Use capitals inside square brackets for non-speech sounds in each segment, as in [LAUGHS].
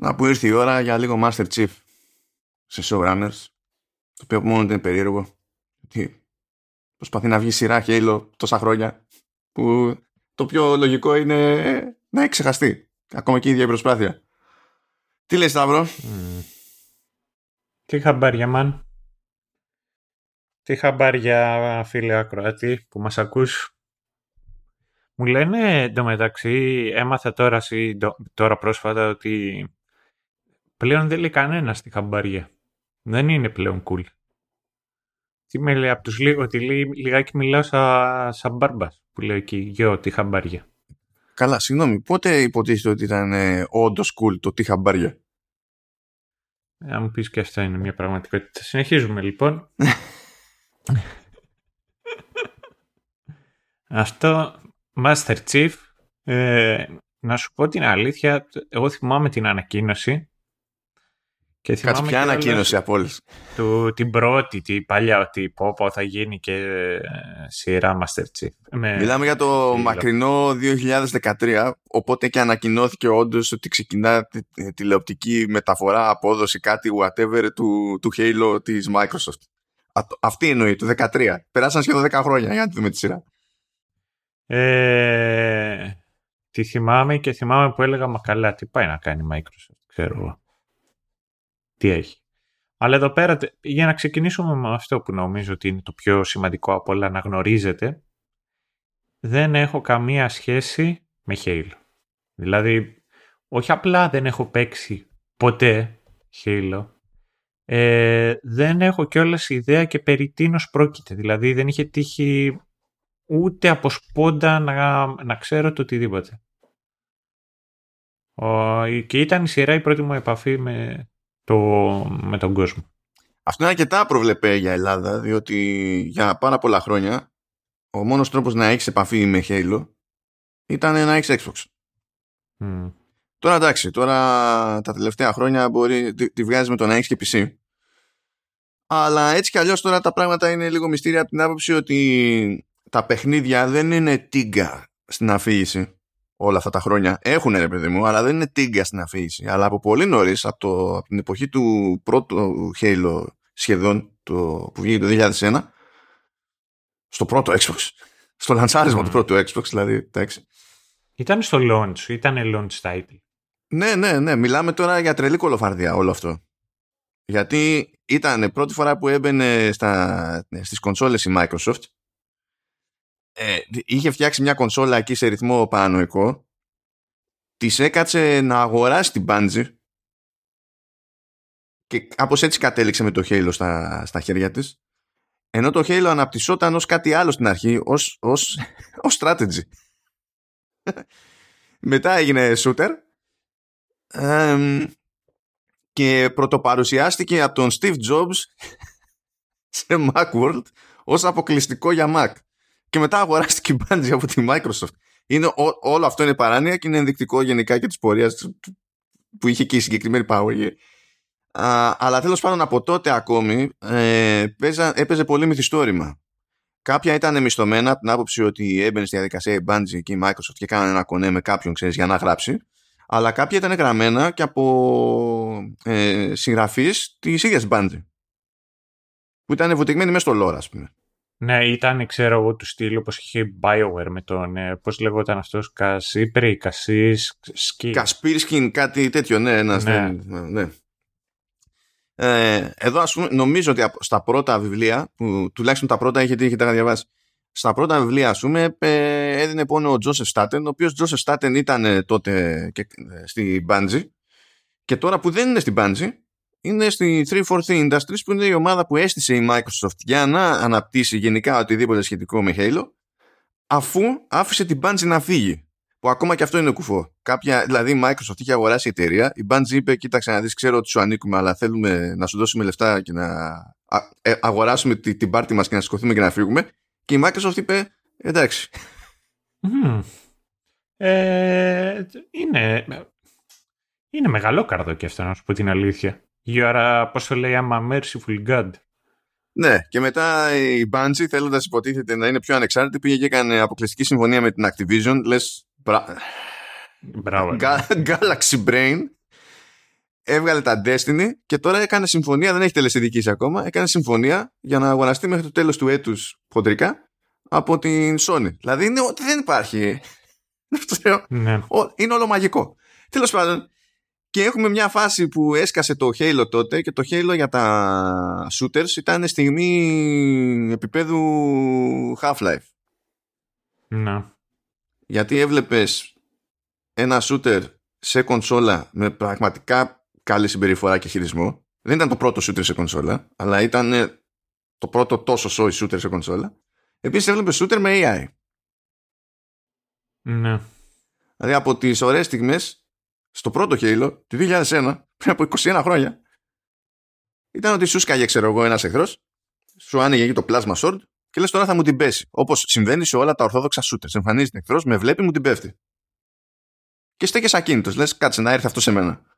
Να που ήρθε η ώρα για λίγο Master Chief σε showrunners, το οποίο μόνο είναι περίεργο. ότι προσπαθεί να βγει σειρά Halo τόσα χρόνια, που το πιο λογικό είναι να έχει ξεχαστεί. Ακόμα και η ίδια η προσπάθεια. Τι λες Σταύρο; Mm. Τι χαμπάρια, μαν. Τι χαμπάρια, φίλε Ακροατή, που μας ακούς. Μου λένε εντωμεταξύ, έμαθα τώρα, τώρα πρόσφατα ότι πλέον δεν λέει κανένα στη χαμπάρια. Δεν είναι πλέον cool. Τι με λέει από τους λίγο, ότι λέει, λιγάκι μιλάω σαν σα μπάρμπας που λέει εκεί, γιο, τι χαμπάρια. Καλά, συγγνώμη, πότε υποτίθεται ότι ήταν ε, όντως cool το τι χαμπάρια. Ε, αν μου πεις και αυτό είναι μια πραγματικότητα. Συνεχίζουμε λοιπόν. [LAUGHS] αυτό, Master Chief, ε, να σου πω την αλήθεια, εγώ θυμάμαι την ανακοίνωση και Κάτσε ποια ανακοίνωση από όλες. Του, την πρώτη, την παλιά, ότι πω, πω θα γίνει και ε, σειρά Master Chief. Μιλάμε για το μακρινό 2013, οπότε και ανακοινώθηκε όντως ότι ξεκινά τηλεοπτική μεταφορά, απόδοση, κάτι whatever του, του Halo της Microsoft. Α, αυτή εννοεί, το 2013. Περάσαν σχεδόν 10 χρόνια για να τη δούμε τη σειρά. Ε, τη θυμάμαι και θυμάμαι που έλεγα, μα καλά, τι πάει να κάνει η Microsoft, ξέρω εγώ τι έχει. Αλλά εδώ πέρα, για να ξεκινήσουμε με αυτό που νομίζω ότι είναι το πιο σημαντικό από όλα να γνωρίζετε, δεν έχω καμία σχέση με Halo. Δηλαδή, όχι απλά δεν έχω παίξει ποτέ Halo, ε, δεν έχω κιόλας ιδέα και περί τίνος πρόκειται. Δηλαδή, δεν είχε τύχει ούτε από σπόντα να, να ξέρω το οτιδήποτε. και ήταν η σειρά η πρώτη μου επαφή με, το, με τον κόσμο. Αυτό είναι αρκετά προβλεπέ για Ελλάδα, διότι για πάρα πολλά χρόνια ο μόνος τρόπος να έχεις επαφή με Halo ήταν να έχεις Xbox. Τώρα εντάξει, τώρα τα τελευταία χρόνια μπορεί, τη, τη βγάζεις με το να έχεις και PC. Αλλά έτσι κι αλλιώς τώρα τα πράγματα είναι λίγο μυστήρια από την άποψη ότι τα παιχνίδια δεν είναι τίγκα στην αφήγηση όλα αυτά τα χρόνια έχουν ρε παιδί μου, αλλά δεν είναι τίγκα στην αφήγηση. Αλλά από πολύ νωρίς, από, από την εποχή του πρώτου Halo σχεδόν, το, που βγήκε το 2001, στο πρώτο Xbox. Στο λανσάρισμα του πρώτου Xbox, δηλαδή. Εντάξει. Ήταν στο launch, ήταν launch title. Ναι, ναι, ναι. Μιλάμε τώρα για τρελή κολοφαρδία όλο αυτό. Γιατί ήταν πρώτη φορά που έμπαινε στα, στις κονσόλες η Microsoft ε, είχε φτιάξει μια κονσόλα εκεί σε ρυθμό παρανοϊκό. Της έκατσε να αγοράσει την Bungie. Και κάπως έτσι κατέληξε με το Halo στα, στα χέρια της. Ενώ το Halo αναπτυσσόταν ως κάτι άλλο στην αρχή ως, ως, [LAUGHS] ως strategy. Μετά έγινε shooter. Και πρωτοπαρουσιάστηκε από τον Steve Jobs [LAUGHS] σε Macworld ως αποκλειστικό για Mac και μετά αγοράστηκε η Bungie από τη Microsoft. Είναι, όλο αυτό είναι παράνοια και είναι ενδεικτικό γενικά και της πορείας που είχε και η συγκεκριμένη Power. αλλά τέλος πάντων από τότε ακόμη ε, έπαιζε πολύ μυθιστόρημα. Κάποια ήταν μισθωμένα από την άποψη ότι έμπαινε στη διαδικασία η Bungie και η Microsoft και κάνανε ένα κονέ με κάποιον ξέρεις, για να γράψει. Αλλά κάποια ήταν γραμμένα και από ε, συγγραφείς της ίδιας Bungie. Που ήταν βουτυγμένοι μέσα στο lore, ας πούμε. Ναι, ήταν, ξέρω εγώ, του στυλ όπως είχε BioWare με τον, ε, πώς λεγόταν αυτός, Κασίπρη, Κασίς, Σκι. Κασπίρσκιν, κάτι τέτοιο, ναι, ένας, ναι. ναι. ναι. Ε, εδώ ας πούμε, νομίζω ότι στα πρώτα βιβλία, που τουλάχιστον τα πρώτα έχετε, έχετε διαβάσει, στα πρώτα βιβλία, ας πούμε, έδινε πόνο ο Τζόσεφ Στάτεν, ο οποίος Τζόσεφ Στάτεν ήταν ε, τότε και, ε, στη Bungie και τώρα που δεν είναι στην Bungie, είναι στη 343 Industries που είναι η ομάδα που έστησε η Microsoft για να αναπτύσσει γενικά οτιδήποτε σχετικό με Halo αφού άφησε την Bungie να φύγει. Που ακόμα και αυτό είναι κουφό. Κάποια, δηλαδή η Microsoft είχε αγοράσει εταιρεία, η Bungie είπε κοίταξε να δεις ξέρω ότι σου ανήκουμε αλλά θέλουμε να σου δώσουμε λεφτά και να ε, αγοράσουμε την πάρτη μας και να σηκωθούμε και να φύγουμε και η Microsoft είπε εντάξει. Ε, είναι, είναι μεγάλο καρδό και αυτό να σου πω την αλήθεια. You are, πώς το λέει, I'm a merciful God. Ναι, και μετά η Bungie θέλοντας υποτίθεται να είναι πιο ανεξάρτητη πήγε και έκανε αποκλειστική συμφωνία με την Activision. Λες, Μπράβο. Ναι. Galaxy Brain. έβγαλε τα Destiny και τώρα έκανε συμφωνία, δεν έχει τελεσυδικήσει ακόμα, έκανε συμφωνία για να αγοραστεί μέχρι το τέλος του έτους χοντρικά από την Sony. Δηλαδή είναι ότι δεν υπάρχει. [LAUGHS] Ναι. Είναι όλο μαγικό. Τέλος πάντων, και έχουμε μια φάση που έσκασε το Halo τότε και το Halo για τα shooters ήταν στιγμή επίπεδου Half-Life. Ναι. Γιατί έβλεπες ένα shooter σε κονσόλα με πραγματικά καλή συμπεριφορά και χειρισμό. Δεν ήταν το πρώτο shooter σε κονσόλα, αλλά ήταν το πρώτο τόσο σόι shooter σε κονσόλα. Επίσης έβλεπες shooter με AI. Ναι. Δηλαδή από τις ωραίες στιγμές στο πρώτο Halo του 2001, πριν από 21 χρόνια, ήταν ότι σου σκάγε, ξέρω εγώ, ένας εχθρός, σου άνοιγε το plasma sword και λες τώρα θα μου την πέσει. Όπως συμβαίνει σε όλα τα ορθόδοξα shooters. Εμφανίζεται εχθρός, με βλέπει, μου την πέφτει. Και στέκεσαι ακίνητος. Λες, κάτσε να έρθει αυτό σε μένα.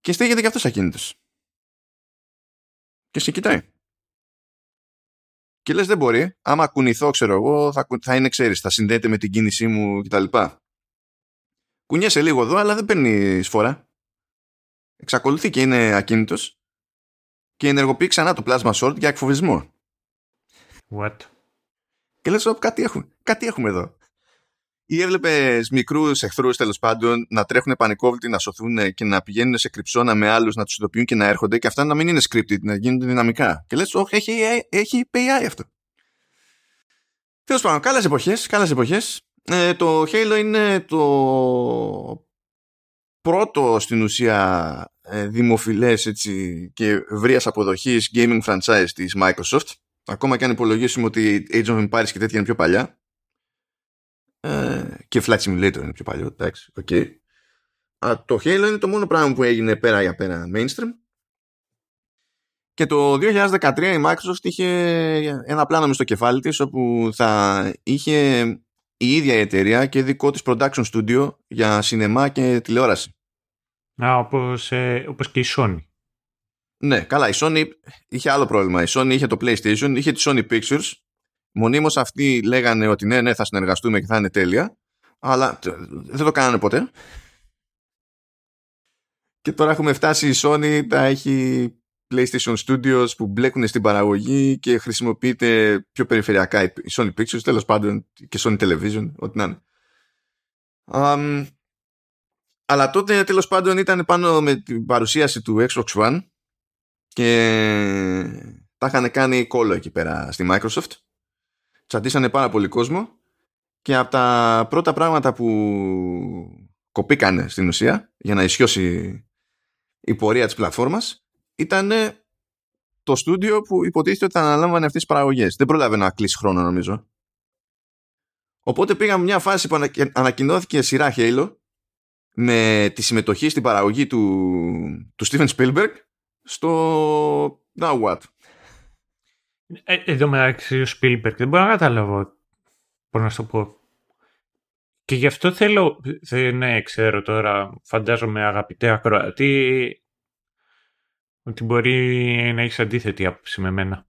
Και στέκεται και αυτός ακίνητος. Και σε κοιτάει. Και λες, δεν μπορεί. Άμα κουνηθώ, ξέρω εγώ, θα, θα είναι, ξέρεις, θα συνδέεται με την κίνησή μου κτλ. Κουνιέσαι λίγο εδώ, αλλά δεν παίρνει φορά. Εξακολουθεί και είναι ακίνητος και ενεργοποιεί ξανά το plasma sword για εκφοβισμό. What? Και λες, κάτι έχουμε, κάτι έχουμε εδώ. Ή έβλεπες μικρούς εχθρούς τέλος πάντων να τρέχουν πανικόβλητοι, να σωθούν και να πηγαίνουν σε κρυψώνα με άλλους, να τους ειδοποιούν και να έρχονται και αυτά να μην είναι scripted, να γίνονται δυναμικά. Και λες, Όχι, έχει, έχει AI αυτό. Τέλος πάντων, καλές εποχές, καλές εποχές. Ε, το Halo είναι το πρώτο στην ουσία ε, δημοφιλές έτσι, και βρίας αποδοχής gaming franchise της Microsoft. Ακόμα και αν υπολογίσουμε ότι Age of Empires και τέτοια είναι πιο παλιά. Ε, και Flight Simulator είναι πιο παλιό εντάξει, okay. Α, το Halo είναι το μόνο πράγμα που έγινε πέρα για πέρα mainstream. Και το 2013 η Microsoft είχε ένα πλάνο στο κεφάλι της όπου θα είχε η ίδια η εταιρεία και δικό της production studio για σινεμά και τηλεόραση. Α, όπως, ε, όπως και η Sony. Ναι, καλά, η Sony είχε άλλο πρόβλημα. Η Sony είχε το PlayStation, είχε τη Sony Pictures. Μονίμως αυτοί λέγανε ότι ναι, ναι, θα συνεργαστούμε και θα είναι τέλεια. Αλλά δεν το κάνανε ποτέ. Και τώρα έχουμε φτάσει η Sony, τα έχει PlayStation Studios που μπλέκουν στην παραγωγή και χρησιμοποιείται πιο περιφερειακά η Sony Pictures, τέλος πάντων και Sony Television, ό,τι να είναι. Um, αλλά τότε τέλος πάντων ήταν πάνω με την παρουσίαση του Xbox One και τα είχαν κάνει κόλλο εκεί πέρα στη Microsoft. Τσαντήσανε πάρα πολύ κόσμο και από τα πρώτα πράγματα που κοπήκανε στην ουσία για να ισιώσει η πορεία της πλατφόρμας ήταν το στούντιο που υποτίθεται ότι θα αναλάμβανε αυτές τις παραγωγές. Δεν πρόλαβε να κλείσει χρόνο νομίζω. Οπότε πήγαμε μια φάση που ανακοινώθηκε σειρά Halo με τη συμμετοχή στην παραγωγή του, του Steven Spielberg στο Now What. Ε, εδώ μεταξύ ο Spielberg δεν μπορώ να καταλάβω πώς να σου το πω. Και γι' αυτό θέλω, ναι ξέρω τώρα, φαντάζομαι αγαπητέ ακροατή, ότι μπορεί να έχεις αντίθετη άποψη με μένα.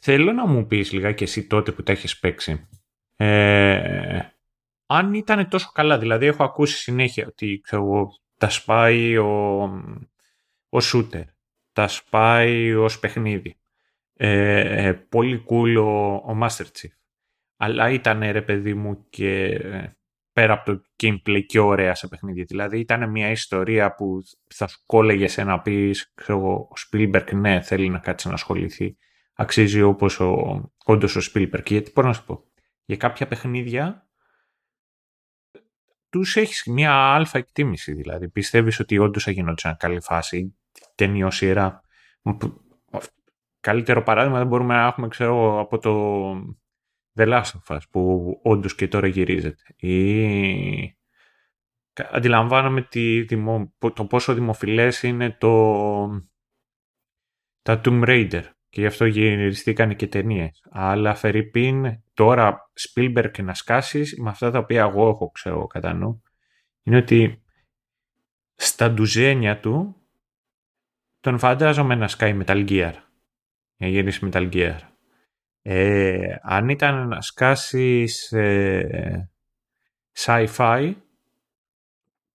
Θέλω να μου πεις λιγάκι εσύ τότε που τα έχεις παίξει. Ε, αν ήταν τόσο καλά, δηλαδή έχω ακούσει συνέχεια ότι ξέρω, τα σπάει ο, ο shooter, τα σπάει ως παιχνίδι. Ε, πολύ cool ο, ο Master Chief. Αλλά ήταν ρε παιδί μου και πέρα από το gameplay και ωραία σε παιχνίδια. Δηλαδή ήταν μια ιστορία που θα σου κόλλεγε σε να πεις, ξέρω ο Spielberg ναι θέλει να κάτσει να ασχοληθεί. Αξίζει όπως ο, όντως ο Spielberg. Γιατί μπορώ να σου πω, για κάποια παιχνίδια τους έχεις μια αλφα εκτίμηση δηλαδή. Πιστεύεις ότι όντως θα γινόταν καλή φάση, ταινιό σειρά. Καλύτερο παράδειγμα δεν μπορούμε να έχουμε ξέρω από το The Last of Us που όντως και τώρα γυρίζεται. Ή... Αντιλαμβάνομαι τη δημο... το πόσο δημοφιλές είναι το... τα Tomb Raider και γι' αυτό γυριστήκαν και ταινίες. Αλλά Φερρυπίν τώρα Spielberg να σκάσεις με αυτά τα οποία εγώ έχω ξέρω κατά νου είναι ότι στα ντουζένια του τον φαντάζομαι να σκάει Metal Gear. Να γυρίσει Metal Gear. Ε, αν ήταν να σκάσεις ε, sci-fi,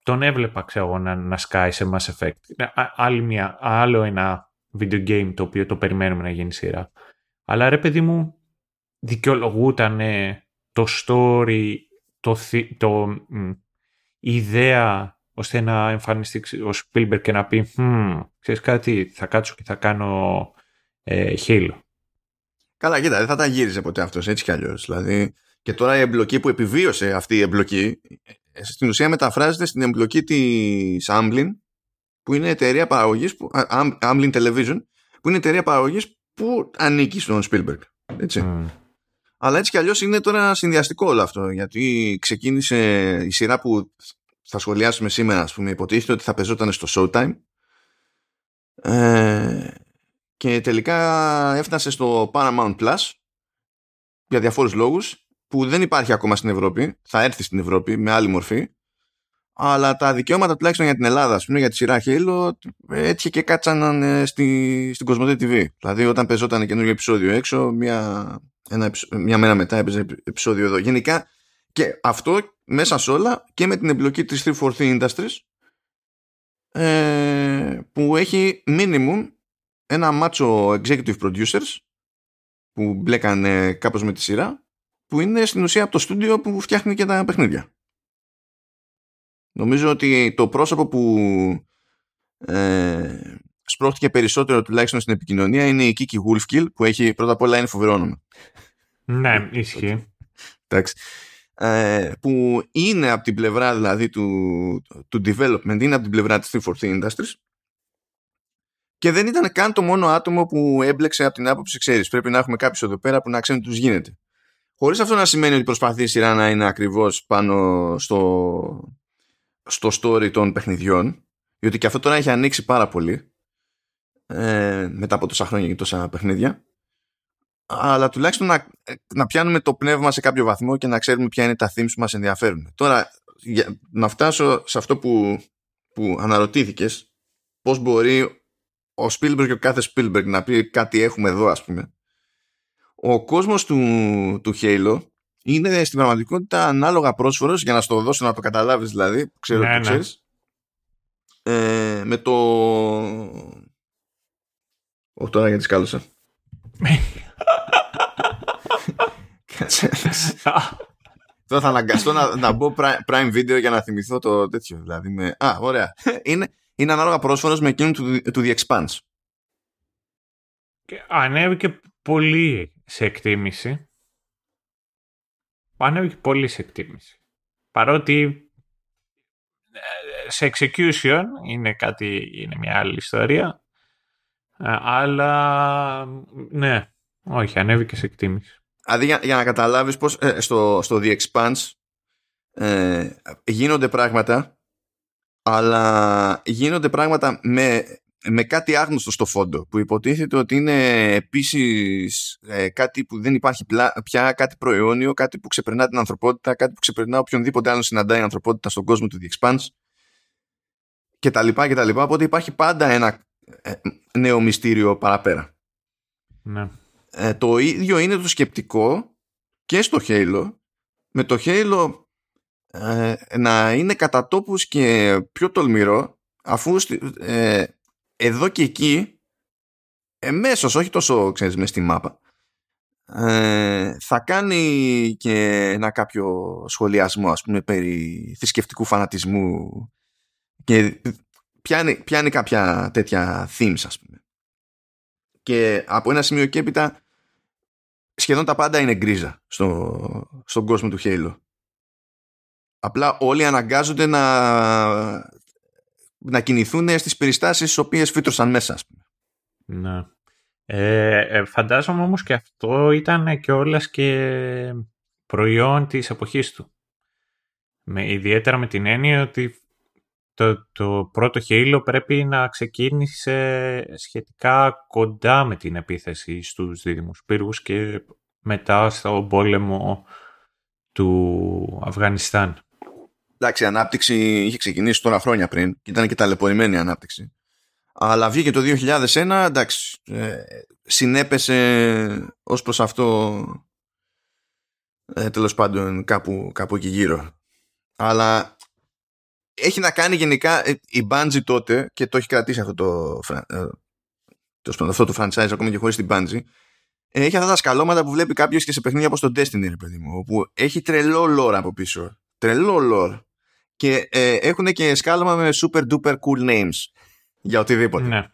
τον έβλεπα ξέρω να, να σκάει σε Mass Effect. Άλλη μια, άλλο ένα video game το οποίο το περιμένουμε να γίνει σειρά. Αλλά ρε παιδί μου, δικαιολογούταν το story, το, το, η ιδέα ώστε να εμφανιστεί ο Spielberg και να πει hm, ξέρεις κάτι, θα κάτσω και θα κάνω ε, Halo. Καλά, κοίτα, δεν θα τα γύριζε ποτέ αυτός έτσι κι αλλιώς. Δηλαδή, και τώρα η εμπλοκή που επιβίωσε αυτή η εμπλοκή ε, στην ουσία μεταφράζεται στην εμπλοκή της Amblin που είναι εταιρεία παραγωγής που, Amblin Television που είναι εταιρεία παραγωγής που ανήκει στον Spielberg. Έτσι. Αλλά έτσι κι αλλιώς είναι τώρα συνδυαστικό όλο αυτό γιατί ξεκίνησε η σειρά που θα σχολιάσουμε σήμερα ας πούμε υποτίθεται ότι θα πεζόταν στο Showtime ε, και τελικά έφτασε στο Paramount Plus για διαφόρους λόγους που δεν υπάρχει ακόμα στην Ευρώπη. Θα έρθει στην Ευρώπη με άλλη μορφή. Αλλά τα δικαιώματα τουλάχιστον για την Ελλάδα ας πούμε, για τη σειρά Halo έτυχε και κάτσαν ε, στη, στην Κοσμοτέ TV δηλαδή όταν πεζόταν καινούργιο επεισόδιο έξω μια, ένα, μια μέρα μετά έπαιζε επεισόδιο εδώ. Γενικά και αυτό μέσα σε όλα και με την εμπλοκή της 343 Industries ε, που έχει minimum ένα μάτσο executive producers που μπλέκανε κάπως με τη σειρά που είναι στην ουσία από το στούντιο που φτιάχνει και τα παιχνίδια. Νομίζω ότι το πρόσωπο που ε, σπρώχτηκε περισσότερο τουλάχιστον στην επικοινωνία είναι η Kiki Wolfkill που έχει πρώτα απ' όλα είναι φοβερό όνομα. Ναι, ισχύει. Εντάξει. Ε, που είναι από την πλευρά δηλαδή του, του development, είναι από την πλευρά της 343 Industries και δεν ήταν καν το μόνο άτομο που έμπλεξε από την άποψη, ξέρεις, πρέπει να έχουμε κάποιους εδώ πέρα που να ξέρουν τι τους γίνεται. Χωρίς αυτό να σημαίνει ότι προσπαθεί η σειρά να είναι ακριβώς πάνω στο, στο story των παιχνιδιών, διότι και αυτό τώρα έχει ανοίξει πάρα πολύ ε, μετά από τόσα χρόνια και τόσα παιχνίδια αλλά τουλάχιστον να, να πιάνουμε το πνεύμα σε κάποιο βαθμό και να ξέρουμε ποια είναι τα themes που μας ενδιαφέρουν. Τώρα, για, να φτάσω σε αυτό που, που αναρωτήθηκες, πώς μπορεί ο Spielberg και ο κάθε Spielberg να πει κάτι έχουμε εδώ, ας πούμε. Ο κόσμος του, του Halo είναι στην πραγματικότητα ανάλογα πρόσφορος, για να στο δώσω να το καταλάβεις δηλαδή, ξέρω ναι, το ναι. ξέρεις, ε, με το... Όχι τώρα γιατί σκάλωσα. Τώρα θα αναγκαστώ να, να μπω prime video για να θυμηθώ το τέτοιο. Δηλαδή με... Α, ωραία. Είναι, είναι ανάλογα πρόσφορο με εκείνον του, του The Expanse. Και ανέβηκε πολύ σε εκτίμηση. Ανέβηκε πολύ σε εκτίμηση. Παρότι ε, σε execution είναι κάτι, είναι μια άλλη ιστορία. Ε, αλλά ναι, όχι, ανέβηκε σε εκτίμηση. Δηλαδή για, για να καταλάβεις πως ε, στο, στο The Expanse ε, γίνονται πράγματα αλλά γίνονται πράγματα με, με κάτι άγνωστο στο φόντο που υποτίθεται ότι είναι επίσης ε, κάτι που δεν υπάρχει πια, κάτι προαιώνιο, κάτι που ξεπερνά την ανθρωπότητα, κάτι που ξεπερνά οποιονδήποτε άλλο συναντάει η ανθρωπότητα στον κόσμο του The Expanse και τα λοιπά και τα λοιπά, οπότε υπάρχει πάντα ένα ε, νέο μυστήριο παραπέρα. Ναι. Ε, το ίδιο είναι το σκεπτικό και στο Halo με το Halo ε, να είναι κατά τόπους και πιο τολμηρό αφού ε, εδώ και εκεί εμέσως όχι τόσο ξέρεις μες στη μάπα ε, θα κάνει και ένα κάποιο σχολιασμό ας πούμε περί θρησκευτικού φανατισμού και πιάνει, πιάνει κάποια τέτοια themes ας πούμε και από ένα σημείο και έπειτα σχεδόν τα πάντα είναι γκρίζα στο, στον κόσμο του Halo. Απλά όλοι αναγκάζονται να, να κινηθούν στις περιστάσεις στις οποίες φύτρωσαν μέσα. Ας πούμε. Ναι. Ε, ε, φαντάζομαι όμως και αυτό ήταν και όλας και προϊόν της εποχής του. Με, ιδιαίτερα με την έννοια ότι το, το πρώτο Halo πρέπει να ξεκίνησε σχετικά κοντά με την επίθεση στους δίδυμους πύργους και μετά στο πόλεμο του Αφγανιστάν. Εντάξει, η ανάπτυξη είχε ξεκινήσει τώρα χρόνια πριν και ήταν και ταλαιπωρημένη η ανάπτυξη. Αλλά βγήκε το 2001, εντάξει, ε, συνέπεσε ως προς αυτό ε, τέλος πάντων κάπου, κάπου εκεί γύρω. Αλλά έχει να κάνει γενικά ε, η Bungie τότε και το έχει κρατήσει αυτό το, ε, το, αυτό το franchise ακόμα και χωρίς την Bungie έχει αυτά τα σκαλώματα που βλέπει κάποιος και σε παιχνίδια όπως το Destiny ρε παιδί μου όπου έχει τρελό lore από πίσω τρελό lore και ε, έχουν και σκάλωμα με super duper cool names. Για οτιδήποτε. Ναι.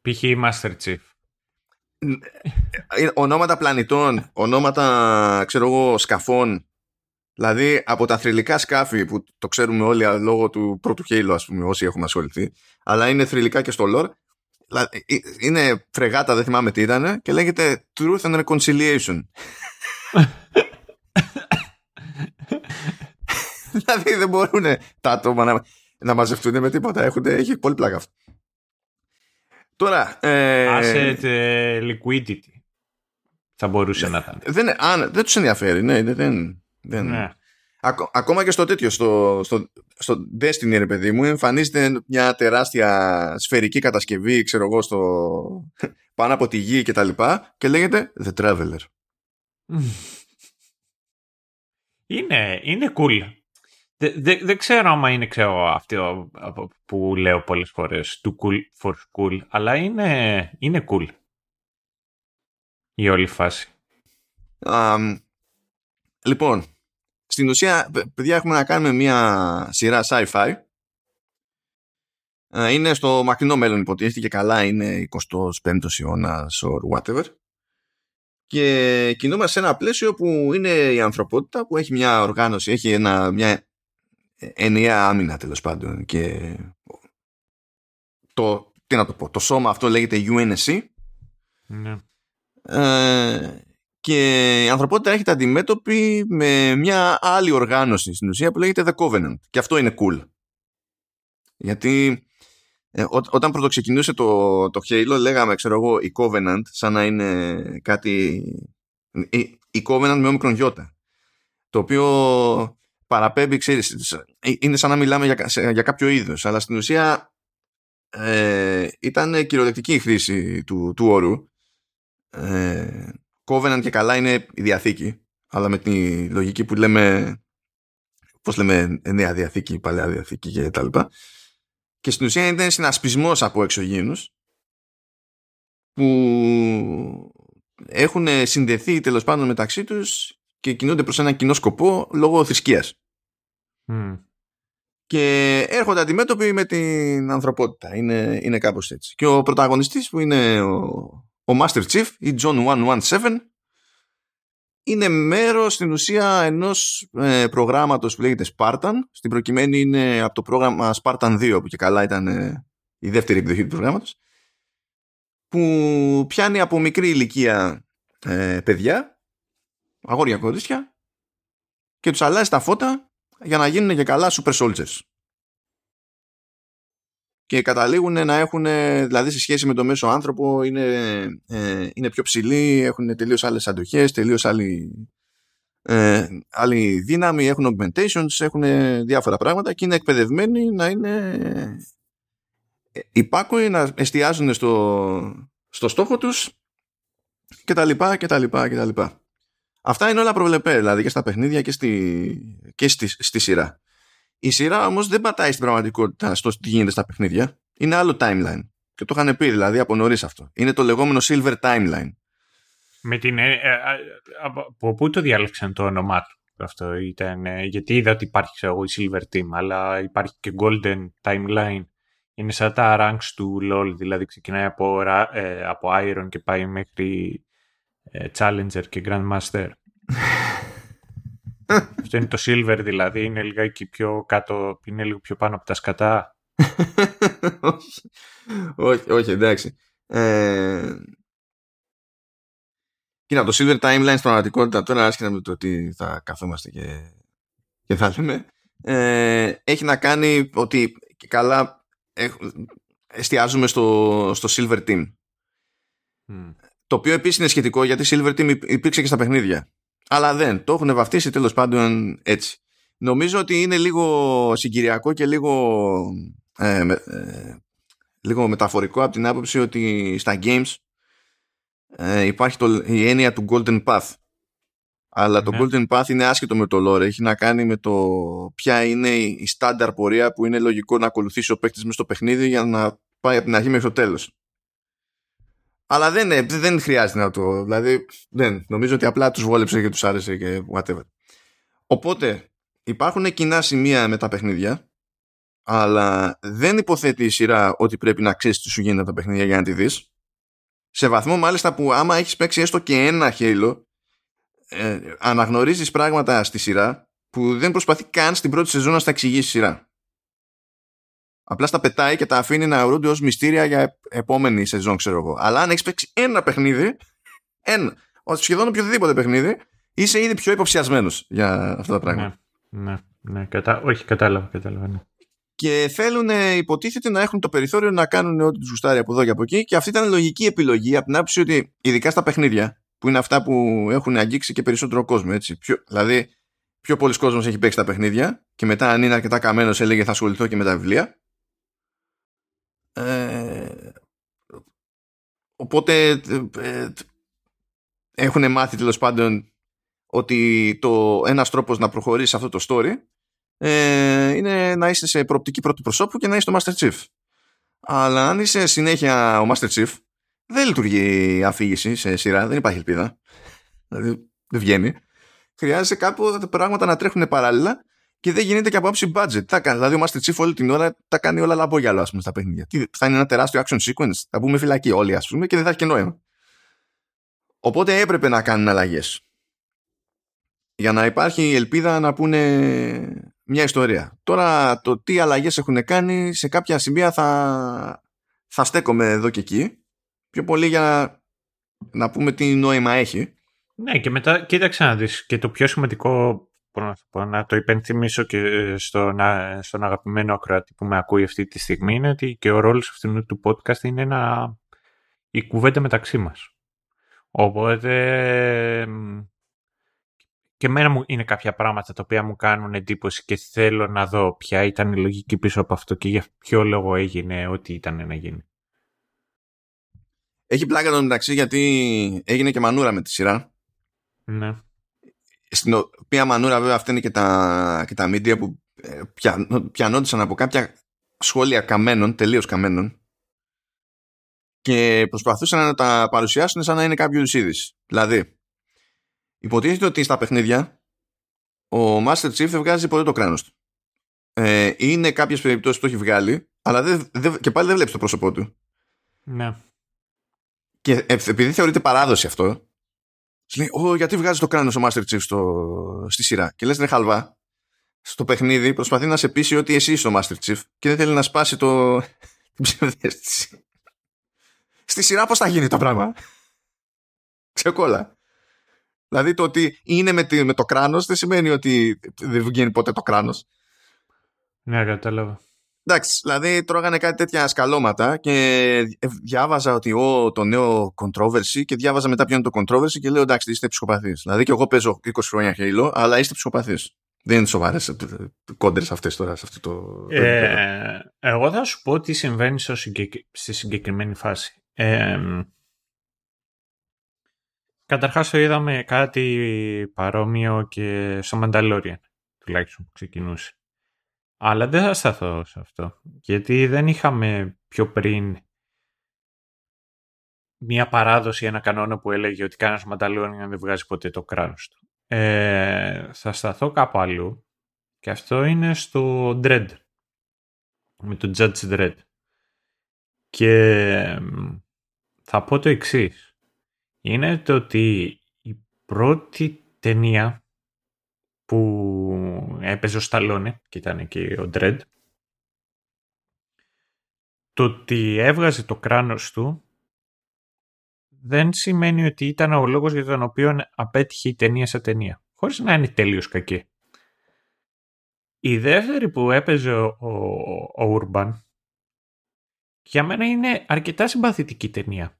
π.χ. Master Chief. Ονόματα πλανητών ονόματα ξέρω εγώ σκαφών. Δηλαδή από τα θρηλυκά σκάφη που το ξέρουμε όλοι λόγω του πρώτου Halo ας πούμε όσοι έχουμε ασχοληθεί αλλά είναι θρηλυκά και στο lore. Ε, είναι φρεγάτα δεν θυμάμαι τι ήταν και λέγεται Truth and Reconciliation [LAUGHS] [LAUGHS] δηλαδή δεν μπορούν τα άτομα να, να μαζευτούν με τίποτα Έχουν, έχει πολύ πλάκα αυτό Τώρα ε, Asset ε, liquidity θα μπορούσε να ήταν δεν, αν, δεν τους ενδιαφέρει ναι, δεν, δεν... Ναι. ακόμα και στο τέτοιο, στο, στο, στο Destiny, ρε παιδί μου, εμφανίζεται μια τεράστια σφαιρική κατασκευή, ξέρω εγώ, στο... [LAUGHS] πάνω από τη γη και τα λοιπά και λέγεται The Traveler. Είναι, είναι cool. Δεν ξέρω άμα είναι ξέρω, αυτό που λέω πολλές φορές, too cool for cool, αλλά είναι, είναι cool η όλη φάση. Um, λοιπόν, στην ουσία, παιδιά, έχουμε να κάνουμε μια σειρά sci-fi. Ε, είναι στο μακρινό μέλλον υποτίθεται και καλά είναι 25ο αιώνας or whatever. Και κινούμαστε σε ένα πλαίσιο που είναι η ανθρωπότητα που έχει μια οργάνωση, έχει ένα, μια ενιαία άμυνα τέλος πάντων και το, τι να το πω, το σώμα αυτό λέγεται UNSC. Ναι. Ε, και η ανθρωπότητα έρχεται αντιμέτωπη με μια άλλη οργάνωση στην ουσία που λέγεται The Covenant. Και αυτό είναι cool. Γιατί ε, όταν πρωτοξεκινούσε το, το Halo λέγαμε, ξέρω εγώ, η Covenant σαν να είναι κάτι... Η, η Covenant με όμικρον γιώτα. Το οποίο παραπέμπει, ξέρεις, ε, είναι σαν να μιλάμε για, για κάποιο είδος. Αλλά στην ουσία ε, ήταν κυριολεκτική η χρήση του, του όρου. Ε, Covenant και καλά είναι η Διαθήκη, αλλά με τη λογική που λέμε, πώς λέμε, νέα Διαθήκη, παλαιά Διαθήκη και τα λοιπά. Και στην ουσία είναι συνασπισμός από εξωγήινους που έχουν συνδεθεί τέλος πάντων μεταξύ τους και κινούνται προς ένα κοινό σκοπό λόγω θρησκείας. Και έρχονται αντιμέτωποι με την ανθρωπότητα. Είναι, είναι κάπως έτσι. Και ο πρωταγωνιστής που είναι ο, ο Master Chief ή John 117 είναι μέρος στην ουσία ενός ε, προγράμματος που λέγεται Spartan. Στην προκειμένη είναι από το πρόγραμμα Spartan 2 που και καλά ήταν ε, η δεύτερη εκδοχή του προγράμματος που πιάνει από μικρή ηλικία ε, παιδιά, αγόρια κορίτσια και τους αλλάζει τα φώτα για να γίνουν και καλά super soldiers και καταλήγουν να έχουν, δηλαδή σε σχέση με το μέσο άνθρωπο, είναι, ε, είναι πιο ψηλοί, έχουν τελείως άλλες αντοχές, τελείως άλλη, ε, άλλη δύναμη, έχουν augmentations, έχουν διάφορα πράγματα και είναι εκπαιδευμένοι να είναι ε, υπάκοοι, να εστιάζουν στο, στο στόχο τους και τα λοιπά και τα λοιπά και τα λοιπά. Αυτά είναι όλα προβλεπέ, δηλαδή και στα παιχνίδια και στη, και στη, στη σειρά. Η σειρά όμως δεν πατάει στην πραγματικότητα στο τι γίνεται στα παιχνίδια. Είναι άλλο timeline. Και το είχαν πει δηλαδή από νωρίς αυτό. Είναι το λεγόμενο Silver Timeline. Με την, ε, ε, από πού το διάλεξαν το όνομά του αυτό ήταν, ε, γιατί είδα ότι υπάρχει ξέρω, η Silver Team, αλλά υπάρχει και Golden Timeline. Είναι σαν τα ranks του LoL, δηλαδή ξεκινάει από, από Iron και πάει μέχρι Challenger και Grandmaster. [LAUGHS] Αυτό είναι το silver δηλαδή, είναι λιγάκι πιο κάτω, είναι λίγο πιο πάνω από τα σκατά. [LAUGHS] όχι, όχι, εντάξει. Ε... Κοίτα, το silver timeline στην πραγματικότητα, τώρα άσχετα με το ότι θα καθόμαστε και, και θα λέμε, ε, έχει να κάνει ότι και καλά εστιάζουμε στο, στο silver team. Το οποίο επίσης είναι σχετικό γιατί Silver Team υπήρξε και στα παιχνίδια. Αλλά δεν. Το έχουν βαφτίσει τέλος πάντων έτσι. Νομίζω ότι είναι λίγο συγκυριακό και λίγο, ε, ε, λίγο μεταφορικό από την άποψη ότι στα games ε, υπάρχει το, η έννοια του Golden Path. Αλλά το ναι. Golden Path είναι άσχετο με το lore. Έχει να κάνει με το ποια είναι η στάνταρ πορεία που είναι λογικό να ακολουθήσει ο παίκτης μες στο παιχνίδι για να πάει από την αρχή μέχρι το τέλος. Αλλά δεν, ε, δεν χρειάζεται να το. Δηλαδή, δεν. Νομίζω ότι απλά τους βόλεψε και τους άρεσε και whatever. Οπότε, υπάρχουν κοινά σημεία με τα παιχνίδια, αλλά δεν υποθέτει η σειρά ότι πρέπει να ξέρεις τι σου γίνεται τα παιχνίδια για να τη δεις. Σε βαθμό μάλιστα που άμα έχεις παίξει έστω και ένα Halo, ε, αναγνωρίζεις πράγματα στη σειρά που δεν προσπαθεί καν στην πρώτη σεζόν να στα εξηγήσει σειρά. Απλά στα πετάει και τα αφήνει να ορούνται ως μυστήρια για επόμενη σεζόν, ξέρω εγώ. Αλλά αν έχεις παίξει ένα παιχνίδι, ένα, σχεδόν οποιοδήποτε παιχνίδι, είσαι ήδη πιο υποψιασμένος για αυτά τα πράγματα. Ναι, ναι, ναι κατά... όχι, κατάλαβα, κατάλαβα. Ναι. Και θέλουν, ε, υποτίθεται, να έχουν το περιθώριο να κάνουν ό,τι τους γουστάρει από εδώ και από εκεί. Και αυτή ήταν λογική επιλογή από την άποψη ότι, ειδικά στα παιχνίδια, που είναι αυτά που έχουν αγγίξει και περισσότερο κόσμο. Έτσι. Πιο, δηλαδή, πιο πολλοί κόσμος έχει παίξει τα παιχνίδια και μετά, αν είναι αρκετά καμένος, έλεγε θα ασχοληθώ και με τα βιβλία. Ε, οπότε ε, ε έχουν μάθει τέλος πάντων ότι το ένας τρόπος να προχωρήσεις αυτό το story ε, είναι να είσαι σε προοπτική πρώτου προσώπου και να είσαι το Master Chief. Αλλά αν είσαι συνέχεια ο Master Chief, δεν λειτουργεί αφήγηση σε σειρά, δεν υπάρχει ελπίδα. Δηλαδή δεν βγαίνει. Χρειάζεται κάπου τα πράγματα να τρέχουν παράλληλα και δεν γίνεται και από άψη budget. Τα, δηλαδή, ο Master Chief όλη την ώρα τα κάνει όλα λαμπόγιαλο, ας πούμε, στα παιχνίδια. Τι, θα είναι ένα τεράστιο action sequence, θα μπούμε φυλακή όλοι, ας πούμε, και δεν θα έχει και νόημα. Οπότε έπρεπε να κάνουν αλλαγές. Για να υπάρχει ελπίδα να πούνε μια ιστορία. Τώρα το τι αλλαγές έχουν κάνει σε κάποια σημεία θα, θα στέκομαι εδώ και εκεί. Πιο πολύ για να, πούμε τι νόημα έχει. Ναι, και μετά κοίταξε να δεις Και το πιο σημαντικό μπορώ να το πω, υπενθυμίσω και ε, στον, στον αγαπημένο ακροατή που με ακούει αυτή τη στιγμή, είναι ότι και ο ρόλος αυτού του podcast είναι να η κουβέντα μεταξύ μας. Οπότε και μένα μου είναι κάποια πράγματα τα οποία μου κάνουν εντύπωση και θέλω να δω ποια ήταν η λογική πίσω από αυτό και για ποιο λόγο έγινε ό,τι ήταν να γίνει. Έχει πλάκα το μεταξύ γιατί έγινε και μανούρα με τη σειρά. Ναι στην οποία μανούρα βέβαια αυτά είναι και τα, και τα media που ε, πιαν, πιανόντουσαν από κάποια σχόλια καμένων, τελείως καμένων και προσπαθούσαν να τα παρουσιάσουν σαν να είναι κάποιο είδηση. Δηλαδή, υποτίθεται ότι στα παιχνίδια ο Master Chief βγάζει ποτέ το κράνος του. Ε, είναι κάποιες περιπτώσεις που το έχει βγάλει, αλλά δεν, και πάλι δεν βλέπεις το πρόσωπό του. Ναι. Και ε, επειδή θεωρείται παράδοση αυτό, λέει, Ω, γιατί βγάζεις το κράνος ο Master Chief στο... στη σειρά; Και λες, ρε χαλβά, στο παιχνίδι προσπαθεί να σε πείσει ότι εσύ είσαι ο Master Chief και δεν θέλει να σπάσει το... [LAUGHS] την ψευδέστηση. Στη σειρά πώς θα γίνει το πράγμα; Ξεκόλα. Δηλαδή το ότι είναι με, με το κράνος δεν σημαίνει ότι δεν βγαίνει ποτέ το κράνος. Ναι, κατάλαβα. Εντάξει, δηλαδή τρώγανε κάτι τέτοια σκαλώματα και ε, διάβαζα ότι ο, το νέο controversy και διάβαζα μετά ποιο είναι το controversy και λέω εντάξει είστε ψυχοπαθείς. Δηλαδή και εγώ παίζω 20 χρόνια Halo αλλά είστε ψυχοπαθείς. Δεν είναι σοβαρές ε, κόντρες αυτές τώρα σε αυτό το. Ε, εγώ θα σου πω τι συμβαίνει στο στη συγκεκριμένη φάση. Ε, Καταρχάς το είδαμε κάτι παρόμοιο και στο Mandalorian τουλάχιστον που ξεκινούσε. Αλλά δεν θα σταθώ σε αυτό. Γιατί δεν είχαμε πιο πριν μια παράδοση, ένα κανόνα που έλεγε ότι κανένας να δεν βγάζει ποτέ το κράνος του. Ε, θα σταθώ κάπου αλλού και αυτό είναι στο Dread. Με το Judge Dread. Και θα πω το εξής. Είναι το ότι η πρώτη ταινία που έπαιζε ο Σταλόνι και ήταν εκεί ο Ντρέντ. Το ότι έβγαζε το κράνος του δεν σημαίνει ότι ήταν ο λόγος για τον οποίο απέτυχε η ταινία σε ταινία. Χωρίς να είναι τελείως κακή. Η δεύτερη που έπαιζε ο, ο, ο Urban για μένα είναι αρκετά συμπαθητική ταινία.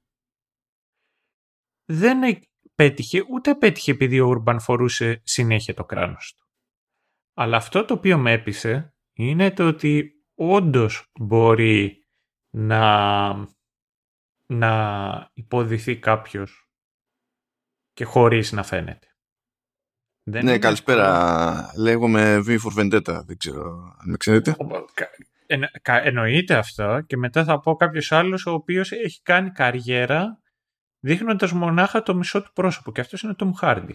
Δεν πέτυχε, ούτε πέτυχε επειδή ο Ούρμπαν φορούσε συνέχεια το κράνος του. Αλλά αυτό το οποίο με έπεισε είναι το ότι όντως μπορεί να, να υποδηθεί κάποιος και χωρίς να φαίνεται. Δεν ναι, είναι... καλησπέρα. Λέγομαι V for Vendetta. Δεν ξέρω αν με ξέρετε. Εννοείται αυτό και μετά θα πω κάποιος άλλος ο οποίος έχει κάνει καριέρα δείχνοντας μονάχα το μισό του πρόσωπο και αυτός είναι ο Tom Hardy.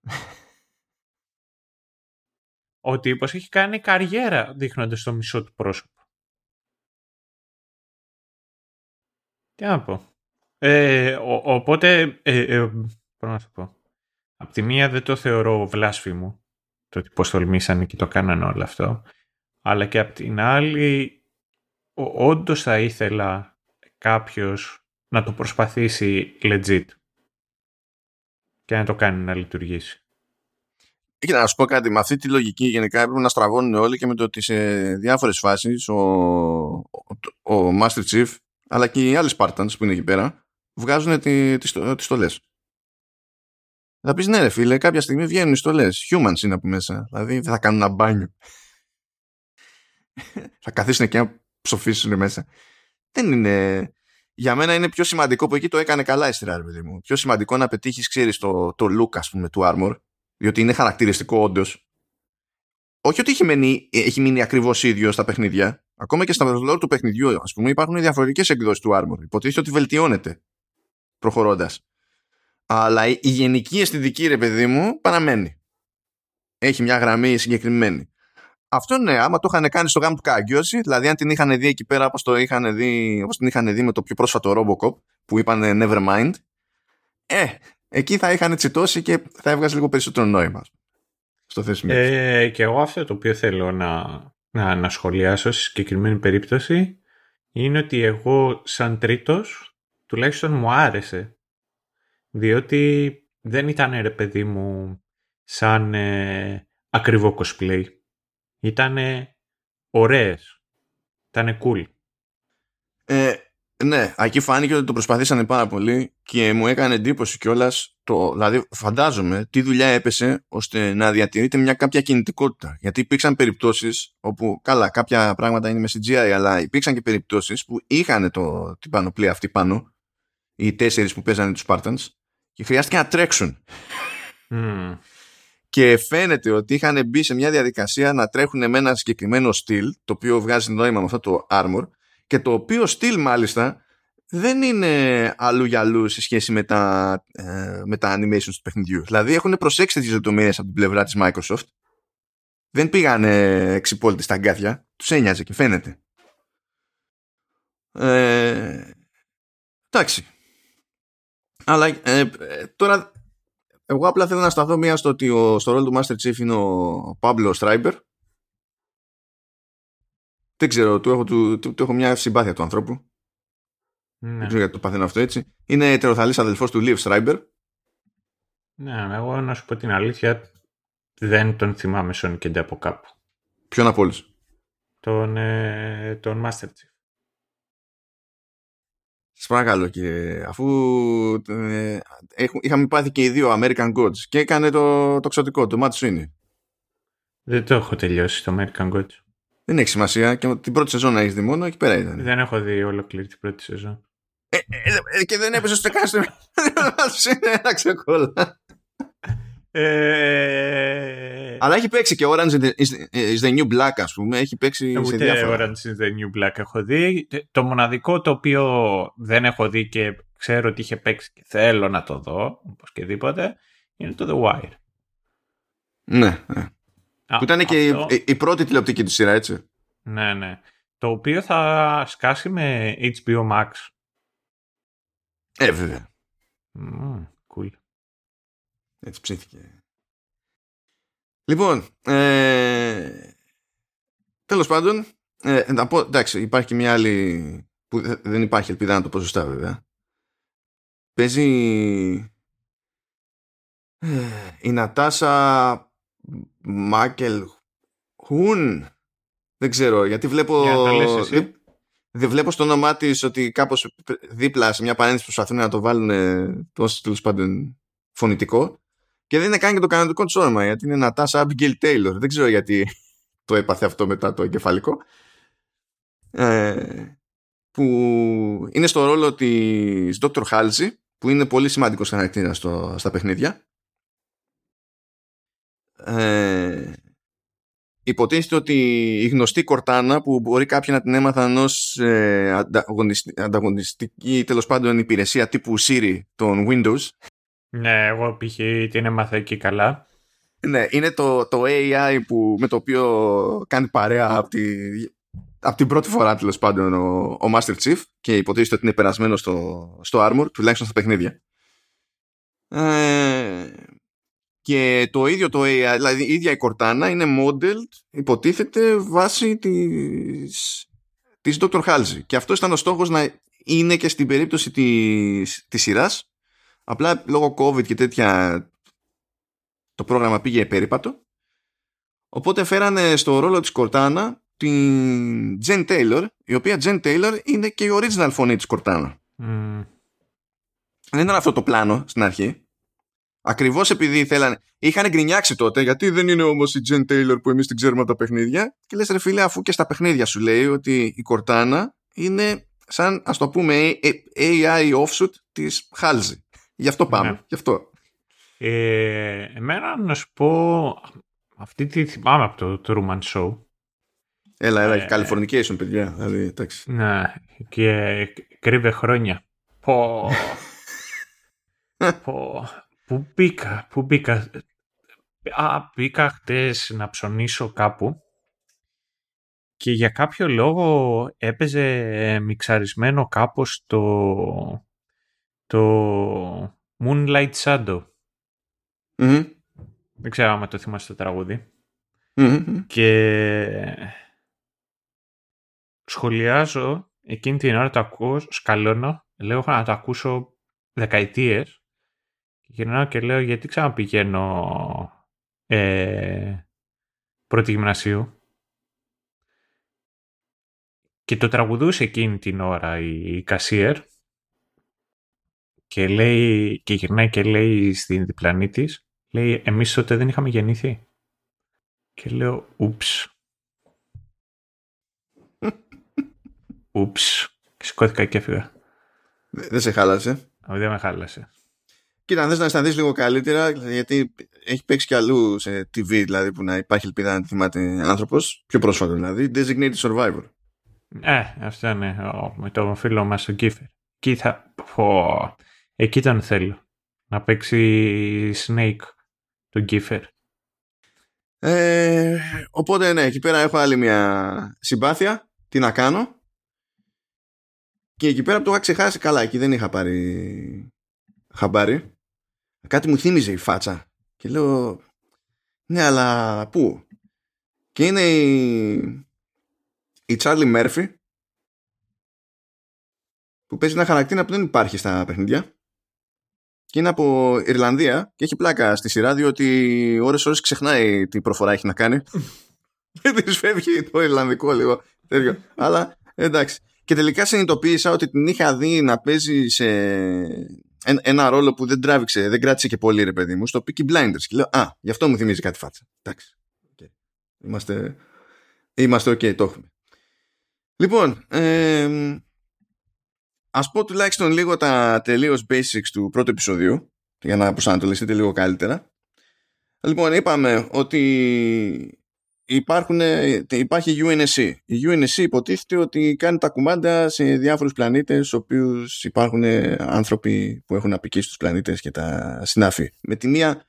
[LAUGHS] ο τύπος έχει κάνει καριέρα δείχνοντας το μισό του πρόσωπο. Τι να πω. Ε, ο, οπότε, ε, ε, να σου πω. Απ' τη μία δεν το θεωρώ βλάσφημο το ότι πώς τολμήσανε και το κάνανε όλο αυτό. Αλλά και απ' την άλλη, όντως θα ήθελα κάποιος να το προσπαθήσει legit και να το κάνει να λειτουργήσει. Και να σου πω κάτι, με αυτή τη λογική γενικά έπρεπε να στραβώνουν όλοι και με το ότι σε διάφορες φάσεις ο, ο, ο Master Chief αλλά και οι άλλοι Spartans που είναι εκεί πέρα βγάζουν τις, τις, τις στολές. Θα πεις ναι ρε φίλε, κάποια στιγμή βγαίνουν οι στολές. Humans είναι από μέσα. Δηλαδή δεν θα κάνουν ένα μπάνιο. [LAUGHS] θα καθίσουν και να ψοφήσουν μέσα. Δεν είναι... Για μένα είναι πιο σημαντικό που εκεί το έκανε καλά η σειρά, παιδί μου. Πιο σημαντικό να πετύχεις, ξέρεις, το, το look, ας πούμε, του Armor, διότι είναι χαρακτηριστικό όντως. Όχι ότι έχει μείνει, έχει μείνει ακριβώς ίδιο στα παιχνίδια. Ακόμα και στα lore του παιχνιδιού, ας πούμε, υπάρχουν διαφορετικές εκδόσεις του Armor. Υποτίθεται ότι βελτιώνεται προχωρώντας. Αλλά η γενική αισθητική, ρε παιδί μου, παραμένει. Έχει μια γραμμή συγκεκριμένη. Αυτό ναι, άμα το είχαν κάνει στο γάμο του Καγκιόζη, δηλαδή αν την είχαν δει εκεί πέρα όπως, το είχαν δει, όπως την είχαν δει με το πιο πρόσφατο Robocop που είπαν Nevermind, ε, εκεί θα είχαν τσιτώσει και θα έβγαζε λίγο περισσότερο νόημα στο θέσιμο. Ε, και εγώ αυτό το οποίο θέλω να, να, να σχολιάσω σε συγκεκριμένη περίπτωση είναι ότι εγώ σαν τρίτος τουλάχιστον μου άρεσε διότι δεν ήταν ρε παιδί μου σαν ε, ακριβό cosplay. Ήτανε ωραίες. Ήτανε cool. Ε, ναι, εκεί φάνηκε ότι το προσπαθήσανε πάρα πολύ και μου έκανε εντύπωση κιόλας. Δηλαδή, φαντάζομαι τι δουλειά έπεσε ώστε να διατηρείται μια κάποια κινητικότητα. Γιατί υπήρξαν περιπτώσεις όπου, καλά, κάποια πράγματα είναι με CGI, αλλά υπήρξαν και περιπτώσεις που είχαν το, την πανοπλία αυτή πάνω, οι τέσσερις που παίζανε τους Spartans, και χρειάστηκε να τρέξουν. Mm και φαίνεται ότι είχαν μπει σε μια διαδικασία να τρέχουν με ένα συγκεκριμένο στυλ το οποίο βγάζει νόημα με αυτό το armor και το οποίο στυλ μάλιστα δεν είναι αλλού για αλλού σε σχέση με τα, ε, με τα animations του παιχνιδιού. Δηλαδή έχουν προσέξει τις λεπτομέρειες από την πλευρά της Microsoft δεν πήγαν εξυπόλυτοι στα αγκάθια τους ένοιαζε και φαίνεται. Ε, εντάξει. Αλλά ε, τώρα εγώ απλά θέλω να σταθώ μία στο ότι ο, στο ρόλο του Master Chief είναι ο Pablo Stryber. Δεν ξέρω, του έχω, του, του, του έχω μια συμπάθεια του ανθρώπου. Ναι. Δεν ξέρω γιατί το παθαίνω αυτό έτσι. Είναι ετεροθαλής αδελφός του Liv Stryber. Ναι, εγώ να σου πω την αλήθεια δεν τον θυμάμαι Sonic από κάπου. Ποιον από όλους; Τον, ε, τον Master Chief. Σας παρακαλώ κύριε, αφού ε, είχαμε πάθει και οι δύο American Gods και έκανε το, το ξωτικό, το Matt Sweeney. Δεν το έχω τελειώσει το American Gods. Δεν έχει σημασία και την πρώτη σεζόν να έχεις δει μόνο, εκεί πέρα ήταν. Δεν έχω δει ολόκληρη την πρώτη σεζόν. Ε, ε, ε και δεν έπεσε στο κάστρο. [LAUGHS] ένα ξεκόλα. Ε... Αλλά έχει παίξει και Orange is the, New Black, ας πούμε. Έχει παίξει Ούτε σε διάφορα. Orange is the New Black έχω δει. Το μοναδικό το οποίο δεν έχω δει και ξέρω ότι είχε παίξει και θέλω να το δω, οπωσδήποτε, είναι το The Wire. Ναι, ναι. Α, που ήταν και η, η, πρώτη τηλεοπτική του σειρά, έτσι. Ναι, ναι. Το οποίο θα σκάσει με HBO Max. Ε, βέβαια. Mm, cool. Έτσι ψήθηκε. Λοιπόν, ε, τέλος πάντων, ε, να πω, εντάξει, υπάρχει και μια άλλη που δεν υπάρχει ελπίδα να το πω σωστά βέβαια. Παίζει ε, η Νατάσα Μάκελ Χουν. Δεν ξέρω, γιατί βλέπω... δεν βλέπω στο όνομά της ότι κάπως δίπλα σε μια παρένθεση προσπαθούν να το βάλουν τόσο τέλος πάντων φωνητικό και δεν είναι καν και το κανονικό του όνομα, γιατί είναι Νατάσα Abigail Taylor. Δεν ξέρω γιατί το έπαθε αυτό μετά το εγκεφαλικό. Ε, που είναι στο ρόλο της Dr. Halsey, που είναι πολύ σημαντικός χαρακτήρας στα παιχνίδια. Ε, υποτίθεται ότι η γνωστή Κορτάνα που μπορεί κάποιοι να την έμαθαν ως ε, ανταγωνιστική τέλος πάντων υπηρεσία τύπου Siri των Windows. Ναι, εγώ π.χ. την έμαθα εκεί καλά. Ναι, είναι το, το AI που, με το οποίο κάνει παρέα από, τη, από την πρώτη φορά τέλος πάντων ο, ο Master Chief και υποτίθεται ότι είναι περασμένος στο, στο Armor, τουλάχιστον στα παιχνίδια. Ε, και το ίδιο το AI, δηλαδή η ίδια η Cortana είναι modeled, υποτίθεται, βάσει της, της Dr. Halsey. Και αυτό ήταν ο στόχος να είναι και στην περίπτωση της, της σειράς. Απλά λόγω COVID και τέτοια το πρόγραμμα πήγε περίπατο. Οπότε φέρανε στο ρόλο της Cortana την Jen Taylor, η οποία Jen Taylor είναι και η original φωνή της Cortana. Mm. Δεν ήταν αυτό το πλάνο στην αρχή. Ακριβώς επειδή θέλανε. Είχαν γκρινιάξει τότε, γιατί δεν είναι όμως η Jen Taylor που εμείς την ξέρουμε από τα παιχνίδια. Και λες, ρε φίλε, αφού και στα παιχνίδια σου λέει ότι η Cortana είναι σαν, ας το πούμε, AI offshoot της Halsey. Γι' αυτό πάμε. Ναι. Γι' αυτό. Ε, εμένα να σου πω, αυτή τη θυμάμαι από το Truman Show. Έλα, έλα, ε, Californication, παιδιά. Δηλαδή, εντάξει. Ναι, και κρύβε χρόνια. Πω. [LAUGHS] πω. Πού μπήκα, πού μπήκα. Α, μπήκα χτες να ψωνίσω κάπου και για κάποιο λόγο έπαιζε μιξαρισμένο κάπως το, το Moonlight Shadow. Δεν ξέρω αν το θυμάστε το τραγουδι Και σχολιάζω εκείνη την ώρα το ακούω, σκαλώνω, λέω να το ακούσω δεκαετίες γυρνάω και λέω γιατί ξαναπηγαίνω ε, πρώτη γυμνασίου; Και το τραγουδούσε εκείνη την ώρα η, η Κασίερ και, λέει, και γυρνάει και λέει στην διπλανή της, λέει εμείς τότε δεν είχαμε γεννηθεί. Και λέω ούψ. [LAUGHS] ούψ. Και σηκώθηκα και έφυγα. Δεν σε χάλασε. Όχι, δεν με χάλασε. Κοίτα, αν θες να αισθανθείς λίγο καλύτερα, γιατί έχει παίξει κι αλλού σε TV, δηλαδή που να υπάρχει ελπίδα να θυμάται άνθρωπος, πιο πρόσφατο δηλαδή, Designated Survivor. Ε, αυτό είναι με το φίλο μας τον Κίφερ. Εκεί θα. Πω, εκεί τον θέλω. Να παίξει Snake τον Κίφερ. Ε, οπότε ναι, εκεί πέρα έχω άλλη μια συμπάθεια. Τι να κάνω. Και εκεί πέρα που το είχα ξεχάσει καλά, εκεί δεν είχα πάρει χαμπάρι κάτι μου θύμιζε η φάτσα και λέω ναι αλλά πού; Και είναι η, η Charlie Murphy που παίζει ένα χαρακτήρα που δεν υπάρχει στα παιχνίδια και είναι από Ιρλανδία και έχει πλάκα στη σειρά διότι ώρες ώρες ξεχνάει τι προφορά έχει να κάνει [LAUGHS] και της φεύγει το Ιρλανδικό λίγο τέτοιο. αλλά εντάξει και τελικά συνειδητοποίησα ότι την είχα δει να παίζει σε ένα ρόλο που δεν τράβηξε, δεν κράτησε και πολύ ρε παιδί μου, στο Peaky Blinders. Και λέω, α, γι' αυτό μου θυμίζει κάτι φάτσα. Εντάξει. Okay. Είμαστε, είμαστε ok, το έχουμε. Λοιπόν, ε, ας πω τουλάχιστον λίγο τα τελείως basics του πρώτου επεισοδίου, για να προσανατολιστείτε λίγο καλύτερα. Λοιπόν, είπαμε ότι υπάρχουν, υπάρχει UNSC. Η UNSC υποτίθεται ότι κάνει τα κουμάντα σε διάφορους πλανήτες στους οποίους υπάρχουν άνθρωποι που έχουν απικήσει τους πλανήτες και τα συνάφη. Με τη μία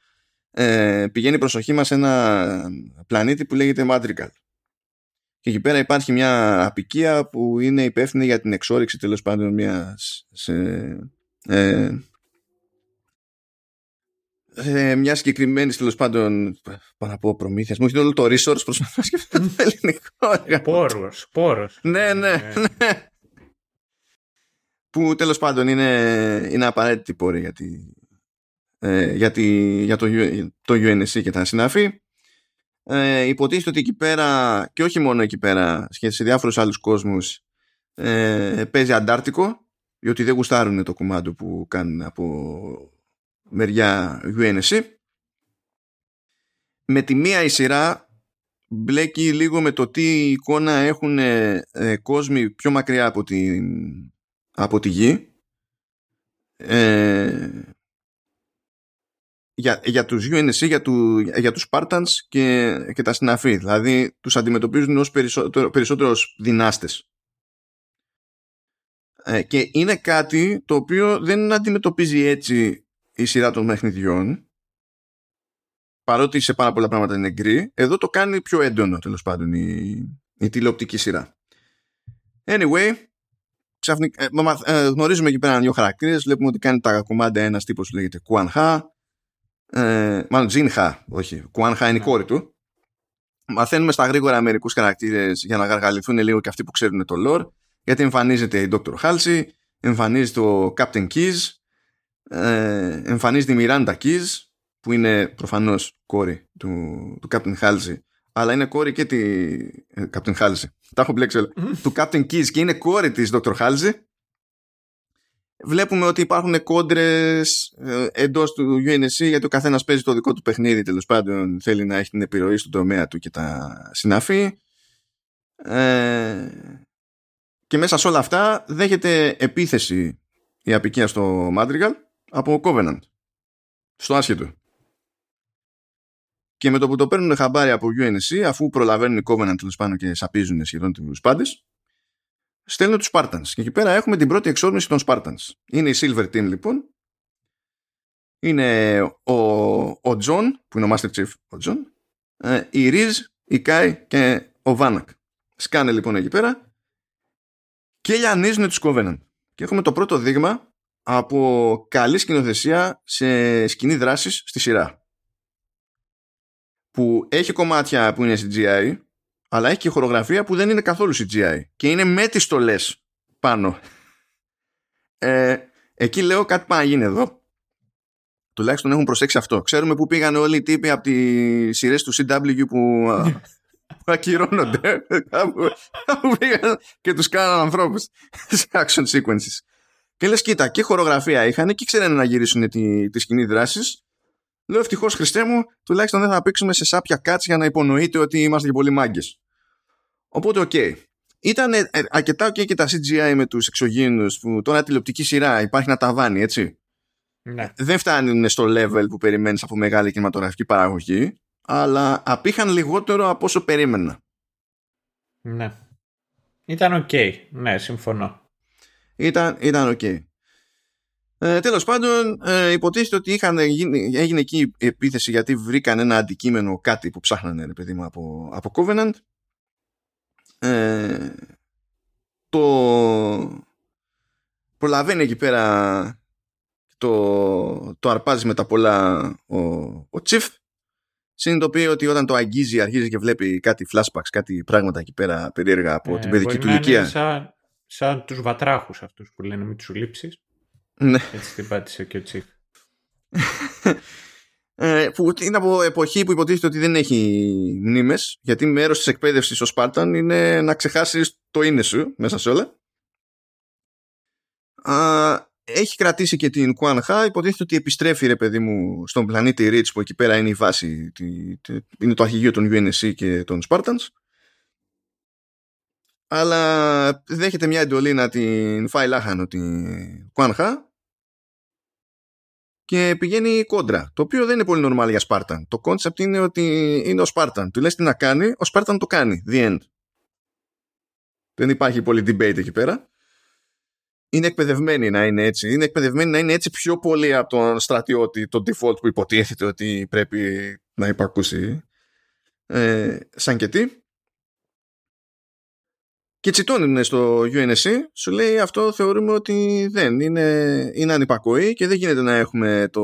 ε, πηγαίνει η προσοχή μας σε ένα πλανήτη που λέγεται Madrigal. Και εκεί πέρα υπάρχει μια απικία που είναι υπεύθυνη για την εξόριξη τέλος πάντων μιας σε, ε, ε, μια συγκεκριμένη τέλος πάντων. Πάνω από προμήθειας. Μου έχει όλο το resource προσπαθώ να σκεφτώ το ελληνικό. Πόρο. Πόρο. Ναι, ναι, ναι, ναι. Που τέλος πάντων είναι, είναι απαραίτητη πόρη για, ε, για, για το, το UNSC και τα συναφή. Ε, υποτίθεται ότι εκεί πέρα και όχι μόνο εκεί πέρα σε διάφορους άλλους κόσμους ε, παίζει Αντάρτικο διότι δεν γουστάρουν το κουμάντο που κάνουν από μεριά UNSC με τη μία η σειρά μπλέκει λίγο με το τι εικόνα έχουν ε, κόσμοι πιο μακριά από τη, από τη γη ε, για, για τους UNSC, για, του, για τους Spartans και, και τα συναφή. Δηλαδή τους αντιμετωπίζουν ως περισσότερο, περισσότερος δυνάστες. Ε, και είναι κάτι το οποίο δεν αντιμετωπίζει έτσι η σειρά των παιχνιδιών παρότι σε πάρα πολλά πράγματα είναι γκρι εδώ το κάνει πιο έντονο τέλος πάντων η, η τηλεοπτική σειρά. Anyway, ξαφνικά, ε, ε, γνωρίζουμε εκεί πέρα δύο χαρακτήρες βλέπουμε ότι κάνει τα κομμάτια ένας τύπος που λέγεται Κουανχά ε, μάλλον Τζίνχα, όχι, Κουάνχα είναι η ναι. κόρη του. Μαθαίνουμε στα γρήγορα μερικούς χαρακτήρες για να γαργαληθούν λίγο και αυτοί που ξέρουν το lore. Γιατί εμφανίζεται η Dr. Halsey, εμφανίζεται ο Captain Keys, ε, εμφανίζεται η Miranda Keys, που είναι προφανώς κόρη του, του Captain Halsey, αλλά είναι κόρη και τη. Ε, Captain Halsey. Τα έχω μπλέξει όλα. του Captain Keys και είναι κόρη της Dr. Halsey βλέπουμε ότι υπάρχουν κόντρες ε, εντός του UNSC γιατί ο καθένας παίζει το δικό του παιχνίδι τέλος πάντων θέλει να έχει την επιρροή στον τομέα του και τα συναφή ε, και μέσα σε όλα αυτά δέχεται επίθεση η απικία στο Madrigal από Covenant στο άσχετο και με το που το παίρνουν χαμπάρι από UNSC αφού προλαβαίνουν οι Covenant τέλος πάντων και σαπίζουν σχεδόν τους πάντες στέλνω τους Spartans. Και εκεί πέρα έχουμε την πρώτη εξόρμηση των Spartans. Είναι η Silver Team λοιπόν. Είναι ο, ο John, που είναι ο Master Chief, ο John, ε, η Riz, η Kai και ο Vanak. Σκάνε λοιπόν εκεί πέρα και λιανίζουν τους Covenant. Και έχουμε το πρώτο δείγμα από καλή σκηνοθεσία σε σκηνή δράσης στη σειρά. Που έχει κομμάτια που είναι CGI, αλλά έχει και χορογραφία που δεν είναι καθόλου CGI και είναι με τις στολές πάνω. Ε, εκεί λέω κάτι πάει να γίνει εδώ. Τουλάχιστον έχουν προσέξει αυτό. Ξέρουμε που πήγαν όλοι οι τύποι από τις σειρές του CW που, [LAUGHS] που ακυρώνονται. [LAUGHS] Κάπου πήγαν και τους κάναν ανθρώπους σε action sequences. Και λες κοίτα και χορογραφία είχαν και ξέρανε να γυρίσουν τη, τη σκηνή δράσης. Λέω ευτυχώς Χριστέ μου, τουλάχιστον δεν θα παίξουμε σε σάπια cuts για να υπονοείτε ότι είμαστε και πολύ μάγκες. Οπότε, οκ. Okay. Ήταν ε, αρκετά ok και τα CGI με τους εξωγήινους που τώρα τηλεοπτική σειρά υπάρχει ένα ταβάνι, έτσι. Ναι. Δεν φτάνουν στο level που περιμένεις από μεγάλη κινηματογραφική παραγωγή, αλλά απείχαν λιγότερο από όσο περίμενα. Ναι. Ήταν ok. Ναι, συμφωνώ. Ήταν, ήταν ok. Ε, τέλος πάντων, ε, υποτίθεται ότι είχαν, έγινε εκεί η επίθεση γιατί βρήκαν ένα αντικείμενο κάτι που ψάχνανε, ρε παιδί μου, από, από Covenant. Ε, το προλαβαίνει εκεί πέρα το, το αρπάζει με τα πολλά ο, ο Τσιφ συνειδητοποιεί ότι όταν το αγγίζει αρχίζει και βλέπει κάτι flashbacks, κάτι πράγματα εκεί πέρα περίεργα από ε, την παιδική του ηλικία. Σαν, σαν τους βατράχους αυτούς που λένε με τους λήψεις ναι. Έτσι την πάτησε και ο Τσίφ. [LAUGHS] Ε, που είναι από εποχή που υποτίθεται ότι δεν έχει μνήμες γιατί μέρος της εκπαίδευσης ο Σπάρταν είναι να ξεχάσεις το είναι σου μέσα σε όλα Α, έχει κρατήσει και την Κουάνχα υποτίθεται ότι επιστρέφει ρε παιδί μου στον πλανήτη Ρίτς που εκεί πέρα είναι η βάση είναι το αρχηγείο των UNSC και των Spartans αλλά δέχεται μια εντολή να την φάει λάχανο την Κουάνχα και πηγαίνει κόντρα. Το οποίο δεν είναι πολύ normal για Σπάρταν. Το concept είναι ότι είναι ο Σπάρταν. Του λες τι να κάνει, ο Σπάρταν το κάνει. The end. Δεν υπάρχει πολύ debate εκεί πέρα. Είναι εκπαιδευμένοι να είναι έτσι. Είναι εκπαιδευμένοι να είναι έτσι πιο πολύ από τον στρατιώτη, τον default που υποτίθεται ότι πρέπει να υπακούσει. Ε, σαν και τι και τσιτώνουν στο UNSC, σου λέει αυτό θεωρούμε ότι δεν είναι, είναι ανυπακοή και δεν γίνεται να έχουμε το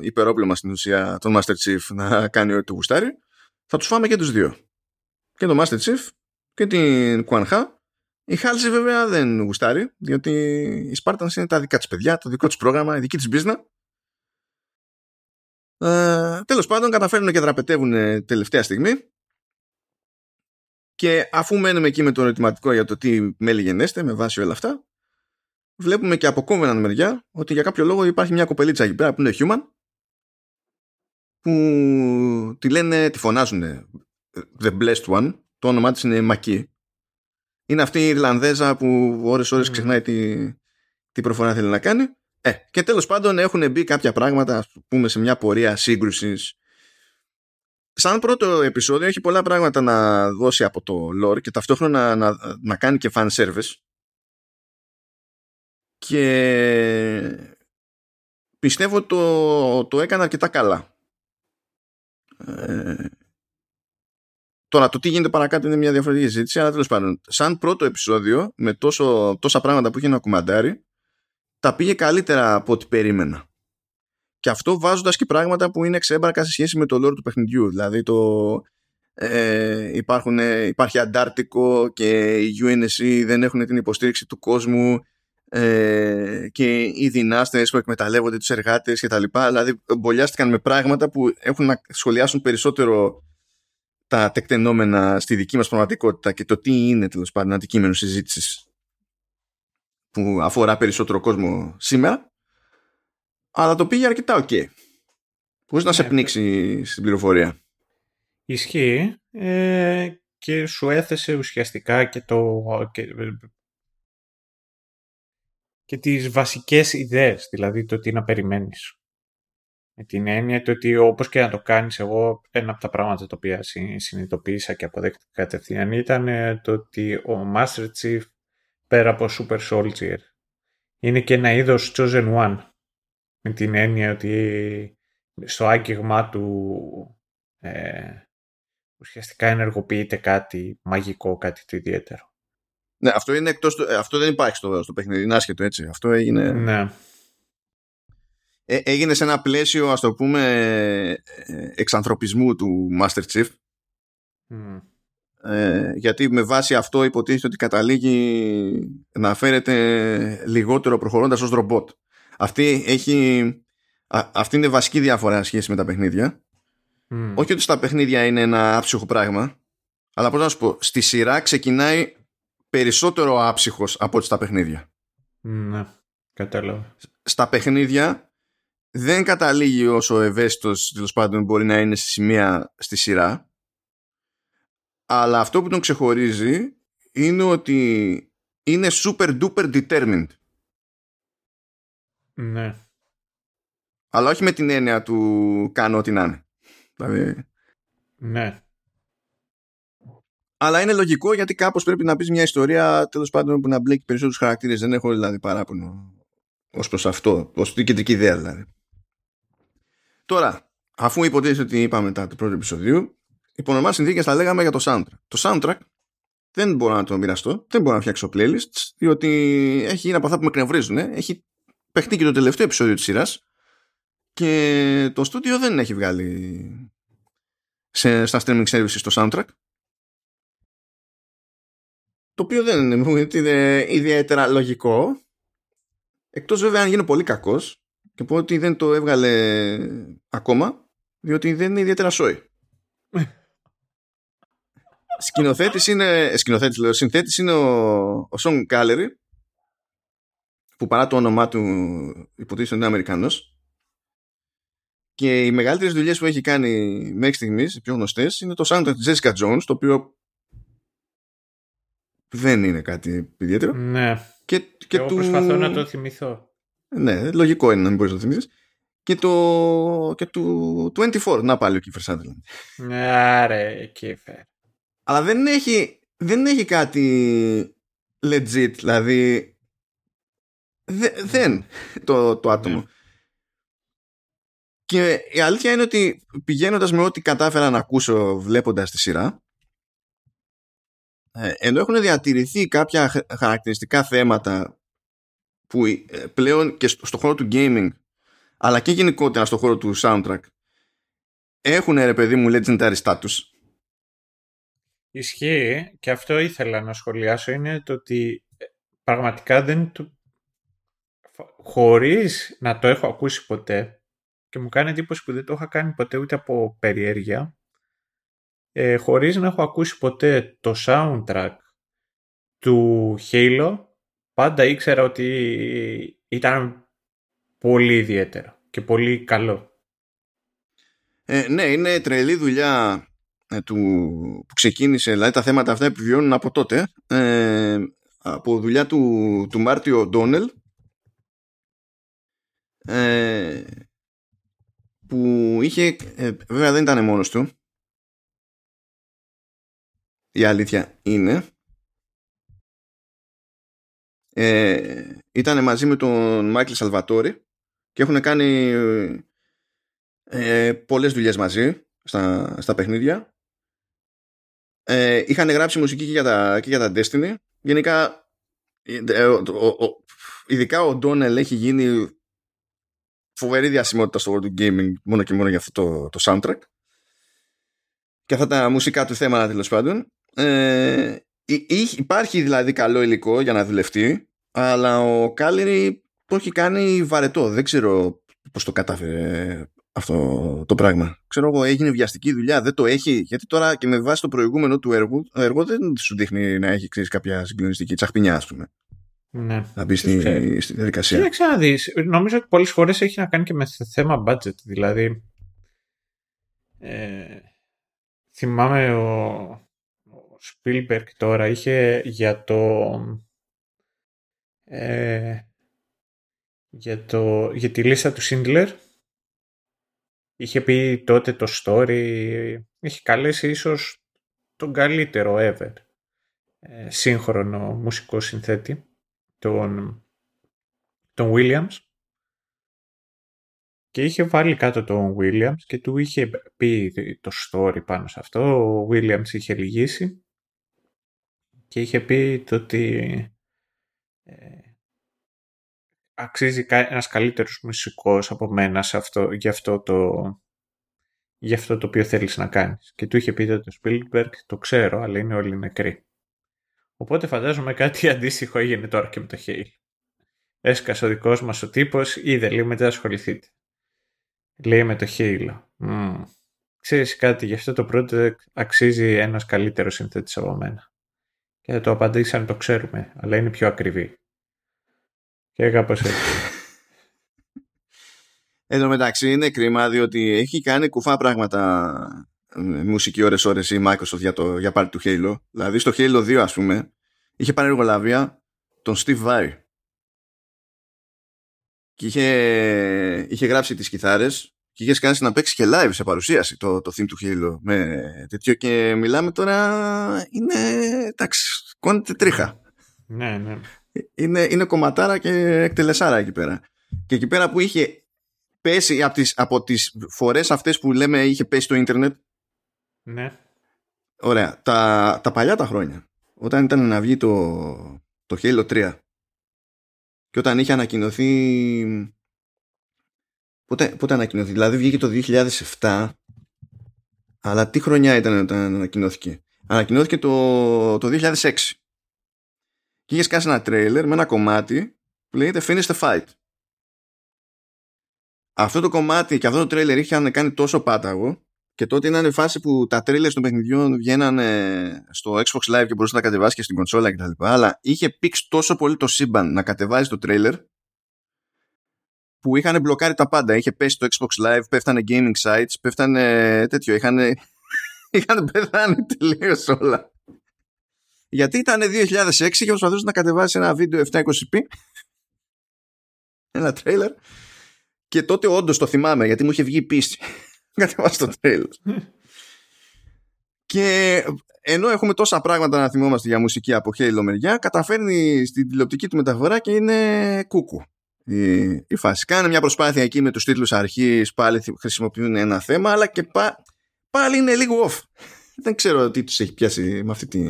υπερόπλωμα στην ουσία τον Master Chief να κάνει ό,τι του γουστάρει. Θα τους φάμε και τους δύο. Και τον Master Chief και την Quan Η Halsey βέβαια δεν γουστάρει, διότι οι Spartans είναι τα δικά της παιδιά, το δικό της πρόγραμμα, η δική της business. Ε, τέλος πάντων καταφέρνουν και δραπετεύουν τελευταία στιγμή και αφού μένουμε εκεί με το ερωτηματικό για το τι μέλη γενέστε με βάση όλα αυτά, βλέπουμε και από κόμμενα μεριά ότι για κάποιο λόγο υπάρχει μια κοπελίτσα εκεί πέρα που είναι human που τη λένε, τη φωνάζουν The Blessed One, το όνομά της είναι Μακή. Είναι αυτή η Ιρλανδέζα που ώρες ώρες mm. ξεχνάει τι, τι προφορά θέλει να κάνει Ε, και τέλος πάντων έχουν μπει κάποια πράγματα, ας πούμε, σε μια πορεία σύγκρουσης. Σαν πρώτο επεισόδιο έχει πολλά πράγματα να δώσει από το lore και ταυτόχρονα να, να, να κάνει και fan service. Και πιστεύω το, το έκανα αρκετά καλά. Ε, τώρα το τι γίνεται παρακάτω είναι μια διαφορετική συζήτηση, αλλά τέλος πάντων, σαν πρώτο επεισόδιο, με τόσο, τόσα πράγματα που είχε να κουμαντάρει, τα πήγε καλύτερα από ό,τι περίμενα. Και αυτό βάζοντας και πράγματα που είναι ξέμπαρκα σε σχέση με το lore του παιχνιδιού. Δηλαδή το. Ε, υπάρχουν, υπάρχει Αντάρτικο και οι UNSC δεν έχουν την υποστήριξη του κόσμου ε, και οι δυνάστες που εκμεταλλεύονται τους εργάτες και τα λοιπά δηλαδή μπολιάστηκαν με πράγματα που έχουν να σχολιάσουν περισσότερο τα τεκτενόμενα στη δική μας πραγματικότητα και το τι είναι τέλος πάντων αντικείμενο συζήτησης που αφορά περισσότερο κόσμο σήμερα αλλά το πήγε αρκετά οκ okay. πώς να σε ναι, πνίξει στην πληροφορία Ισχύει ε, και σου έθεσε ουσιαστικά και το και και τις βασικές ιδέες, δηλαδή το τι να περιμένεις. Με την έννοια το ότι όπως και να το κάνεις εγώ, ένα από τα πράγματα τα οποία συνειδητοποίησα και αποδέχτηκα κατευθείαν ήταν ε, το ότι ο Master Chief πέρα από Super Soldier είναι και ένα είδος Chosen One. Με την έννοια ότι στο άγγιγμά του ε, ουσιαστικά ενεργοποιείται κάτι μαγικό, κάτι το ιδιαίτερο. Ναι, αυτό, είναι εκτός, ε, αυτό δεν υπάρχει στο, στο παιχνίδι, είναι άσχετο έτσι. Αυτό έγινε... Ναι. Ε, έγινε σε ένα πλαίσιο, ας το πούμε, ε, εξανθρωπισμού του Master Chief. Ε, γιατί με βάση αυτό υποτίθεται ότι καταλήγει να φέρεται λιγότερο προχωρώντας ως ρομπότ. Αυτή, έχει, αυτή είναι βασική διαφορά σχέση με τα παιχνίδια. Όχι ότι στα παιχνίδια είναι ένα άψυχο πράγμα, αλλά πώς να σου πω, στη σειρά ξεκινάει περισσότερο άψυχος από ό,τι στα παιχνίδια. Ναι, κατάλαβα. Στα παιχνίδια δεν καταλήγει όσο ευαίσθητος τέλος πάντων μπορεί να είναι στη σημεία στη σειρά αλλά αυτό που τον ξεχωρίζει είναι ότι είναι super duper determined. Ναι. Αλλά όχι με την έννοια του κάνω ό,τι να είναι. Δηλαδή... Ναι. Αλλά είναι λογικό γιατί κάπως πρέπει να πεις μια ιστορία τέλος πάντων που να μπλέκει περισσότερους χαρακτήρες. Δεν έχω δηλαδή παράπονο ως προς αυτό, ως την κεντρική ιδέα δηλαδή. Τώρα, αφού υποτίθεται ότι είπαμε μετά το πρώτο επεισοδίου, υπό νορμάλ συνθήκες θα λέγαμε για το soundtrack. Το soundtrack δεν μπορώ να το μοιραστώ, δεν μπορώ να φτιάξω playlists, διότι έχει γίνει από αυτά που με κνευρίζουν. Έχει παιχτεί και το τελευταίο επεισόδιο της σειράς και το στούντιο δεν έχει βγάλει σε, στα streaming services το soundtrack. Το οποίο δεν είναι ιδιαίτερα λογικό. Εκτός βέβαια αν γίνει πολύ κακός και πω ότι δεν το έβγαλε ακόμα διότι δεν είναι ιδιαίτερα σόι. [LAUGHS] Σκηνοθέτης είναι σκηνοθέτης λέω, συνθέτης είναι ο, ο Σον Κάλερη που παρά το όνομά του υποτίθεται είναι Αμερικανός και οι μεγαλύτερες δουλειές που έχει κάνει μέχρι στιγμής, οι πιο γνωστές, είναι το soundtrack της Jessica Jones, το οποίο δεν είναι κάτι ιδιαίτερο. Ναι. Και, και Εγώ του... προσπαθώ να το θυμηθώ. Ναι, λογικό είναι να μην μπορείς να το θυμηθείς. Και, το... και του 24, να πάλι ο Κίφερ Σάντερλαντ. Άρε, Κίφερ. Αλλά δεν έχει, δεν έχει κάτι legit, δηλαδή δε, δεν το, το άτομο. Ναι. Και η αλήθεια είναι ότι πηγαίνοντας με ό,τι κατάφερα να ακούσω βλέποντας τη σειρά ε, ενώ έχουν διατηρηθεί κάποια χαρακτηριστικά θέματα που ε, πλέον και στο χώρο του gaming αλλά και γενικότερα στο χώρο του soundtrack έχουν ρε παιδί μου legendary status Ισχύει και αυτό ήθελα να σχολιάσω είναι το ότι ε, πραγματικά δεν το... χωρίς να το έχω ακούσει ποτέ και μου κάνει εντύπωση που δεν το είχα κάνει ποτέ ούτε από περιέργεια ε, χωρίς να έχω ακούσει ποτέ το soundtrack του Halo, πάντα ήξερα ότι ήταν πολύ ιδιαίτερο και πολύ καλό. Ε, ναι, είναι τρελή δουλειά ε, του, που ξεκίνησε, δηλαδή τα θέματα αυτά επιβιώνουν από τότε, ε, από δουλειά του, του Μάρτιο Ντόνελ, ε, που είχε ε, βέβαια δεν ήταν μόνος του. Η αλήθεια είναι. Ε, ήταν μαζί με τον Μάικλ Σαλβατόρη και έχουν κάνει ε, πολλές δουλειές μαζί στα, στα παιχνίδια. Ε, είχαν γράψει μουσική και για τα, και για τα Destiny. Γενικά ε, ο, ο, ειδικά ο Ντόνελ έχει γίνει φοβερή διασημότητα στο world gaming μόνο και μόνο για αυτό το, το soundtrack και αυτά τα μουσικά του θέματα τέλος πάντων ε, υπάρχει δηλαδή καλό υλικό για να δουλευτεί αλλά ο Κάλερη το έχει κάνει βαρετό δεν ξέρω πώς το κατάφερε αυτό το πράγμα. Ξέρω εγώ, έγινε βιαστική δουλειά, δεν το έχει. Γιατί τώρα και με βάση το προηγούμενο του έργου, το έργο δεν σου δείχνει να έχει ξέρεις, κάποια συγκλονιστική τσαχπινιά, ας πούμε. Ναι. Να μπεις στη, στη διαδικασία. Κοίταξε να δεις. Νομίζω ότι πολλές φορές έχει να κάνει και με θέμα budget. Δηλαδή. Ε, θυμάμαι ο, ο Spielberg τώρα είχε για το. Ε, για, το, για τη λίστα του Schindler είχε πει τότε το story, είχε καλέσει ίσως τον καλύτερο ever ε, σύγχρονο μουσικό συνθέτη, τον, τον Williams και είχε βάλει κάτω τον Williams και του είχε πει το story πάνω σε αυτό. Ο Williams είχε λυγίσει και είχε πει το ότι ε, αξίζει ένας καλύτερος μουσικός από μένα σε αυτό, για, αυτό το, για αυτό το οποίο θέλεις να κάνεις. Και του είχε πει το Spielberg, το ξέρω, αλλά είναι όλοι νεκροί. Οπότε φαντάζομαι κάτι [LAUGHS] αντίστοιχο έγινε τώρα και με το Hale. Έσκασε ο δικός μας ο τύπος, είδε λέει μετά ασχοληθείτε. Λέει με το Halo. Mm. Ξέρεις κάτι, γι' αυτό το project αξίζει ένας καλύτερος συνθέτης από μένα. Και το απαντήσαν, το ξέρουμε, αλλά είναι πιο ακριβή. Και κάπως έτσι. [LAUGHS] Εν τω μεταξύ είναι κρίμα διότι έχει κάνει κουφά πράγματα ε, μουσική ώρες ώρες η Microsoft για, το, για πάλι του Halo. Δηλαδή στο Halo 2 ας πούμε είχε πάρει εργολαβία τον Steve Vai και είχε, είχε γράψει τις κιθάρες και είχες κάνει να παίξει και live σε παρουσίαση το, το theme του Halo με τέτοιο και μιλάμε τώρα είναι εντάξει κόνεται τρίχα. Ναι, ναι είναι, είναι κομματάρα και εκτελεσάρα εκεί πέρα. Και εκεί πέρα που είχε πέσει από τις, από τις φορές αυτές που λέμε είχε πέσει το ίντερνετ. Ναι. Ωραία. Τα, τα παλιά τα χρόνια, όταν ήταν να βγει το, το Halo 3 και όταν είχε ανακοινωθεί πότε, πότε ανακοινωθεί, δηλαδή βγήκε το 2007 αλλά τι χρονιά ήταν όταν ανακοινώθηκε; Ανακοινώθηκε το, το 2006 και είχες κάνει ένα τρέιλερ με ένα κομμάτι που λέγεται Finish the Fight. Αυτό το κομμάτι και αυτό το τρέιλερ είχαν κάνει τόσο πάταγο και τότε ήταν η φάση που τα τρέιλερ των παιχνιδιών βγαίνανε στο Xbox Live και μπορούσες να κατεβάσεις και στην κονσόλα κτλ. Αλλά είχε πήξει τόσο πολύ το σύμπαν να κατεβάζει το τρέιλερ που είχαν μπλοκάρει τα πάντα. Είχε πέσει το Xbox Live, πέφτανε gaming sites, πέφτανε τέτοιο. Είχαν, [LAUGHS] είχαν πεθάνει τελείως όλα. Γιατί ήταν 2006 και προσπαθούσες να κατεβάσεις ένα βίντεο 720p ένα τρέιλερ και τότε όντως το θυμάμαι γιατί μου είχε βγει πίστη να κατεβάσει το τρέιλερ και ενώ έχουμε τόσα πράγματα να θυμόμαστε για μουσική από Halo μεριά καταφέρνει στην τηλεοπτική του μεταφορά και είναι κούκου η, η φάση. Κάνει μια προσπάθεια εκεί με τους τίτλους αρχής πάλι χρησιμοποιούν ένα θέμα αλλά και πάλι είναι λίγο off δεν ξέρω τι τους έχει πιάσει με αυτή τη,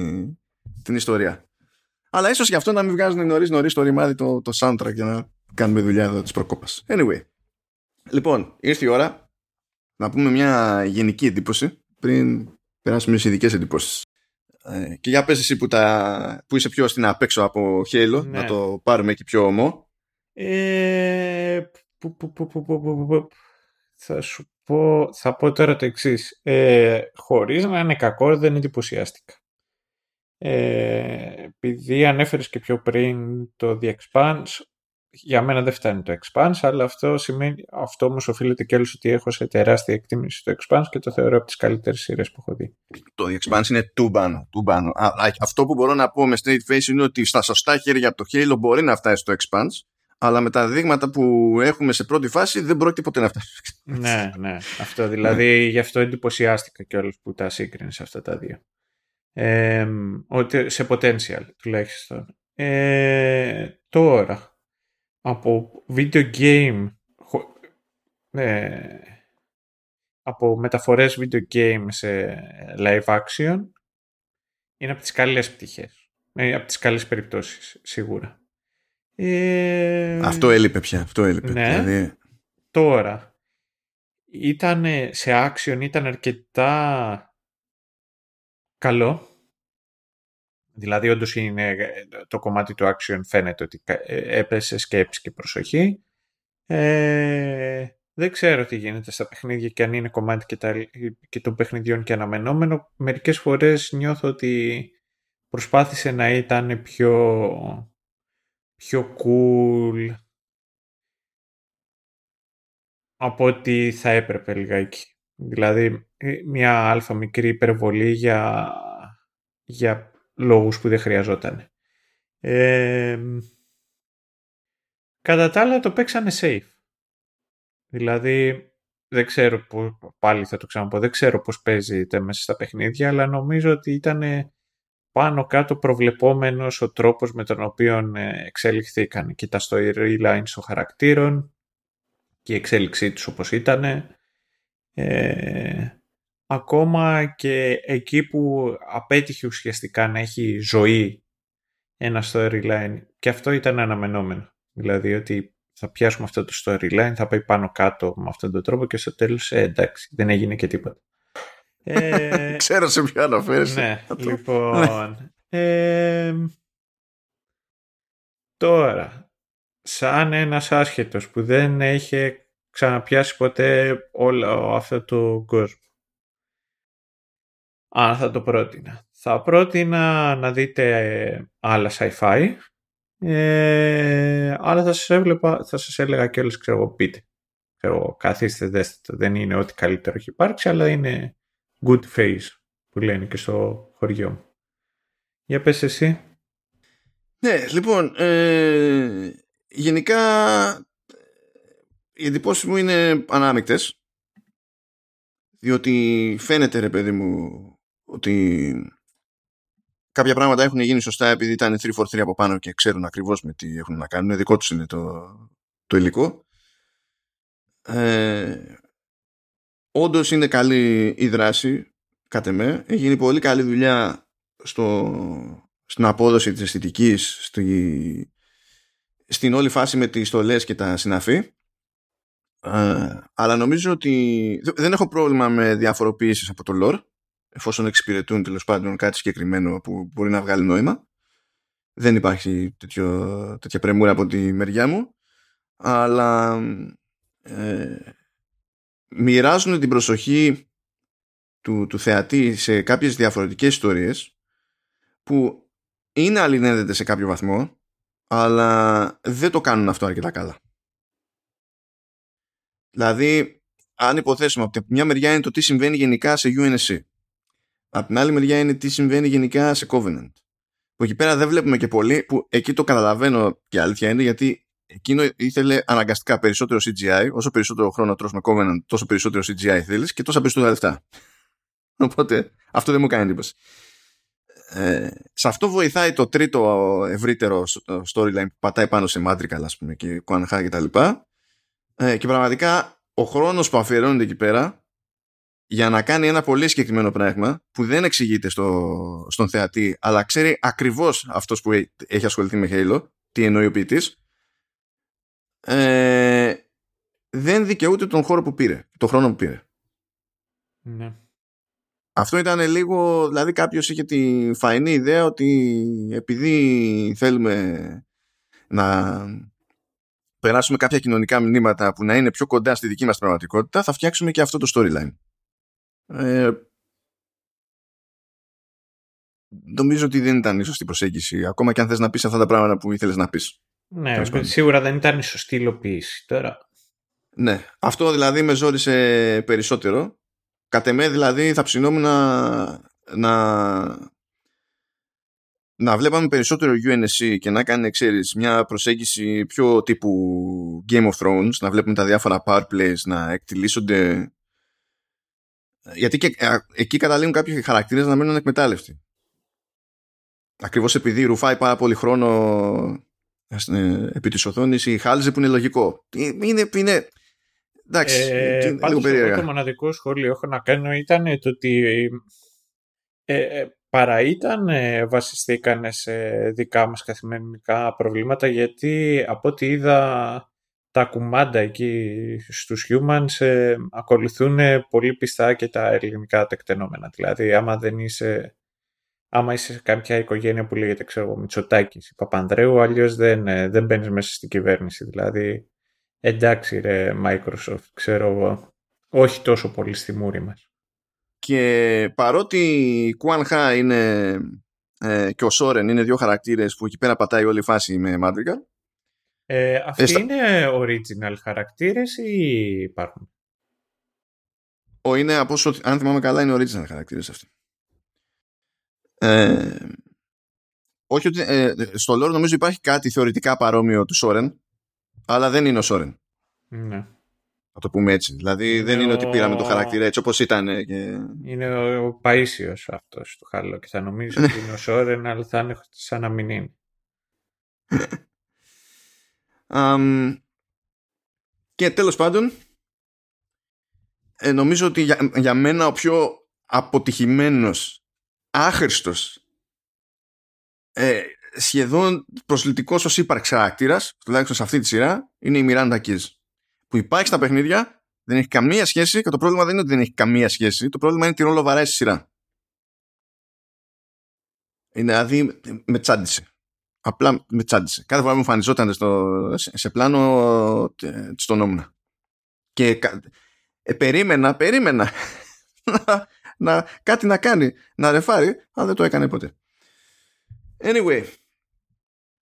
την ιστορία. Αλλά ίσως γι' αυτό να μην βγάζουν νωρίς νωρίς το ρημάδι το, το soundtrack για να κάνουμε δουλειά εδώ της προκόπας. Anyway. Λοιπόν, ήρθε η ώρα να πούμε μια γενική εντύπωση πριν περάσουμε στις ειδικές εντυπώσεις. Ε, και για πες εσύ που, τα, που είσαι πιο στην απέξω από Halo, ναι. να το πάρουμε εκεί πιο ομό. Ε, που, που, που, θα σου πω, θα πω τώρα το εξής. Ε, χωρίς να είναι κακό, δεν εντυπωσιάστηκα. Ε, επειδή ανέφερες και πιο πριν το The Expanse, για μένα δεν φτάνει το Expanse, αλλά αυτό, σημαίνει, αυτό όμως οφείλεται και όλους ότι έχω σε τεράστια εκτίμηση το Expanse και το θεωρώ από τις καλύτερες σειρές που έχω δει. Το The Expanse είναι τούμπανο. τούμπανο. Αυτό που μπορώ να πω με straight face είναι ότι στα σωστά χέρια το Halo μπορεί να φτάσει στο Expanse, αλλά με τα δείγματα που έχουμε σε πρώτη φάση δεν πρόκειται ποτέ να φτάσει. ναι, ναι. Αυτό δηλαδή, γι' αυτό εντυπωσιάστηκα κιόλας που τα σύγκρινες αυτά τα δύο. Ε, ότι σε potential τουλάχιστον. Ε, τώρα, από video game, ε, από μεταφορές video game σε live action, είναι από τις καλές πτυχές. Ε, από τις καλές περιπτώσεις, σίγουρα. Ε, αυτό έλειπε πια. Αυτό έλειπε. Ναι. Δηλαδή... Τώρα, ήταν σε action, ήταν αρκετά καλό. Δηλαδή, όντως είναι το κομμάτι του action φαίνεται ότι έπεσε σκέψη και προσοχή. Ε, δεν ξέρω τι γίνεται στα παιχνίδια και αν είναι κομμάτι και, τα, και των παιχνιδιών και αναμενόμενο. Μερικές φορές νιώθω ότι προσπάθησε να ήταν πιο, πιο cool από ότι θα έπρεπε λιγάκι. Δηλαδή ε, μια αλφα μικρή υπερβολή για, για λόγους που δεν χρειαζόταν. Ε, κατά τα άλλα το παίξανε safe. Δηλαδή, δεν ξέρω πώς, πάλι θα το ξαναπώ, δεν ξέρω πώς παίζεται μέσα στα παιχνίδια, αλλά νομίζω ότι ήταν πάνω κάτω προβλεπόμενος ο τρόπος με τον οποίο ε, εξελιχθήκαν. Και τα storyline των χαρακτήρων και η εξέλιξή τους όπως ήταν. Ε, ακόμα και εκεί που απέτυχε ουσιαστικά να έχει ζωή ένα storyline και αυτό ήταν αναμενόμενο. Δηλαδή ότι θα πιάσουμε αυτό το storyline, θα πάει πάνω κάτω με αυτόν τον τρόπο και στο τέλος ε, εντάξει, δεν έγινε και τίποτα. Ε, [LAUGHS] Ξέρω σε ποιο αναφέρεσαι. Ναι, λοιπόν. Ε, τώρα, σαν ένας άσχετος που δεν έχει ξαναπιάσει ποτέ όλο αυτό το κόσμο. Αν θα το πρότεινα. Θα πρότεινα να δείτε άλλα sci-fi ε, αλλά θα σας, έβλεπα, θα σας έλεγα και όλες, ξέρω πείτε. Ξέρω, καθίστε, δέστε το. Δεν είναι ό,τι καλύτερο έχει υπάρξει, αλλά είναι good face που λένε και στο χωριό μου. Για πες εσύ. Ναι, λοιπόν, ε, γενικά οι εντυπώσεις μου είναι ανάμεικτες διότι φαίνεται ρε παιδί μου ότι κάποια πράγματα έχουν γίνει σωστά επειδή ήταν 343 από πάνω και ξέρουν ακριβώς με τι έχουν να κάνουν. Δικό τους είναι το, το υλικό. Ε, Όντως είναι καλή η δράση, κατά με. Έχει γίνει πολύ καλή δουλειά στο, στην απόδοση της αισθητικής, στη, στην όλη φάση με τις στολές και τα συναφή. Ε, αλλά νομίζω ότι δεν έχω πρόβλημα με διαφοροποίησεις από το lore εφόσον εξυπηρετούν τέλος πάντων κάτι συγκεκριμένο που μπορεί να βγάλει νόημα. Δεν υπάρχει τέτοιο, τέτοια πρεμούρα από τη μεριά μου. Αλλά ε, μοιράζουν την προσοχή του, του θεατή σε κάποιες διαφορετικές ιστορίες που είναι αλληλένδετες σε κάποιο βαθμό αλλά δεν το κάνουν αυτό αρκετά καλά. Δηλαδή, αν υποθέσουμε από τη μια μεριά είναι το τι συμβαίνει γενικά σε UNSC Απ' την άλλη μεριά είναι τι συμβαίνει γενικά σε Covenant. Που εκεί πέρα δεν βλέπουμε και πολύ, που εκεί το καταλαβαίνω και αλήθεια είναι γιατί εκείνο ήθελε αναγκαστικά περισσότερο CGI. Όσο περισσότερο χρόνο τρως με Covenant, τόσο περισσότερο CGI θέλεις και τόσα περισσότερα λεφτά. [LAUGHS] Οπότε αυτό δεν μου κάνει εντύπωση. Ε, σε αυτό βοηθάει το τρίτο ευρύτερο storyline που πατάει πάνω σε Madrigal ας πούμε και Κουανχά και τα λοιπά ε, και πραγματικά ο χρόνος που αφιερώνεται εκεί πέρα για να κάνει ένα πολύ συγκεκριμένο πράγμα που δεν εξηγείται στο, στον θεατή αλλά ξέρει ακριβώς αυτός που έχει ασχοληθεί με Halo τι εννοεί ο ποιητής ε, δεν δικαιούται τον χώρο που πήρε τον χρόνο που πήρε ναι. αυτό ήταν λίγο δηλαδή κάποιος είχε τη φαϊνή ιδέα ότι επειδή θέλουμε να περάσουμε κάποια κοινωνικά μηνύματα που να είναι πιο κοντά στη δική μας πραγματικότητα θα φτιάξουμε και αυτό το storyline ε, νομίζω ότι δεν ήταν η σωστή προσέγγιση. Ακόμα και αν θες να πεις αυτά τα πράγματα που ήθελες να πεις. Ναι, σίγουρα δεν ήταν η σωστή υλοποίηση. Τώρα. Ναι, αυτό δηλαδή με ζόρισε περισσότερο. Κατ' εμέ δηλαδή θα ψινόμουν να, να, να βλέπαμε περισσότερο UNSC και να κάνει, ξέρεις, μια προσέγγιση πιο τύπου Game of Thrones, να βλέπουμε τα διάφορα power plays να εκτιλήσονται γιατί και εκεί καταλήγουν κάποιοι χαρακτήρες να μένουν εκμετάλλευτοι. Ακριβώς επειδή ρουφάει πάρα πολύ χρόνο ε, επί της οθόνης η χάλιζε που είναι λογικό. Είναι, είναι, εντάξει, ε, είναι λίγο περίεργα. Το μοναδικό σχόλιο έχω να κάνω ήταν το ότι ε, ε, παρά ήταν ε, βασιστήκανε σε δικά μας καθημερινικά προβλήματα γιατί από ό,τι είδα τα κουμάντα εκεί στους humans ε, ακολουθούν πολύ πιστά και τα ελληνικά τεκτενόμενα. Δηλαδή άμα δεν είσαι άμα είσαι σε κάποια οικογένεια που λέγεται ξέρω εγώ Μητσοτάκης ή Παπανδρέου αλλιώς δεν, ε, δεν μπαίνεις μέσα στην κυβέρνηση. Δηλαδή εντάξει ρε Microsoft ξέρω εγώ όχι τόσο πολύ στη μούρη μας. Και παρότι η Κουάν είναι ε, και ο Σόρεν είναι δύο χαρακτήρες που εκεί πέρα πατάει όλη η φάση με Madrigal. Ε, αυτοί είναι original χαρακτήρες ή υπάρχουν; Ο είναι από όσο, αν θυμάμαι καλά, είναι original χαρακτήρες αυτοί. Ε, όχι ότι ε, στο lore νομίζω υπάρχει κάτι θεωρητικά παρόμοιο του Σόρεν, αλλά δεν είναι ο Σόρεν. Ναι. Να το πούμε έτσι. Δηλαδή δεν είναι ότι πήραμε το χαρακτήρα έτσι όπως ήταν. Και... Είναι ο Παΐσιος αυτός του Χάλο και θα νομίζω ότι είναι ο Σόρεν αλλά θα είναι σαν να μην είναι. [LAUGHS] um, και τέλος πάντων ε, νομίζω ότι για, για μένα ο πιο αποτυχημένος άχρηστος ε, σχεδόν προσλητικός ως ύπαρξη χαρακτήρας τουλάχιστον σε αυτή τη σειρά είναι η Miranda Keys που υπάρχει στα παιχνίδια δεν έχει καμία σχέση και το πρόβλημα δεν είναι ότι δεν έχει καμία σχέση. Το πρόβλημα είναι τι ρόλο βαράει στη σειρά. Είναι δηλαδή με τσάντισε. Απλά με τσάντισε. Κάθε φορά που εμφανιζόταν στο, σε πλάνο στον Και ε, περίμενα, περίμενα [LAUGHS] να, να, κάτι να κάνει, να ρεφάρει, αλλά δεν το έκανε ποτέ. Anyway,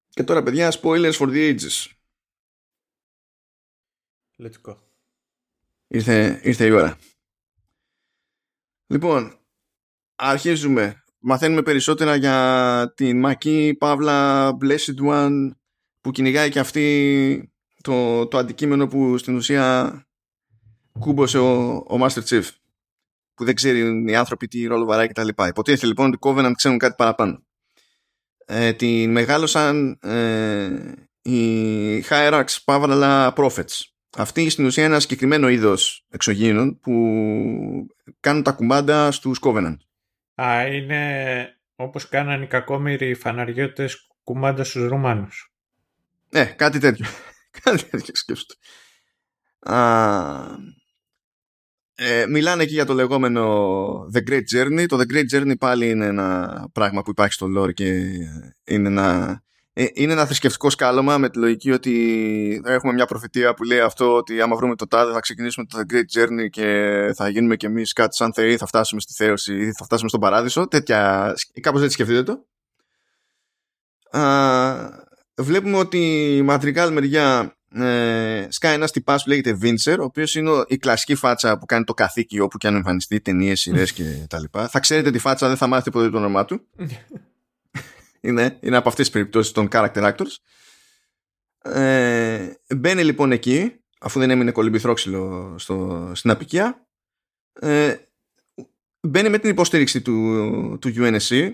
και τώρα παιδιά, spoilers for the ages. Let's go. Ήρθε, ήρθε η ώρα. Λοιπόν, αρχίζουμε. Μαθαίνουμε περισσότερα για την Μακή Παύλα Blessed One που κυνηγάει και αυτή το, το αντικείμενο που στην ουσία κούμπωσε ο, ο Master Chief που δεν ξέρει οι άνθρωποι τι ρόλο βαράει κτλ. Υποτίθεται λοιπόν ότι Covenant ξέρουν κάτι παραπάνω. Ε, την μεγάλωσαν ε, οι Hierarchs Παύλα Prophets αυτή στην ουσία είναι ένα συγκεκριμένο είδος εξωγήινων που κάνουν τα κουμάντα στους Covenant. Α, είναι όπως κάνανε οι κακόμοιροι φαναριώτες κουμάντας στους Ρουμάνους. Ναι, κάτι τέτοιο. [LAUGHS] κάτι τέτοιο σκέφτομαι. Ε, μιλάνε εκεί για το λεγόμενο The Great Journey. Το The Great Journey πάλι είναι ένα πράγμα που υπάρχει στο lore και είναι ένα ε, είναι ένα θρησκευτικό σκάλωμα με τη λογική ότι έχουμε μια προφητεία που λέει αυτό ότι άμα βρούμε το τάδε θα ξεκινήσουμε το The Great Journey και θα γίνουμε κι εμείς κάτι σαν θεοί, θα φτάσουμε στη θέωση ή θα φτάσουμε στον παράδεισο. Τέτοια, κάπως έτσι σκεφτείτε το. Α, βλέπουμε ότι η ματρικάλ μεριά ε, σκάει ένας τυπάς που λέγεται Βίντσερ, ο οποίος είναι η κλασική φάτσα που κάνει το καθήκη όπου και αν εμφανιστεί, ταινίες, σειρές [LAUGHS] κτλ. θα ξέρετε τη φάτσα, δεν θα μάθετε ποτέ το όνομά του. [LAUGHS] είναι, είναι από αυτές τις περιπτώσεις των character actors. Ε, μπαίνει λοιπόν εκεί, αφού δεν έμεινε κολυμπηθρόξυλο στο, στην απικία, ε, μπαίνει με την υποστήριξη του, του UNSC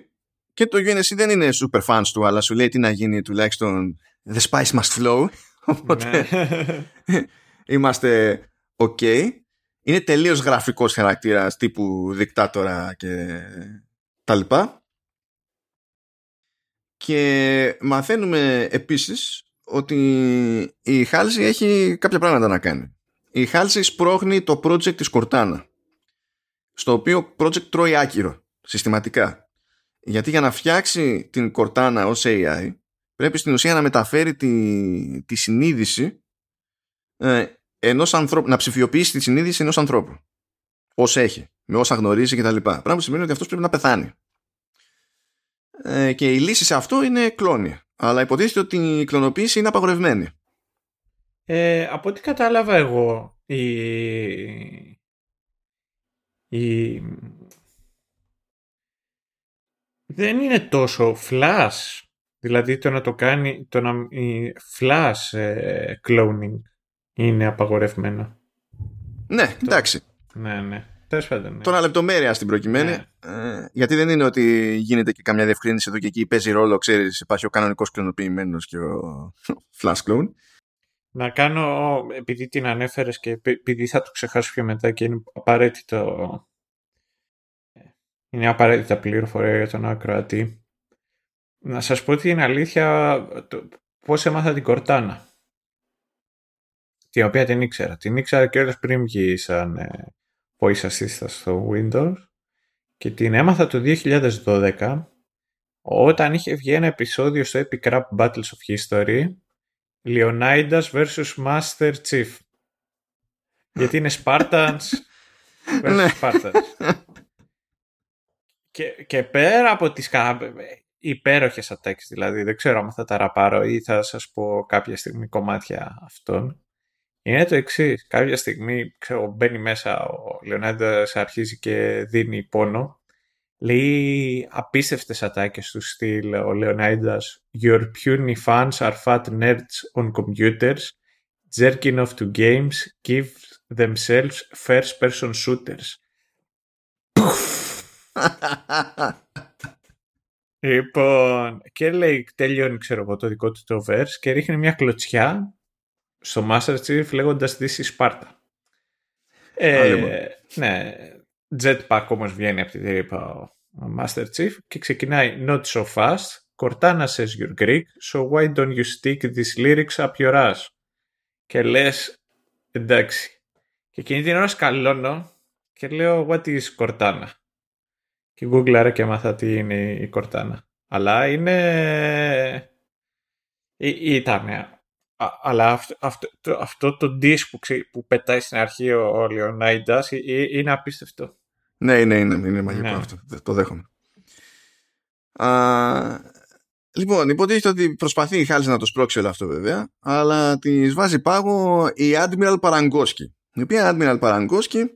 και το UNSC δεν είναι super fans του, αλλά σου λέει τι να γίνει τουλάχιστον the spice must flow. [LAUGHS] Οπότε ναι. [LAUGHS] είμαστε ok. Είναι τελείως γραφικός χαρακτήρας τύπου δικτάτορα και τα λοιπά. Και μαθαίνουμε επίσης ότι η Χάλση έχει κάποια πράγματα να κάνει. Η Χάλση σπρώχνει το project της Κορτάνα στο οποίο project τρώει άκυρο συστηματικά. Γιατί για να φτιάξει την Κορτάνα ως AI πρέπει στην ουσία να μεταφέρει τη, τη συνείδηση ε, ενός ανθρώπου, να ψηφιοποιήσει τη συνείδηση ενός ανθρώπου. Ως έχει, με όσα γνωρίζει κτλ. Πράγμα που σημαίνει ότι αυτός πρέπει να πεθάνει. Ε, και η λύση σε αυτό είναι κλόνη. Αλλά υποτίθεται ότι η κλωνοποίηση είναι απαγορευμένη. Ε, από ό,τι κατάλαβα εγώ, η, η, δεν είναι τόσο flash. Δηλαδή το να το κάνει, το να, η flash ε, cloning είναι απαγορευμένο. Ναι, εντάξει. Ναι, ναι. Τέλος πάντων, ναι. Τώρα λεπτομέρεια στην προκειμένη. Ναι. Ε, γιατί δεν είναι ότι γίνεται και καμιά διευκρίνηση εδώ και εκεί παίζει ρόλο, ξέρεις, υπάρχει ο κανονικός κλωνοποιημένος και ο [LAUGHS] flash clone. Να κάνω, επειδή την ανέφερες και επειδή θα το ξεχάσω πιο μετά και είναι απαραίτητο. Είναι απαραίτητα πληροφορία για τον ακροατή. Να σας πω την αλήθεια το, πώς έμαθα την Κορτάνα. Την οποία την ήξερα. Την ήξερα και όλες πριν βγει σαν ε, voice assistant στο Windows και την έμαθα το 2012 όταν είχε βγει ένα επεισόδιο στο Epic Rap Battles of History Leonidas vs Master Chief. Γιατί είναι Spartans vs [LAUGHS] Ναι. Spartans. και, και πέρα από τις κα- υπέροχες attacks, δηλαδή δεν ξέρω αν θα τα ραπάρω ή θα σας πω κάποια στιγμή κομμάτια αυτών, είναι το εξής. Κάποια στιγμή ξέρω, μπαίνει μέσα ο Λεωνάντας αρχίζει και δίνει πόνο. Λέει απίστευτες ατάκες του στυλ ο Λεωνάιντας Your puny fans are fat nerds on computers jerking off to games give themselves first person shooters. Λοιπόν, και λέει, τελειώνει ξέρω εγώ το δικό του το verse και ρίχνει μια κλωτσιά στο Master Chief λέγοντας This is Sparta. Ε, λοιπόν. ναι, jetpack όμως βγαίνει από τη τρύπα ο ο Master Chief και ξεκινάει Not so fast, Cortana says you're Greek, so why don't you stick these lyrics up your ass; Και λες, εντάξει. Και εκείνη την ώρα σκαλώνω και λέω What is Cortana; Και γκούγκλαρα και μάθα τι είναι η Cortana. Αλλά είναι... Ή- Ήταν Α, αλλά αυτό, αυτό, το, αυτό το disk που, ξε- που πετάει στην αρχή ο, ο Λεωνάιντας ε- ε- είναι απίστευτο. ναι, είναι, είναι, είναι μαγικό Ναι. αυτό. Το δέχομαι. Α, λοιπόν, υποτίθεται ότι προσπαθεί η Χάλης να το σπρώξει όλο αυτό βέβαια, αλλά της βάζει πάγο η Admiral Παραγκόσκι. Η οποία Admiral Παραγκόσκι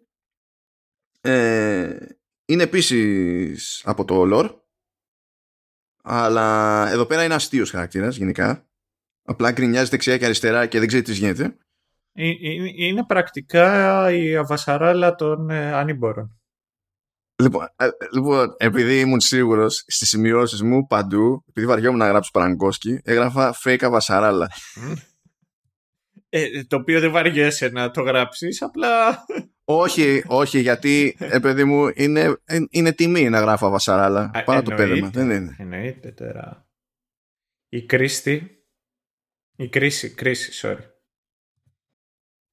ε, είναι επίσης από το lore, αλλά εδώ πέρα είναι αστείος χαρακτήρας γενικά. Απλά γκρινιάζει δεξιά και αριστερά και δεν ξέρει τι γίνεται. Ε- ε- Είναι πρακτικά η αβασαράλα των ε, ανήμπορων. Λοιπόν, ε, λοιπόν, επειδή ήμουν σίγουρος στις σημειώσεις μου παντού, επειδή βαριόμουν να γράψω Παραγκόσκι, έγραφα fake αβασαράλα. Ε, το οποίο δεν βαριέσαι να το γράψεις, απλά... όχι, όχι, γιατί, ε, παιδί μου, είναι, ε, είναι τιμή να γράφω αβασαράλα. Α, Πάρα το εννοείται. πέδεμα. Δεν είναι. Εννοείται τώρα. Η κρίστη... Η κρίση, κρίση, sorry.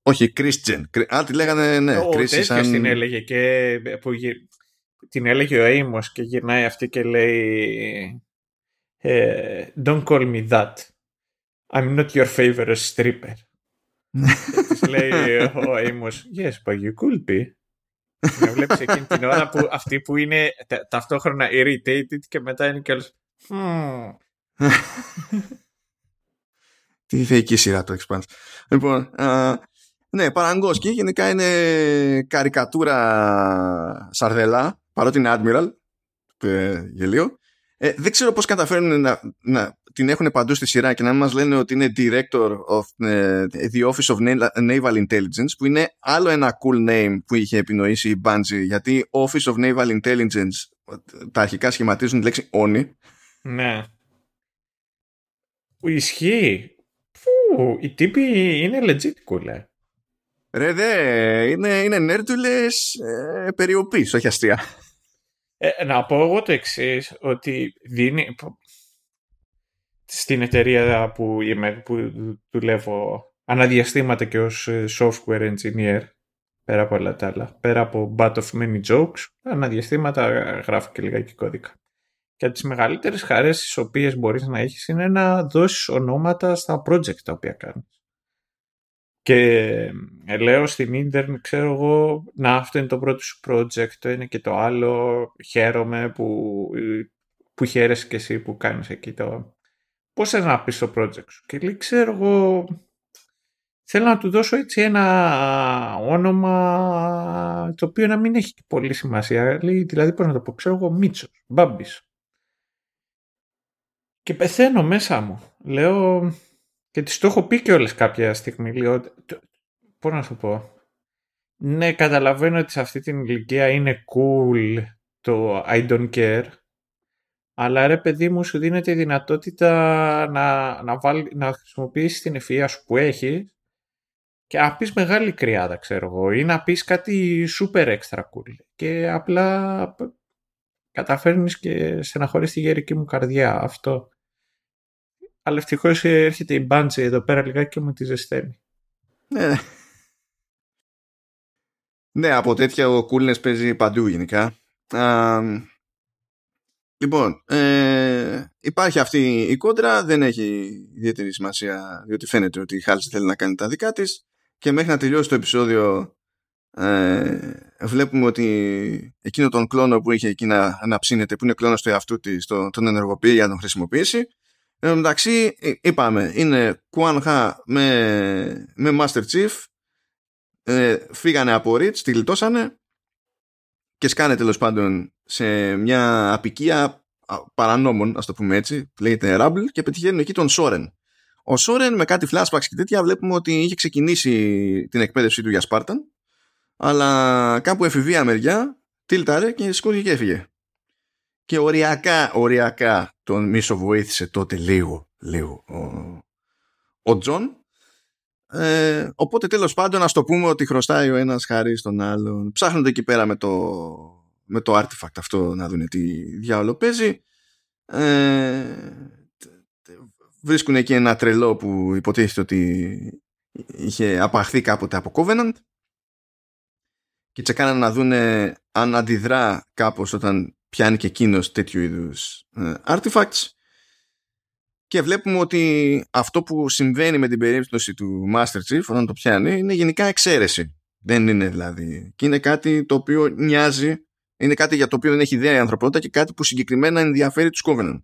Όχι, Christian. Κρι- Α, τη λέγανε, ναι, Ο κρίση τέτοιος σαν... την έλεγε και που γυ- την έλεγε ο Amos και γυρνάει αυτή και λέει ε, Don't call me that. I'm not your favorite stripper. Και της λέει ο Amos Yes, but you could be. Με βλέπεις εκείνη την ώρα που αυτή που είναι τα- ταυτόχρονα irritated και μετά είναι και όλος «Hmm». [LAUGHS] Τι θεϊκή σειρά το Expanse. Λοιπόν, α, ναι, Παραγκόσκι γενικά είναι καρικατούρα σαρδελά, παρότι είναι Admiral, ε, γελίο. Ε, δεν ξέρω πώς καταφέρνουν να, να την έχουν παντού στη σειρά και να μην μας λένε ότι είναι Director of ε, the Office of Na- Naval Intelligence που είναι άλλο ένα cool name που είχε επινοήσει η Bungie γιατί Office of Naval Intelligence τα αρχικά σχηματίζουν τη λέξη ONI Ναι. Που Ισχύει. Φου, οι τύποι είναι legit cool. ε. Ρε δε, είναι, είναι νέρτουλες ε, περιοπής, όχι αστεία. Ε, να πω εγώ το εξής ότι δίνει στην εταιρεία που είμαι, που δουλεύω αναδιαστήματα και ως ε, software engineer πέρα από όλα τα άλλα, πέρα από but of many jokes, αναδιαστήματα γράφω και λιγάκι κώδικα. Και από τις μεγαλύτερες χαρές τις οποίες μπορείς να έχεις είναι να δώσεις ονόματα στα project τα οποία κάνεις. Και ε, λέω στην ίντερνετ, ξέρω εγώ, να αυτό είναι το πρώτο σου project, το είναι και το άλλο, χαίρομαι που, που χαίρεσαι και εσύ που κάνεις εκεί το... Πώς θες να πεις το project σου. Και λέει, ξέρω εγώ, θέλω να του δώσω έτσι ένα όνομα το οποίο να μην έχει πολύ σημασία. Λέει, δηλαδή, πώς να το πω, ξέρω εγώ, Μίτσος, Μπάμπης. Και πεθαίνω μέσα μου. Λέω, και τη το έχω πει και όλες κάποια στιγμή. Λέω, πώς να σου πω. Ναι, καταλαβαίνω ότι σε αυτή την ηλικία είναι cool το I don't care. Αλλά ρε παιδί μου σου δίνεται η δυνατότητα να, να, βάλει, να χρησιμοποιήσεις την ευφυΐα σου που έχεις και να πεις μεγάλη κρυάδα ξέρω εγώ ή να πεις κάτι super extra cool και απλά καταφέρνεις και στεναχωρείς τη γερική μου καρδιά αυτό. Αλλά ευτυχώς έρχεται η μπάντζη εδώ πέρα λιγάκι και μου τη ζεσταίνει. Ναι. Ναι, από τέτοια ο coolness παίζει παντού γενικά. λοιπόν, ε, υπάρχει αυτή η κόντρα, δεν έχει ιδιαίτερη σημασία, διότι φαίνεται ότι η Χάλση θέλει να κάνει τα δικά της και μέχρι να τελειώσει το επεισόδιο ε, βλέπουμε ότι εκείνο τον κλόνο που είχε εκεί να, να ψήνεται, που είναι κλόνος του εαυτού της, τον, τον ενεργοποιεί για να τον χρησιμοποιήσει. Εν μεταξύ, ε, είπαμε, είναι Kuan με, με Master Chief, ε, φύγανε από Rich, τη γλιτώσανε και σκάνε τέλος πάντων σε μια απικία παρανόμων, ας το πούμε έτσι, που λέγεται Rumble και πετυχαίνουν εκεί τον Σόρεν. Ο Σόρεν με κάτι flashbacks και τέτοια βλέπουμε ότι είχε ξεκινήσει την εκπαίδευσή του για Σπάρταν, αλλά κάπου εφηβεία μεριά τίλταρε και σηκώθηκε και έφυγε. Και οριακά, οριακά τον μισο βοήθησε τότε λίγο, λίγο ο, ο Τζον. Ε, οπότε τέλος πάντων ας το πούμε ότι χρωστάει ο ένας χάρη στον άλλον. Ψάχνονται εκεί πέρα με το, με το artifact αυτό να δουν τι διάολο παίζει. Ε, βρίσκουν εκεί ένα τρελό που υποτίθεται ότι είχε απαχθεί κάποτε από Covenant και τσεκάναν να δουν αν αντιδρά κάπως όταν πιάνει και εκείνος τέτοιου είδους ε, artifacts και βλέπουμε ότι αυτό που συμβαίνει με την περίπτωση του Master Chief όταν το πιάνει είναι γενικά εξαίρεση. Δεν είναι δηλαδή. Και είναι κάτι το οποίο νοιάζει, είναι κάτι για το οποίο δεν έχει ιδέα η ανθρωπότητα και κάτι που συγκεκριμένα ενδιαφέρει τους Covenant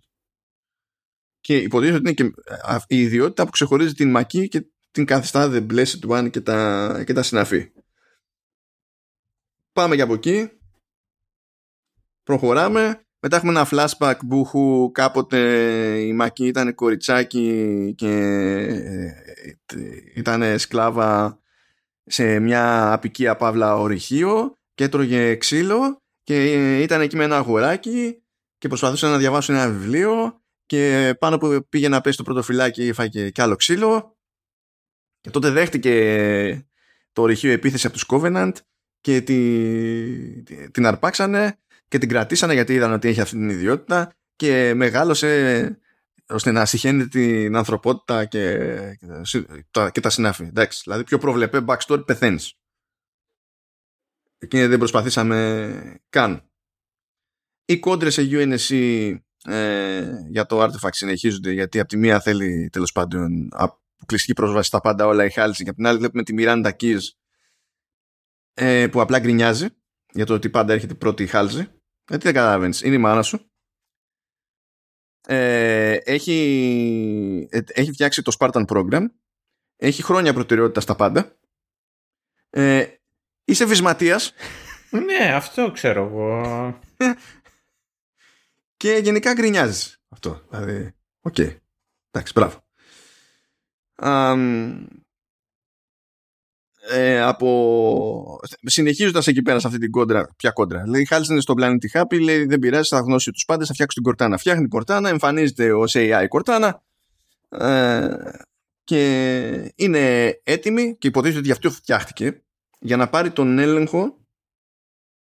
και υποτίθεται ότι είναι και η ιδιότητα που ξεχωρίζει την μακή και την καθιστά the blessed one και τα, και τα συναφή. Πάμε για από εκεί. Προχωράμε. Μετά έχουμε ένα flashback που κάποτε η Μακή ήταν κοριτσάκι και ε, ήταν σκλάβα σε μια απικία παύλα ορυχείο και έτρωγε ξύλο και ήταν εκεί με ένα αγοράκι και προσπαθούσε να διαβάσει ένα βιβλίο και πάνω που πήγε να πέσει το πρώτο φυλάκι φάγε και άλλο ξύλο και τότε δέχτηκε το ορυχείο επίθεση από τους Covenant και την αρπάξανε και την κρατήσανε γιατί είδαν ότι έχει αυτή την ιδιότητα και μεγάλωσε ώστε να συχαίνει την ανθρωπότητα και, και τα συνάφη. Εντάξει, δηλαδή πιο προβλεπέ backstory πεθαίνεις. Εκείνη δεν προσπαθήσαμε καν. Οι κόντρες σε UNSC ε, για το artifact συνεχίζονται γιατί από τη μία θέλει τέλος πάντων αποκλειστική πρόσβαση στα πάντα όλα η Χάλση και από την άλλη βλέπουμε τη Miranda Keys ε, που απλά γκρινιάζει για το ότι πάντα έρχεται πρώτη η Χάλση γιατί δεν καταλαβαίνεις, είναι η μάνα σου ε, έχει, ε, έχει φτιάξει το Spartan Program έχει χρόνια προτεραιότητα στα πάντα ε, είσαι βυσματίας [LAUGHS] ναι αυτό ξέρω εγώ [LAUGHS] και γενικά γκρινιάζεις αυτό. Δηλαδή, οκ. Okay. Εντάξει, μπράβο. Ε, από... Συνεχίζοντας εκεί πέρα σε αυτή την κόντρα, ποια κόντρα; Λέει, Χάλσεϊ είναι στον πλανήτη Happy, λέει, δεν πειράζει, θα κλωνώσει τους πάντες, θα φτιάξει την Κορτάνα. Φτιάχνει την Κορτάνα, εμφανίζεται ως AI Κορτάνα ε, και είναι έτοιμη και υποτίθεται ότι γι' αυτό φτιάχτηκε για να πάρει τον έλεγχο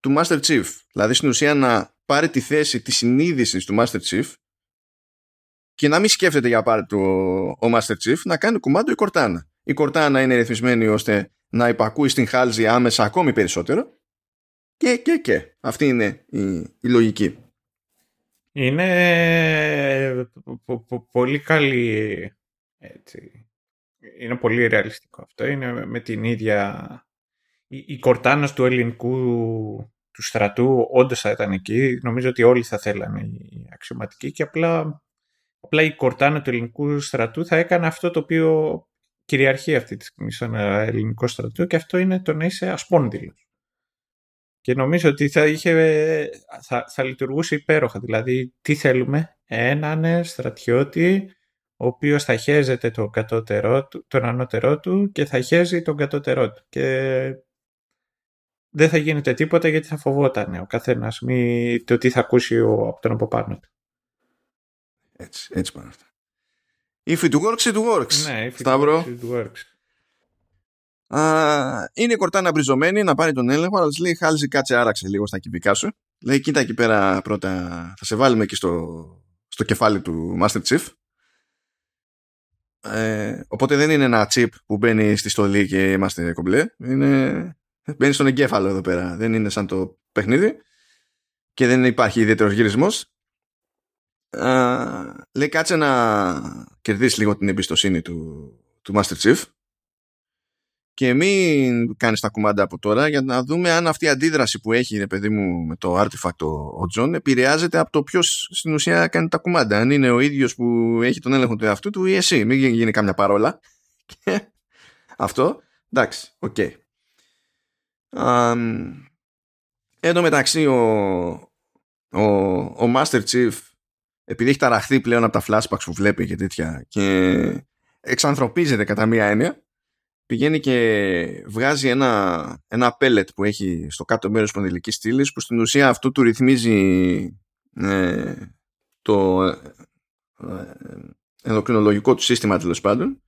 του Master Chief. Δηλαδή στην ουσία να πάρει τη θέση της συνείδησης του Master Chief και να μην σκέφτεται για πάρει το, ο Master Chief να κάνει κουμάντο η Κορτάνα. Η Κορτάνα είναι ρυθμισμένη ώστε να υπακούει στην Χάλζη άμεσα ακόμη περισσότερο και και και. Αυτή είναι η, η λογική. Είναι πολύ καλή έτσι. Είναι πολύ ρεαλιστικό αυτό. Είναι με την ίδια η, η Κορτάνα του ελληνικού του στρατού όντως θα ήταν εκεί. Νομίζω ότι όλοι θα θέλανε οι αξιωματικοί και απλά, απλά η κορτάνα του ελληνικού στρατού θα έκανε αυτό το οποίο κυριαρχεί αυτή τη στιγμή στον ελληνικό στρατό και αυτό είναι το να είσαι ασπόνδυλος. Και νομίζω ότι θα, είχε, θα, θα λειτουργούσε υπέροχα. Δηλαδή, τι θέλουμε, έναν στρατιώτη ο οποίος θα χέζεται το κατώτερό του, τον ανώτερό του και θα χέζει τον κατώτερό του. Και δεν θα γίνεται τίποτα γιατί θα φοβόταν ο καθένας μη, το τι θα ακούσει ο, από τον από πάνω του. Έτσι, έτσι πάνε αυτά. If it works, it works. Ναι, if it Σταύρο. works, it works. Α, είναι η κορτάνα μπριζωμένη να πάρει τον έλεγχο, αλλά της λέει χάλιζε κάτσε άραξε λίγο στα κυβικά σου. Λέει κοίτα εκεί πέρα πρώτα, θα σε βάλουμε εκεί στο, στο κεφάλι του Master Chief. Ε, οπότε δεν είναι ένα chip που μπαίνει στη στολή και είμαστε κομπλέ. Είναι, μπαίνει στον εγκέφαλο εδώ πέρα. Δεν είναι σαν το παιχνίδι και δεν υπάρχει ιδιαίτερος γυρισμός. Λέει κάτσε να κερδίσεις λίγο την εμπιστοσύνη του, του Master Chief και μην κάνεις τα κουμάντα από τώρα για να δούμε αν αυτή η αντίδραση που έχει ρε παιδί μου με το artifact ο Τζον επηρεάζεται από το ποιος στην ουσία κάνει τα κουμάντα. Αν είναι ο ίδιος που έχει τον έλεγχο του εαυτού του ή εσύ. Μην γίνει καμιά παρόλα. Και [LAUGHS] αυτό εντάξει οκ. Okay. um, εν τω μεταξύ ο, ο, ο Master Chief επειδή έχει ταραχθεί πλέον από τα flashbacks που βλέπει και τέτοια και εξανθρωπίζεται κατά μία έννοια πηγαίνει και βγάζει ένα, ένα pellet που έχει στο κάτω μέρος πονδυλικής στήλης που στην ουσία αυτό του ρυθμίζει ε, το ε, ενδοκρινολογικό του σύστημα τέλος πάντων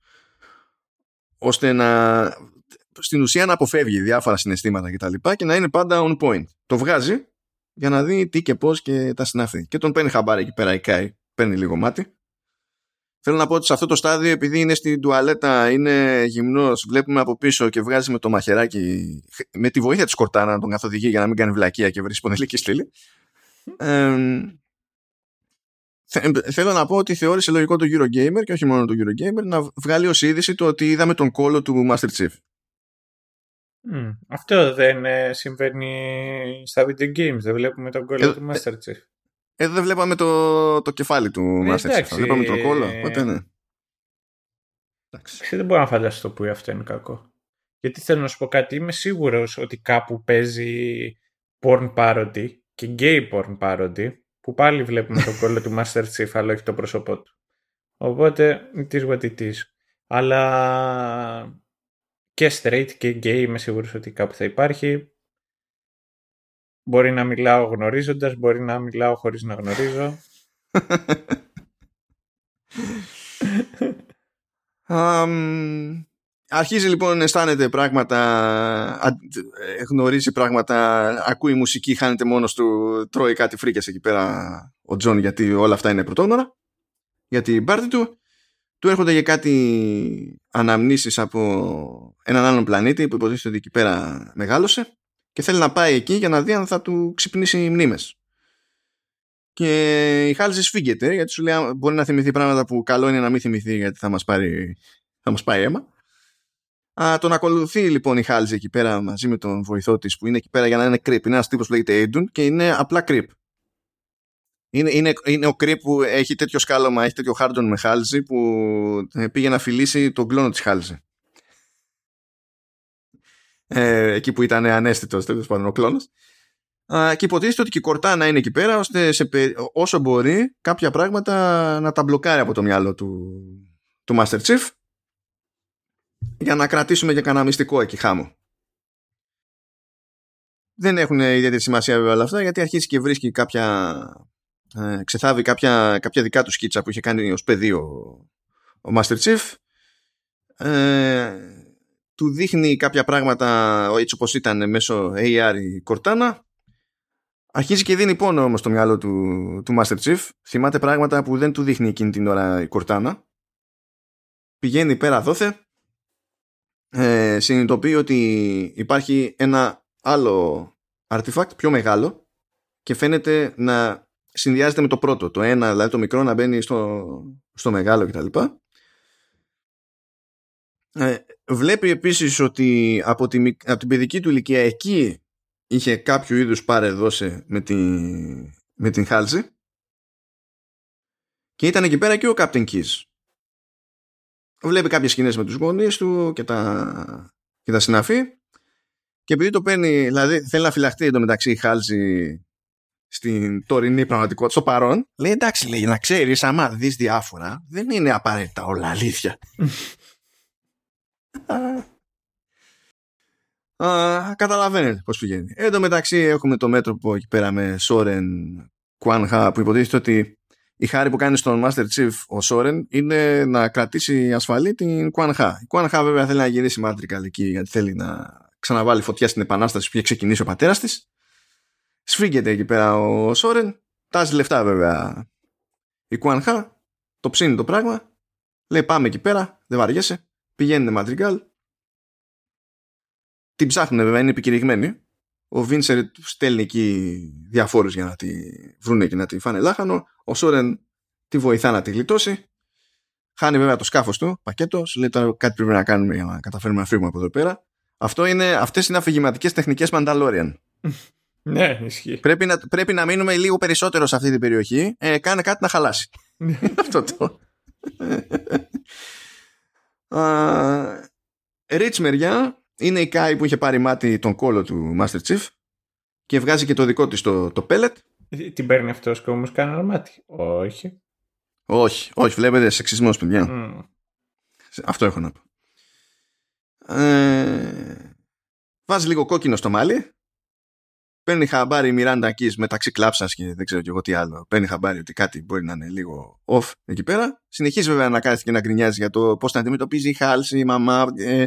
ώστε να στην ουσία να αποφεύγει διάφορα συναισθήματα και τα λοιπά και να είναι πάντα on point. Το βγάζει για να δει τι και πώς και τα συνάφη. Και τον παίρνει χαμπάρι εκεί πέρα η Κάι, παίρνει λίγο μάτι Θέλω να πω ότι σε αυτό το στάδιο, επειδή είναι στην τουαλέτα, είναι γυμνός, βλέπουμε από πίσω και βγάζει με το μαχαιράκι, με τη βοήθεια της Κορτάνα να τον καθοδηγεί για να μην κάνει βλακεία και βρει σπονδυλική στήλη. Ε, θέλω να πω ότι θεώρησε λογικό το Eurogamer και όχι μόνο το Eurogamer να βγάλει ως είδηση το ότι είδαμε τον κόλο του Master Chief. Mm, αυτό δεν ε, συμβαίνει στα video games. Δεν βλέπουμε τον κόλλο ε, του Master Chief. Εδώ δεν βλέπαμε το, το κεφάλι του ε, Master Chief. Βλέπαμε το κόλλο. Οπότε ναι. Εντάξει. Δεν μπορώ να φανταστώ που αυτό είναι κακό. Γιατί θέλω να σου πω κάτι. Είμαι σίγουρος ότι κάπου παίζει porn parody και gay porn parody που πάλι βλέπουμε το κόλλο του Master Chief αλλά όχι το πρόσωπό του. Οπότε, it is what it is. Αλλά και straight και gay είμαι σίγουρος ότι κάπου θα υπάρχει. Μπορεί να μιλάω γνωρίζοντας, μπορεί να μιλάω χωρίς να γνωρίζω. [LAUGHS] um, αρχίζει λοιπόν να αισθάνεται πράγματα, γνωρίζει πράγματα, ακούει μουσική, χάνεται μόνος του, τρώει κάτι φρίκες εκεί πέρα ο Τζον γιατί όλα αυτά είναι πρωτόγνωρα για την πάρτι του. Του έρχονται για κάτι αναμνήσεις από έναν άλλον πλανήτη που υποτίθεται ότι εκεί πέρα μεγάλωσε και θέλει να πάει εκεί για να δει αν θα του ξυπνήσει μνήμες. Και η Χάλζη σφίγγεται γιατί σου λέει μπορεί να θυμηθεί πράγματα που καλό είναι να μην θυμηθεί γιατί θα μας, πάρει, θα μας πάει αίμα. Α, τον ακολουθεί λοιπόν η Χάλζη εκεί πέρα μαζί με τον βοηθό της που είναι εκεί πέρα για να είναι creep. Είναι ένας τύπος που λέγεται Aidun και είναι απλά creep. Είναι, είναι, είναι ο creep που έχει τέτοιο σκάλωμα, έχει τέτοιο χάρτον με Χάλζη που ε, πήγε να φιλήσει τον κλόνο της Χάλζη ε, εκεί που ήταν ανέστητος τέλος πάντων ο κλόνος. Και υποτίθεται ότι και η Κορτάνα είναι εκεί πέρα ώστε σε, όσο μπορεί κάποια πράγματα να τα μπλοκάρει από το μυαλό του, του Master Chief για να κρατήσουμε για κανένα μυστικό εκεί χάμω. Δεν έχουν ιδιαίτερη σημασία βέβαια όλα αυτά γιατί αρχίζει και βρίσκει κάποια ε, ξεθάβει κάποια, κάποια δικά του σκίτσα που είχε κάνει ως παιδί ο, ο Master Chief. Ε, του δείχνει κάποια πράγματα έτσι όπως ήταν μέσω AR η Cortana. Αρχίζει και δίνει πόνο όμως στο μυαλό του, του Master Chief. Θυμάται πράγματα που δεν του δείχνει εκείνη την ώρα η Cortana. Πηγαίνει πέρα δόθε. Ε, συνειδητοποιεί ότι υπάρχει ένα άλλο artifact πιο μεγάλο και φαίνεται να συνδυάζεται με το πρώτο. Το ένα δηλαδή το μικρό να μπαίνει στο, στο μεγάλο κτλ. Ε, βλέπει επίσης ότι από, τη, από την παιδική του ηλικία εκεί είχε κάποιο είδους παρεδώσει με, τη, με την Χάλζη και ήταν εκεί πέρα και ο Captain Keys. Βλέπει κάποιες σκηνές με τους γονείς του και τα, και τα συναφή. Και επειδή το παίρνει, δηλαδή θέλει να φυλαχτεί εντωμεταξύ η Χάλζη στην τωρινή πραγματικότητα, στο παρόν, λέει εντάξει, λέει, να ξέρεις, άμα δεις διάφορα, δεν είναι απαραίτητα όλα αλήθεια. Α, καταλαβαίνετε πώς πηγαίνει. Εν τω μεταξύ έχουμε το μέτωπο εκεί πέρα με Σόρεν Κουάνχα που υποτίθεται ότι η χάρη που κάνει στον Master Chief ο Σόρεν είναι να κρατήσει ασφαλή την Κουάνχα. Η Κουάνχα βέβαια θέλει να γυρίσει μάτρικα εκεί γιατί θέλει να ξαναβάλει φωτιά στην επανάσταση που είχε ξεκινήσει ο πατέρας της. Σφίγγεται εκεί πέρα ο Σόρεν, τάζει λεφτά βέβαια η Κουάνχα, το ψήνει το πράγμα, λέει πάμε εκεί πέρα, δεν βαριέσαι, πηγαίνει Μαντριγκάλ, την ψάχνουν βέβαια, είναι επικηρυγμένη. Ο Βίνσερ στέλνει εκεί διαφόρους για να τη βρούνε και να τη φάνε λάχανο. Ο Σόρεν τη βοηθά να τη γλιτώσει. Χάνει βέβαια το σκάφος του, πακέτο. Σου λέει τώρα κάτι πρέπει να κάνουμε για να καταφέρουμε να φύγουμε από εδώ πέρα. Αυτό είναι, αυτές είναι αφηγηματικές τεχνικές Mandalorian. [LAUGHS] ναι, ισχύει. Πρέπει να, πρέπει να μείνουμε λίγο περισσότερο σε αυτή την περιοχή. Ε, κάνε κάτι να χαλάσει. [LAUGHS] Αυτό το. [LAUGHS] Ρίτς μεριά είναι η Κάι που είχε πάρει μάτι τον κόλο του Master Chief και βγάζει και το δικό της το, το pellet. Την παίρνει αυτός και όμως κάνει μάτι. Όχι. Όχι, όχι, βλέπετε σεξισμός παιδιά. Αυτό έχω να πω. Ε, βάζει λίγο κόκκινο στο μάλι. Παίρνει χαμπάρι η Μιράντα Κις μεταξύ κλάψα και δεν ξέρω και εγώ τι άλλο. Παίρνει χαμπάρι ότι κάτι μπορεί να είναι λίγο off εκεί πέρα. Συνεχίζει βέβαια να κάθεται και να γκρινιάζει για το πώς να αντιμετωπίζει η Χάλση, η μαμά, ε,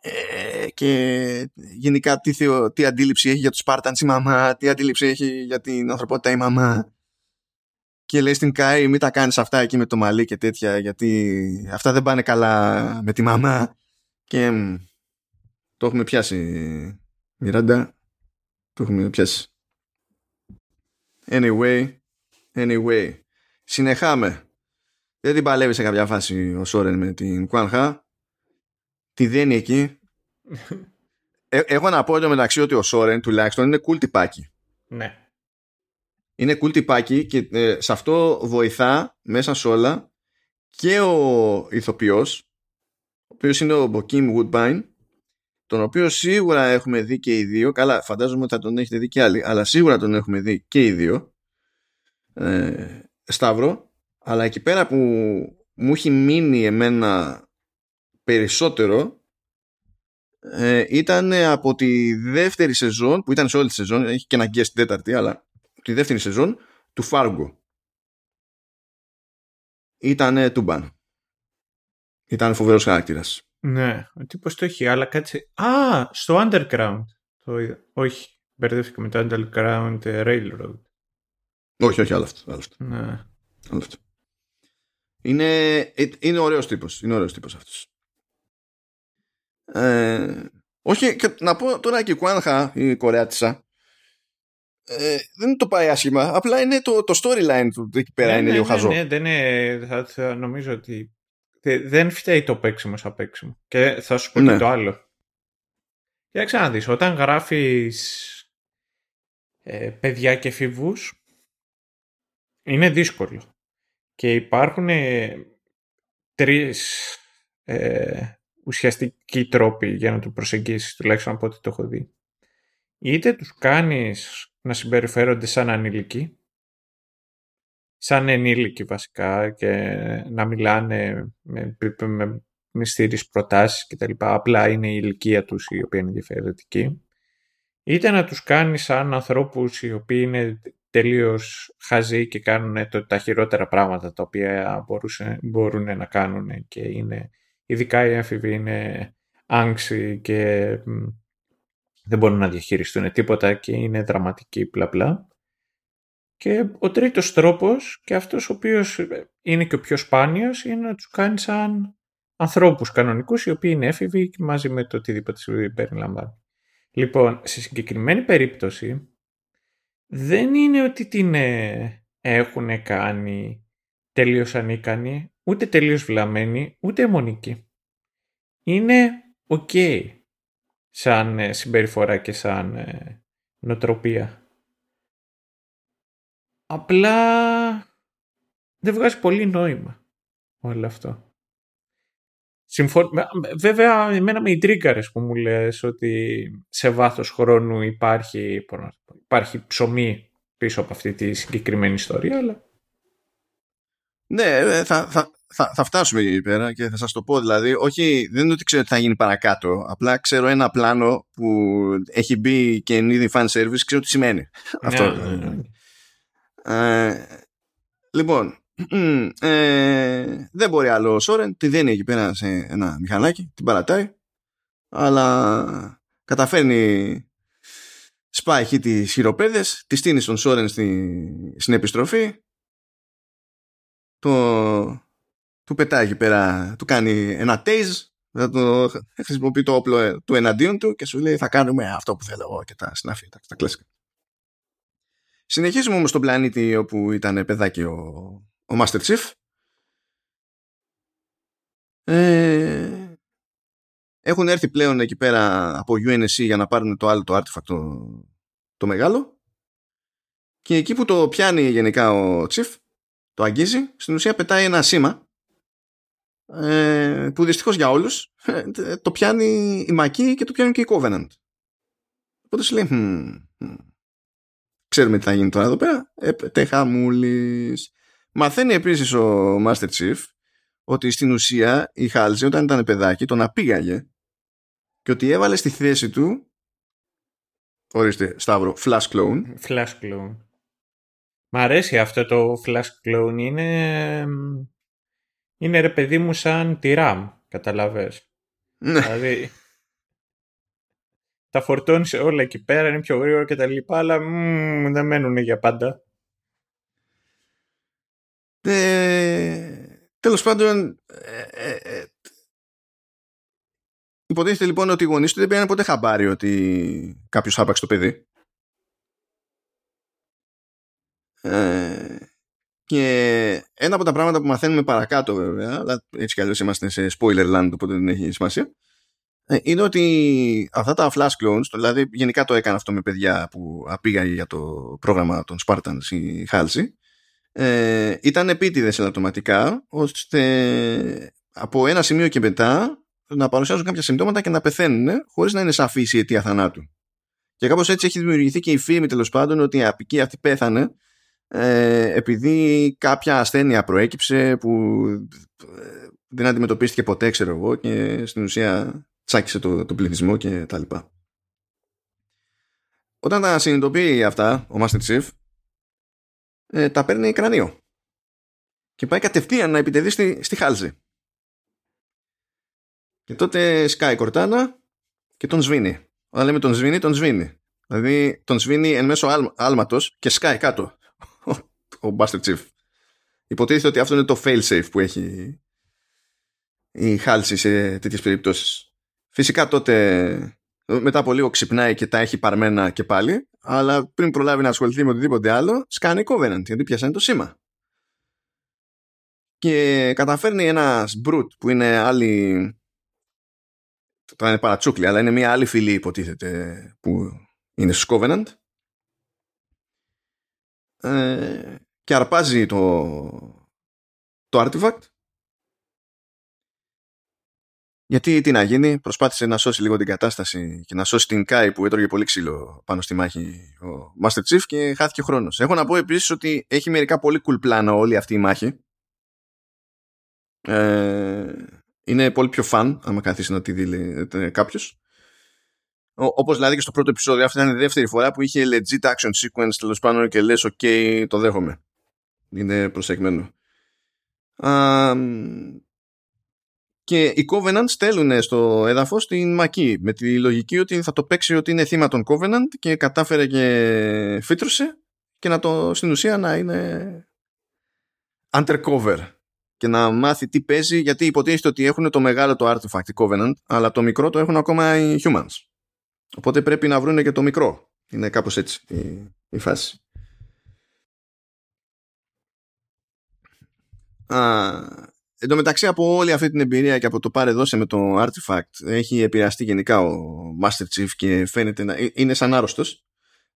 ε, και γενικά τι, θεω, τι αντίληψη έχει για τους Σπάρτανς η μαμά, τι αντίληψη έχει για την ανθρωπότητα η μαμά και λέει στην Κάη μην τα κάνεις αυτά εκεί με το μαλλί και τέτοια γιατί αυτά δεν πάνε καλά με τη μαμά και το έχουμε πιάσει Μιράντα το έχουμε πιάσει anyway anyway συνεχάμε δεν την παλεύει σε κάποια φάση ο Σόρεν με την Κουάνχα τη δένει εκεί. ε, έχω να πω εδώ μεταξύ ότι ο Σόρεν τουλάχιστον είναι cool τυπάκι. Ναι. Είναι cool τυπάκι και ε, σε αυτό βοηθά μέσα σε όλα και ο ηθοποιός ο οποίος είναι ο Μποκίμ Woodbine τον οποίο σίγουρα έχουμε δει και οι δύο. Καλά φαντάζομαι ότι θα τον έχετε δει και άλλοι αλλά σίγουρα τον έχουμε δει και οι δύο. Ε, Σταύρο αλλά εκεί πέρα που μου έχει μείνει εμένα περισσότερο ε, ήταν από τη δεύτερη σεζόν που ήταν σε όλη τη σεζόν έχει και ένα guest τέταρτη αλλά τη δεύτερη σεζόν του Φάργο ήταν τούμπαν. Ήταν φοβερός χαρακτήρας ναι, ο τύπος το έχει αλλά κάτσε α, στο Underground το είδα. όχι, μπερδεύτηκα με το Underground Railroad όχι, όχι, άλλο αυτό, άλλο αυτό. Ναι. Άλλο αυτό. Είναι, ε, είναι ωραίος τύπος είναι ωραίος τύπος αυτός ε, όχι, και να πω τώρα και η Κουάνχα, η Κορεάτισσα, ε, δεν το πάει άσχημα. Απλά είναι το, το storyline του εκεί πέρα ναι, είναι ναι, λίγο ναι, χαζό. Ναι, δεν είναι, θα, θα νομίζω ότι δεν φταίει το παίξιμο σαν παίξιμο. Και θα σου πω ναι. και το άλλο. Για ξαναδείς, όταν γράφεις ε, παιδιά και φίβους, είναι δύσκολο. Και υπάρχουν ε, τρεις ε, ουσιαστικοί τρόποι για να το προσεγγίσεις, τουλάχιστον από ό,τι το έχω δει. Είτε τους κάνεις να συμπεριφέρονται σαν ανήλικοι, σαν ενήλικοι βασικά και να μιλάνε με, με μυστήριες προτάσεις κτλ. Απλά είναι η ηλικία τους η οποία είναι διαφορετική. Είτε να τους κάνεις σαν ανθρώπους οι οποίοι είναι τελείως χαζοί και κάνουν το, τα χειρότερα πράγματα τα οποία μπορούσε, μπορούν να κάνουν και είναι Ειδικά οι έφηβοι είναι άγξιοι και δεν μπορούν να διαχειριστούν τίποτα και είναι δραματικοί πλα πλα. Και ο τρίτος τρόπος και αυτός ο οποίος είναι και ο πιο σπάνιος είναι να τους κάνεις σαν ανθρώπους κανονικούς οι οποίοι είναι έφηβοι και μαζί με το οτιδήποτε περιλαμβάνει. Λοιπόν, σε συγκεκριμένη περίπτωση δεν είναι ότι την ε, έχουν κάνει τελείως ανίκανοι ούτε τελείως βλαμμένη, ούτε αιμονική. Είναι ok σαν ε, συμπεριφορά και σαν ε, νοτροπία. Απλά δεν βγάζει πολύ νόημα όλο αυτό. Συμφων... Βέβαια, εμένα με ιντρίγκαρες που μου λες ότι σε βάθος χρόνου υπάρχει, υπάρχει ψωμί πίσω από αυτή τη συγκεκριμένη ιστορία, αλλά... Ναι, ε, θα, θα, θα, θα φτάσουμε εκεί πέρα και θα σας το πω δηλαδή, όχι, δεν είναι ότι ξέρω τι θα γίνει παρακάτω, απλά ξέρω ένα πλάνο που έχει μπει και είναι ήδη fan service, ξέρω τι σημαίνει. Ναι, Αυτό. Ναι, ναι. Ε, λοιπόν, [CLEARS THROAT] ε, δεν μπορεί άλλο ο Σόρεν, τη δένει εκεί πέρα σε ένα μηχανάκι, την παρατάει, αλλά καταφέρνει σπάει εκεί τις χειροπέδες, τη στείνει στον Σόρεν στη, στην επιστροφή, το, του πετάει εκεί πέρα, του κάνει ένα tase, θα το χρησιμοποιεί το όπλο του εναντίον του και σου λέει θα κάνουμε αυτό που θέλω εγώ και τα συνάφη, τα, τα κλασικά. Συνεχίζουμε όμως στον πλανήτη όπου ήταν παιδάκι ο, ο Master Chief. Ε, έχουν έρθει πλέον εκεί πέρα από UNSC για να πάρουν το άλλο το artifact το, το μεγάλο και εκεί που το πιάνει γενικά ο Chief το αγγίζει, στην ουσία πετάει ένα σήμα ε, που δυστυχώς για όλους ε, το πιάνει η Μακή και το πιάνει και η Covenant. Οπότε σου λέει ξέρουμε τι θα γίνει τώρα εδώ πέρα. Έπεται χαμούλης μαθαίνει επίσης ο Master Chief ότι στην ουσία η Χάλζη όταν ήταν παιδάκι τον απήγαγε και ότι έβαλε στη θέση του ορίστε Σταύρο Flash Clone. Flash Clone. Μ' αρέσει αυτό το Flash Clone. Είναι είναι ρε παιδί μου σαν τη RAM καταλαβες. Ναι. δηλαδή τα φορτώνεις όλα εκεί πέρα, είναι πιο γρήγορα και τα λοιπά, αλλά μ, δεν μένουν για πάντα. Ε, τέλος πάντων, ε, ε, ε, υποτίθεται λοιπόν ότι οι γονείς του δεν πήραν ποτέ χαμπάρι ότι κάποιος άπαξε το παιδί. Ε, και ένα από τα πράγματα που μαθαίνουμε παρακάτω βέβαια, αλλά έτσι κι αλλιώς είμαστε σε spoiler land οπότε δεν έχει σημασία, ε, είναι ότι αυτά τα flash clones, δηλαδή γενικά το έκανε αυτό με παιδιά που απήγαγε για το πρόγραμμα των Spartans η Halsey, ε, ήταν επίτηδες ελαττωματικά ώστε από ένα σημείο και μετά να παρουσιάζουν κάποια συμπτώματα και να πεθαίνουν χωρίς να είναι σαφής η αιτία θανάτου. Και κάπως έτσι έχει δημιουργηθεί και η φήμη τέλος πάντων ότι η απική αυτή πέθανε ε, επειδή κάποια ασθένεια προέκυψε που ε, δεν αντιμετωπίστηκε ποτέ ξέρω εγώ και στην ουσία τσάκισε το, το πληθυσμό και τα λοιπά. Όταν τα συνειδητοποιεί αυτά ο Master Chief ε, τα παίρνει κρανίο και πάει κατευθείαν να επιτεθεί στη, στη χάλζη. Και τότε σκάει η κορτάνα και τον σβήνει. Όταν λέμε τον σβήνει, τον σβήνει. Δηλαδή τον σβήνει εν μέσω άλ, άλματος και σκάει κάτω ο, ο Master Chief. Υποτίθεται ότι αυτό είναι το failsafe που έχει η χάλση σε τέτοιες περιπτώσεις. Φυσικά τότε μετά από λίγο ξυπνάει και τα έχει παρμένα και πάλι, αλλά πριν προλάβει να ασχοληθεί με οτιδήποτε άλλο, σκάνει Covenant, γιατί πιάσανε το σήμα. Και καταφέρνει ένας Brute που είναι άλλη. Τώρα είναι παρατσούκλι, αλλά είναι μια άλλη φυλή, υποτίθεται, που είναι στους Covenant. Ε, και αρπάζει το, το artifact γιατί τι να γίνει, προσπάθησε να σώσει λίγο την κατάσταση και να σώσει την Κάι που έτρωγε πολύ ξύλο πάνω στη μάχη ο Master Chief και χάθηκε χρόνος. Έχω να πω επίσης ότι έχει μερικά πολύ cool πλάνα όλη αυτή η μάχη. Ε, είναι πολύ πιο fun, άμα καθίσει να τη δει ε, κάποιος. Όπως δηλαδή και στο πρώτο επεισόδιο, αυτή ήταν η δεύτερη φορά που είχε legit action sequence τέλος πάντων και λες: OK, το δέχομαι. Είναι προσεγμένο. Και οι Covenant στέλνουν στο έδαφος την Μακή με τη λογική ότι θα το παίξει ότι είναι θύμα των Covenant και κατάφερε και φύτρωσε και να το στην ουσία να είναι undercover και να μάθει τι παίζει γιατί υποτίθεται ότι έχουν το μεγάλο το artifact οι Covenant αλλά το μικρό το έχουν ακόμα οι Humans. Οπότε πρέπει να βρουν και το μικρό. Είναι κάπως έτσι η, η φάση. Α, Εν τω μεταξύ από όλη αυτή την εμπειρία και από το πάρε δώσε με το Artifact έχει επηρεαστεί γενικά ο Master Chief και φαίνεται να ε, είναι σαν άρρωστος.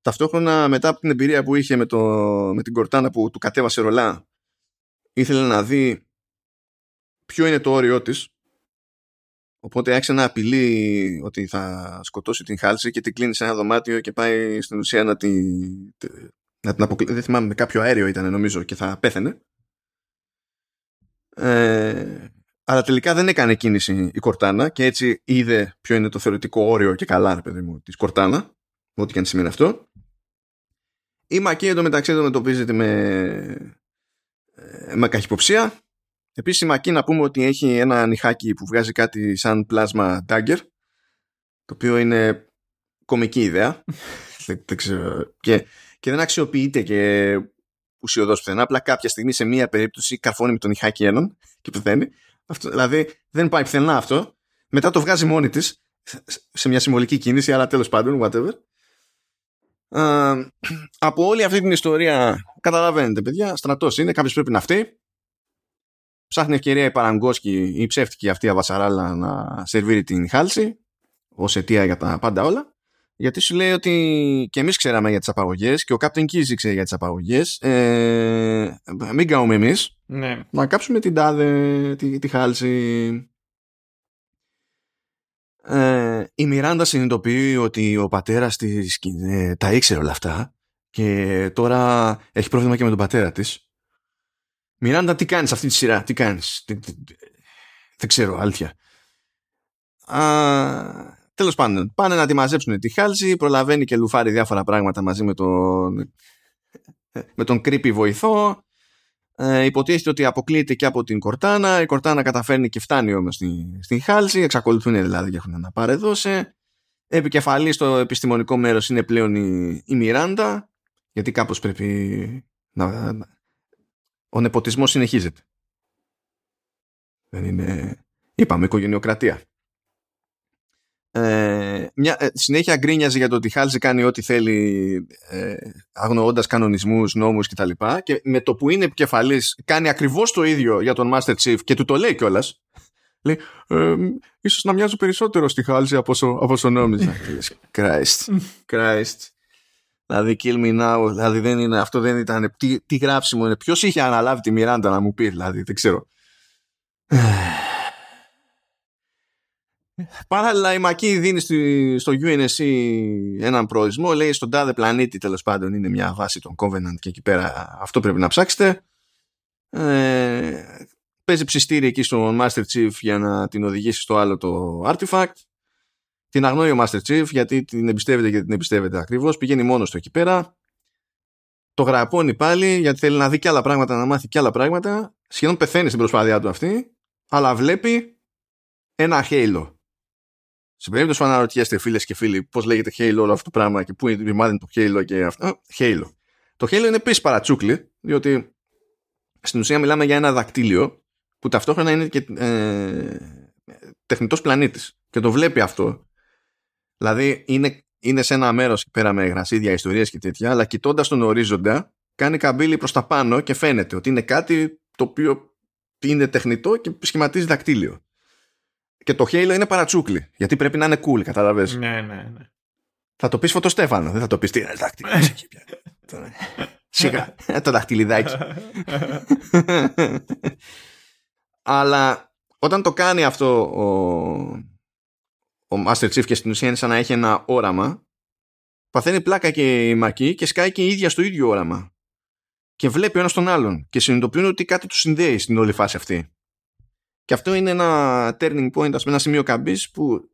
Ταυτόχρονα μετά από την εμπειρία που είχε με, το, με την Κορτάνα που του κατέβασε ρολά ήθελε να δει ποιο είναι το όριό της Οπότε άρχισε να απειλεί ότι θα σκοτώσει την Χάλση και την κλείνει σε ένα δωμάτιο και πάει στην ουσία να την, να την αποκλείσει. Δεν θυμάμαι, με κάποιο αέριο ήταν νομίζω και θα πέθαινε. Ε, αλλά τελικά δεν έκανε κίνηση η Κορτάνα και έτσι είδε ποιο είναι το θεωρητικό όριο και καλά, ρε παιδί μου, της Κορτάνα, ό,τι και αν σημαίνει αυτό. Η Μακή εντωμεταξύ αντιμετωπίζεται με, ε, με καχυποψία Επίσης η Μακή να πούμε ότι έχει ένα νυχάκι που βγάζει κάτι σαν πλάσμα dagger το οποίο είναι κομική ιδέα [LAUGHS] δεν, ξέρω. Και, και δεν αξιοποιείται και ουσιοδός πουθενά απλά κάποια στιγμή σε μία περίπτωση καρφώνει με τον νυχάκι έναν και πεθαίνει. Αυτό, δηλαδή δεν πάει πουθενά αυτό. Μετά το βγάζει μόνη της σε μια συμβολική κίνηση αλλά τέλος πάντων whatever. Από όλη αυτή την ιστορία καταλαβαίνετε παιδιά στρατός είναι κάποιος πρέπει να φταίει. Ψάχνει ευκαιρία η Παραγκόσκη η ψεύτικη αυτή αβασαράλα να σερβίρει την χάλση ως αιτία για τα πάντα όλα γιατί σου λέει ότι και εμείς ξέραμε για τις απαγωγές και ο Captain Keys ήξερε για τις απαγωγές ε, μην κάνουμε εμείς ναι. να κάψουμε την τάδε τη, τη χάλση ε, η Μιράντα συνειδητοποιεί ότι ο πατέρας της ε, τα ήξερε όλα αυτά και τώρα έχει πρόβλημα και με τον πατέρα της Μιράντα, τι κάνεις αυτή τη σειρά, τι κάνεις; Δεν ξέρω, αλήθεια. Α, τέλος πάντων, πάνε να τη μαζέψουν τη χάλση, προλαβαίνει και λουφάρει διάφορα πράγματα μαζί με τον, με τον creepy βοηθό. Ε, υποτίθεται ότι αποκλείεται και από την Κορτάνα. Η Κορτάνα καταφέρνει και φτάνει όμως στην, στην χάλση. Εξακολουθούν δηλαδή και έχουν να παρεδώσει. Επικεφαλής στο επιστημονικό μέρος είναι πλέον η, η Μιράντα. Γιατί κάπως πρέπει να, ο νεποτισμός συνεχίζεται. Δεν είναι, είπαμε, οικογενειοκρατία. Ε, μια, ε, συνέχεια γκρίνιαζε για το ότι Χάλζη κάνει ό,τι θέλει ε, αγνοώντας κανονισμούς, νόμους κτλ. Και, και με το που είναι επικεφαλής κάνει ακριβώς το ίδιο για τον Master Chief και του το λέει κιόλας. Λέει, ε, ίσως να μοιάζω περισσότερο στη Χάλζη από όσο, νόμιζα. [LAUGHS] Christ, Christ. Δηλαδή, kill me now, δηλαδή δεν είναι, αυτό δεν ήταν. Τι, τι γράψιμο είναι. Ποιος είχε αναλάβει τη Μιράντα να μου πει, δηλαδή, δεν ξέρω. Παράλληλα, η Μακή δίνει στο UNSC έναν προορισμό. Λέει στον τάδε πλανήτη, τέλος πάντων, είναι μια βάση των Covenant και εκεί πέρα αυτό πρέπει να ψάξετε. Ε, παίζει ψιστήρι εκεί στον Master Chief για να την οδηγήσει στο άλλο το artifact. Την αγνοεί ο Master Chief γιατί την εμπιστεύεται και την εμπιστεύεται ακριβώς. Πηγαίνει μόνος του εκεί πέρα. Το γραπώνει πάλι γιατί θέλει να δει και άλλα πράγματα, να μάθει και άλλα πράγματα. Σχεδόν πεθαίνει στην προσπάθειά του αυτή. Αλλά βλέπει ένα Halo. Σε περίπτωση που αναρωτιέστε φίλες και φίλοι πώς λέγεται Halo όλο αυτό το πράγμα και πού είναι η το Halo και αυτό. Halo. Το Halo είναι επίσης παρατσούκλι, διότι στην ουσία μιλάμε για ένα δακτύλιο που ταυτόχρονα είναι και ε, τεχνητός πλανήτης και το βλέπει αυτό Δηλαδή είναι, είναι σε ένα μέρος πέρα με γρασίδια, ιστορίες και τέτοια, αλλά κοιτώντας τον ορίζοντα, κάνει καμπύλη προς τα πάνω και φαίνεται ότι είναι κάτι το οποίο είναι τεχνητό και σχηματίζει δακτύλιο. Και το Halo είναι παρατσούκλι, γιατί πρέπει να είναι cool, κατάλαβες; Ναι, ναι, ναι. Θα το πεις φωτοστέφανο, δεν θα το πεις τι είναι δάκτυλο. [LAUGHS] Σιγά, το δαχτυλιδάκι. Αλλά όταν το κάνει αυτό ο, ο Master Chief και στην ουσία είναι σαν να έχει ένα όραμα παθαίνει πλάκα και η Μακή και σκάει και η ίδια στο ίδιο όραμα και βλέπει ο ένας τον άλλον και συνειδητοποιούν ότι κάτι του συνδέει στην όλη φάση αυτή και αυτό είναι ένα turning point ας πούμε ένα σημείο καμπής που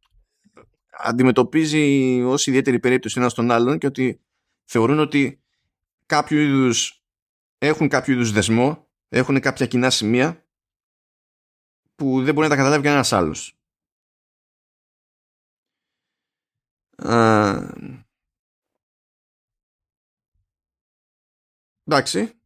αντιμετωπίζει ως ιδιαίτερη περίπτωση ένας τον άλλον και ότι θεωρούν ότι κάποιο είδους έχουν κάποιο είδους δεσμό έχουν κάποια κοινά σημεία που δεν μπορεί να τα καταλάβει κανένας άλλος εντάξει.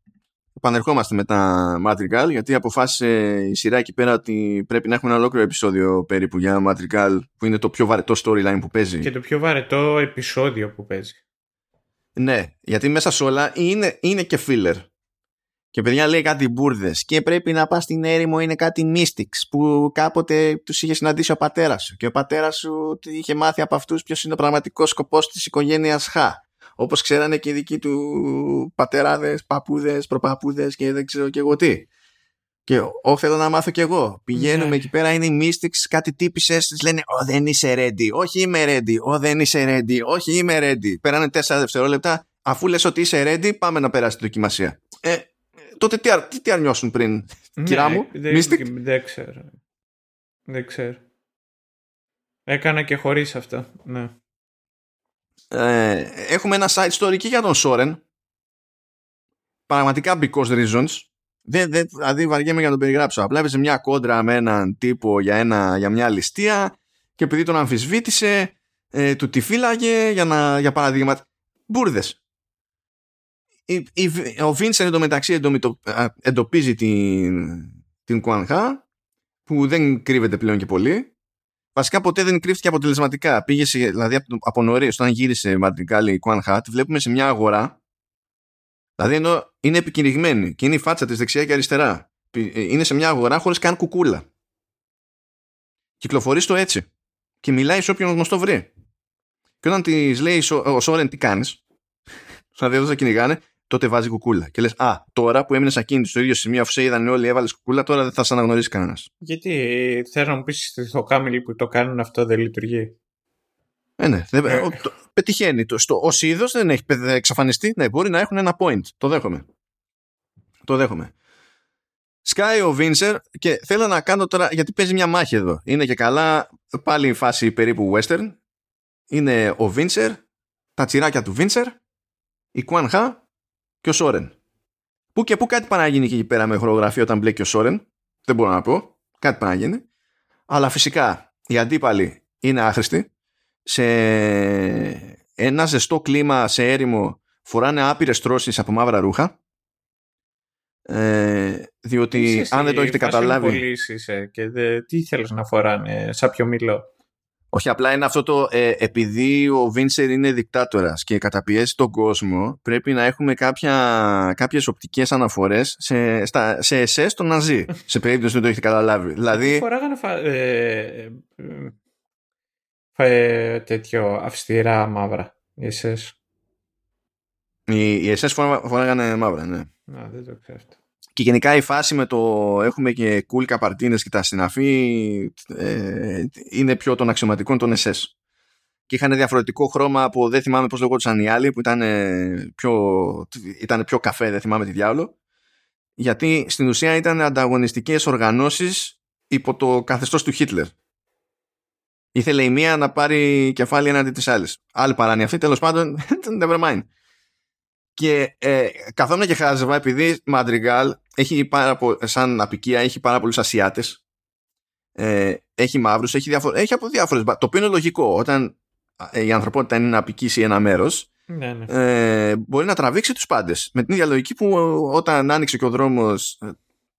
Επανερχόμαστε με τα Madrigal γιατί αποφάσισε η σειρά εκεί πέρα ότι πρέπει να έχουμε ένα ολόκληρο επεισόδιο περίπου για Madrigal που είναι το πιο βαρετό storyline που παίζει. Και το πιο βαρετό επεισόδιο που παίζει. Ναι, γιατί μέσα σε όλα είναι, είναι και filler. Και παιδιά λέει κάτι μπουρδες. Και πρέπει να πας στην έρημο, είναι κάτι mystics που κάποτε τους είχε συναντήσει ο πατέρας σου. Και ο πατέρας σου είχε μάθει από αυτούς ποιος είναι ο πραγματικός σκοπός της οικογένειας Χ. Όπως ξέρανε και οι δικοί του πατεράδες, παππούδες, προπαππούδες και δεν ξέρω και εγώ τι. Και ό, θέλω να μάθω κι εγώ. Πηγαίνουμε ναι. εκεί πέρα, είναι οι Mystics, κάτι τύπησε, τη λένε Ω, δεν είσαι ready. Όχι, είμαι ready. Ω, δεν είσαι ready. Όχι, είμαι ready. Πέρανε τέσσερα δευτερόλεπτα. Αφού λες ότι είσαι ready, πάμε να περάσει τη δοκιμασία. Ε, τότε τι, τι, τι αρνιώσουν πριν, ναι, κυρά μου, δεν, Mystic; Δεν ξέρω. Δεν ξέρω. Έκανα και χωρίς αυτό. Ναι. Ε, έχουμε ένα side story και για τον Σόρεν. Πραγματικά because reasons. Δεν, δεν, δηλαδή βαριέμαι για να τον περιγράψω. Απλά έπαιζε μια κόντρα με έναν τύπο για, ένα, για μια ληστεία και επειδή τον αμφισβήτησε ε, του τη φύλαγε για, να, για παραδείγμα. Μπούρδες. ο Βίνσεν εντωμεταξύ εντοπίζει την, την Κουανχά που δεν κρύβεται πλέον και πολύ Βασικά ποτέ δεν κρύφτηκε αποτελεσματικά. Πήγε, σε, δηλαδή από νωρίς, όταν γύρισε Μαντριγκάλη η Κουάν τη βλέπουμε σε μια αγορά. Δηλαδή ενώ είναι επικηρυγμένη και είναι η φάτσα της δεξιά και αριστερά. Είναι σε μια αγορά χωρίς καν κουκούλα. Κυκλοφορείς το έτσι. Και μιλάει σε όποιον γνωστό βρει. Και όταν της λέει ο Σόρεν τι κάνεις, [LAUGHS] δηλαδή εδώ θα κυνηγάνε, τότε βάζει κουκούλα. Και λες, Α, τώρα που έμεινες ακίνητη στο ίδιο σημείο, αφού σε είδαν όλοι, έβαλες κουκούλα, τώρα δεν θα σε αναγνωρίσει κανένας. Γιατί θέλω να μου πεις στο κάμιλι που το κάνουν αυτό δεν λειτουργεί; Ε, ναι, δεν, ε. το, πετυχαίνει. Το, στο, ως είδος δεν έχει εξαφανιστεί. Ναι, μπορεί να έχουν ένα point. Το δέχομαι. Το δέχομαι. Sky ο Βίνσερ και θέλω να κάνω τώρα γιατί παίζει μια μάχη εδώ. Είναι και καλά πάλι η φάση περίπου western. Είναι ο Βίνσερ, τα τσιράκια του Βίνσερ, η Κουάν Χα και ο Σόρεν. Πού και πού κάτι πάνε να γίνει εκεί πέρα με χορογραφία όταν μπλέκει ο Σόρεν. Δεν μπορώ να πω. Κάτι πάνε να γίνει. Αλλά φυσικά οι αντίπαλοι είναι άχρηστοι. Σε ένα ζεστό κλίμα, σε έρημο, φοράνε άπειρες τρώσεις από μαύρα ρούχα. Ε, διότι αν δεν το έχετε καταλάβει. Πολύ και δε, τι θέλεις να φοράνε, σαν πιο μιλό. Όχι, απλά είναι αυτό το ε, επειδή ο Βίντσερ είναι δικτάτορας και καταπιέσει τον κόσμο, πρέπει να έχουμε κάποια, κάποιες οπτικές αναφορές σε, στα, σε εσές τον Ναζί, σε περίπτωση που δεν το έχετε καταλάβει. Δηλαδή... Φοράγανε φα... ε, ε, τέτοιο αυστηρά μαύρα, οι εσές. Οι, οι εσές φοράγανε μαύρα, ναι. Να, δεν το ξέρω αυτό. Και γενικά η φάση με το έχουμε και cool καπαρτίνες και τα συναφή ε, είναι πιο των αξιωματικών των SS. Και είχαν διαφορετικό χρώμα από δεν θυμάμαι πώς λεγόντουσαν οι άλλοι που ήταν πιο, ήταν πιο καφέ, δεν θυμάμαι τι διάολο. Γιατί στην ουσία ήταν ανταγωνιστικές οργανώσεις υπό το καθεστώς του Χίτλερ. Ήθελε η μία να πάρει κεφάλι έναντι της άλλης. Άλλη παράνοια αυτή, τέλος πάντων, [LAUGHS] never mind. Και ε, καθόμουν και χάζευα επειδή Μαντριγκάλ έχει πάρα πο... σαν απικία έχει πάρα πολλούς Ασιάτες ε, έχει μαύρους, έχει, διαφο... έχει από διάφορες το οποίο είναι λογικό όταν ε, η ανθρωπότητα είναι να απικήσει ένα μέρος ναι, ναι. Ε, μπορεί να τραβήξει τους πάντες με την ίδια λογική που όταν άνοιξε και ο δρόμος ε,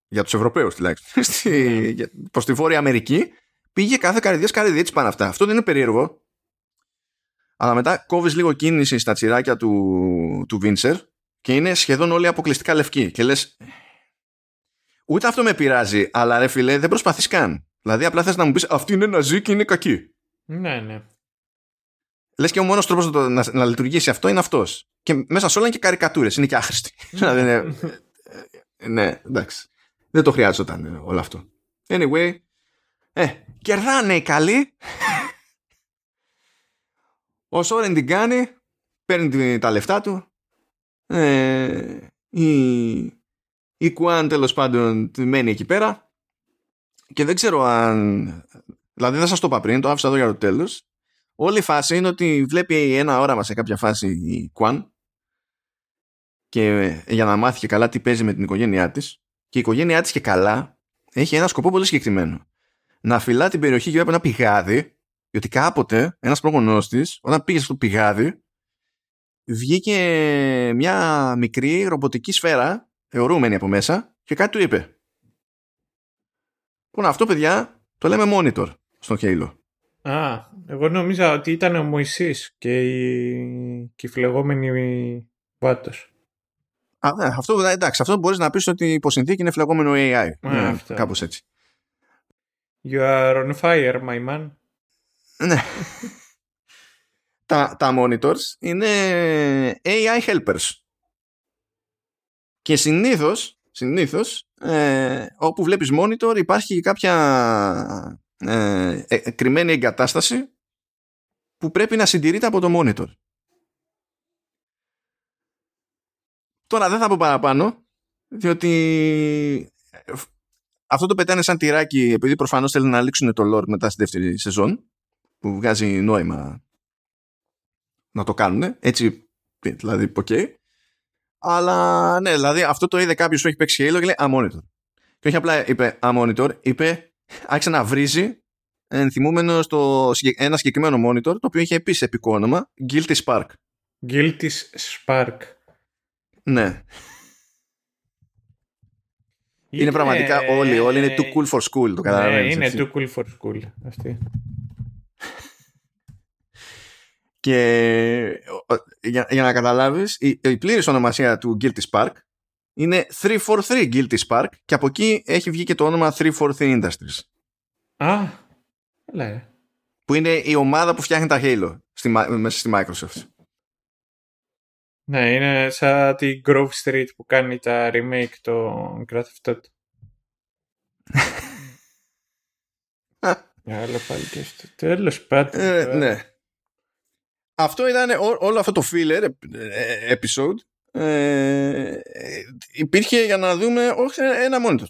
για τους Ευρωπαίους τουλάχιστον [LAUGHS] ναι. προς τη Βόρεια Αμερική πήγε κάθε καρδιάς καρδιά έτσι πάνω αυτά αυτό δεν είναι περίεργο αλλά μετά κόβεις λίγο κίνηση στα τσιράκια του, του Βίντσερ και είναι σχεδόν όλοι αποκλειστικά λευκοί. Και λες ούτε αυτό με πειράζει αλλά ρε φίλε δεν προσπαθείς καν. Δηλαδή απλά θες να μου πεις αυτή είναι ναζί και είναι κακή ναι ναι. Λες και ο μόνος τρόπος να, να, να λειτουργήσει αυτό είναι αυτός. Και μέσα σε όλα είναι και καρικατούρες είναι και άχρηστοι. [LAUGHS] Δηλαδή, ναι εντάξει. Δεν το χρειάζονταν όλο αυτό. Anyway ε, κερδάνε οι καλοί ο Σόρεν την κάνει, παίρνει τα λεφτά του. Ε, η, η Κουάν τέλος πάντων μένει εκεί πέρα. Και δεν ξέρω αν. Δηλαδή δεν σας το είπα πριν, το άφησα εδώ για το τέλος. Όλη η φάση είναι ότι βλέπει ένα όραμα σε κάποια φάση η Κουάν και για να μάθει και καλά τι παίζει με την οικογένειά της και η οικογένειά της και καλά έχει ένα σκοπό πολύ συγκεκριμένο να φυλά την περιοχή γύρω από ένα πηγάδι διότι κάποτε ένας πρόγονός της, όταν πήγε στο πηγάδι, βγήκε μια μικρή ρομποτική σφαίρα, αιωρούμενη από μέσα, και κάτι του είπε. Λοιπόν, αυτό παιδιά το λέμε monitor στον Halo. Α, εγώ νόμιζα ότι ήταν ο Μωυσής και η, και η φλεγόμενη βάτος. Α, ναι, αυτό, εντάξει, αυτό μπορείς να πεις ότι υπό συνθήκη είναι φλεγόμενο AI. Α, ναι, κάπως έτσι. You are on fire, my man. Ναι. τα, τα monitors είναι AI helpers. Και συνήθως συνήθως ε, όπου βλέπεις monitor υπάρχει κάποια ε, ε, κρυμμένη εγκατάσταση που πρέπει να συντηρείται από το monitor. Τώρα δεν θα πω παραπάνω διότι ε, αυτό το πετάνε σαν τυράκι επειδή προφανώς θέλουν να ανοίξουν το lore μετά στη δεύτερη σεζόν που βγάζει νόημα να το κάνουν έτσι δηλαδή οκ okay. αλλά ναι δηλαδή αυτό το είδε κάποιος που έχει παίξει Halo και λέει α monitor και όχι απλά είπε α monitor είπε άρχισε να βρίζει ενθυμούμενο στο ένα συγκεκριμένο monitor το οποίο είχε επίσης επικό όνομα Guilty Spark Guilty Spark ναι είναι, πραγματικά όλοι, όλοι είναι too cool for school, το καταλαβαίνεις. Ναι, είναι too cool for school αυτή. Και για, για να καταλάβεις, η, η πλήρης ονομασία του Guilty Spark είναι 343 Guilty Spark και από εκεί έχει βγει και το όνομα 343 Industries. Α, λέει. Που είναι η ομάδα που φτιάχνει τα Halo στη, μέσα στη Microsoft. Ναι, είναι σαν τη Grove Street που κάνει τα remake το Grand Theft Auto. [LAUGHS] Άλλο πάλι και αυτό. Τέλος πάντων. Ε, ναι. Αυτό ήταν όλο αυτό το filler ε, episode ε, υπήρχε για να δούμε ότι ένα monitor.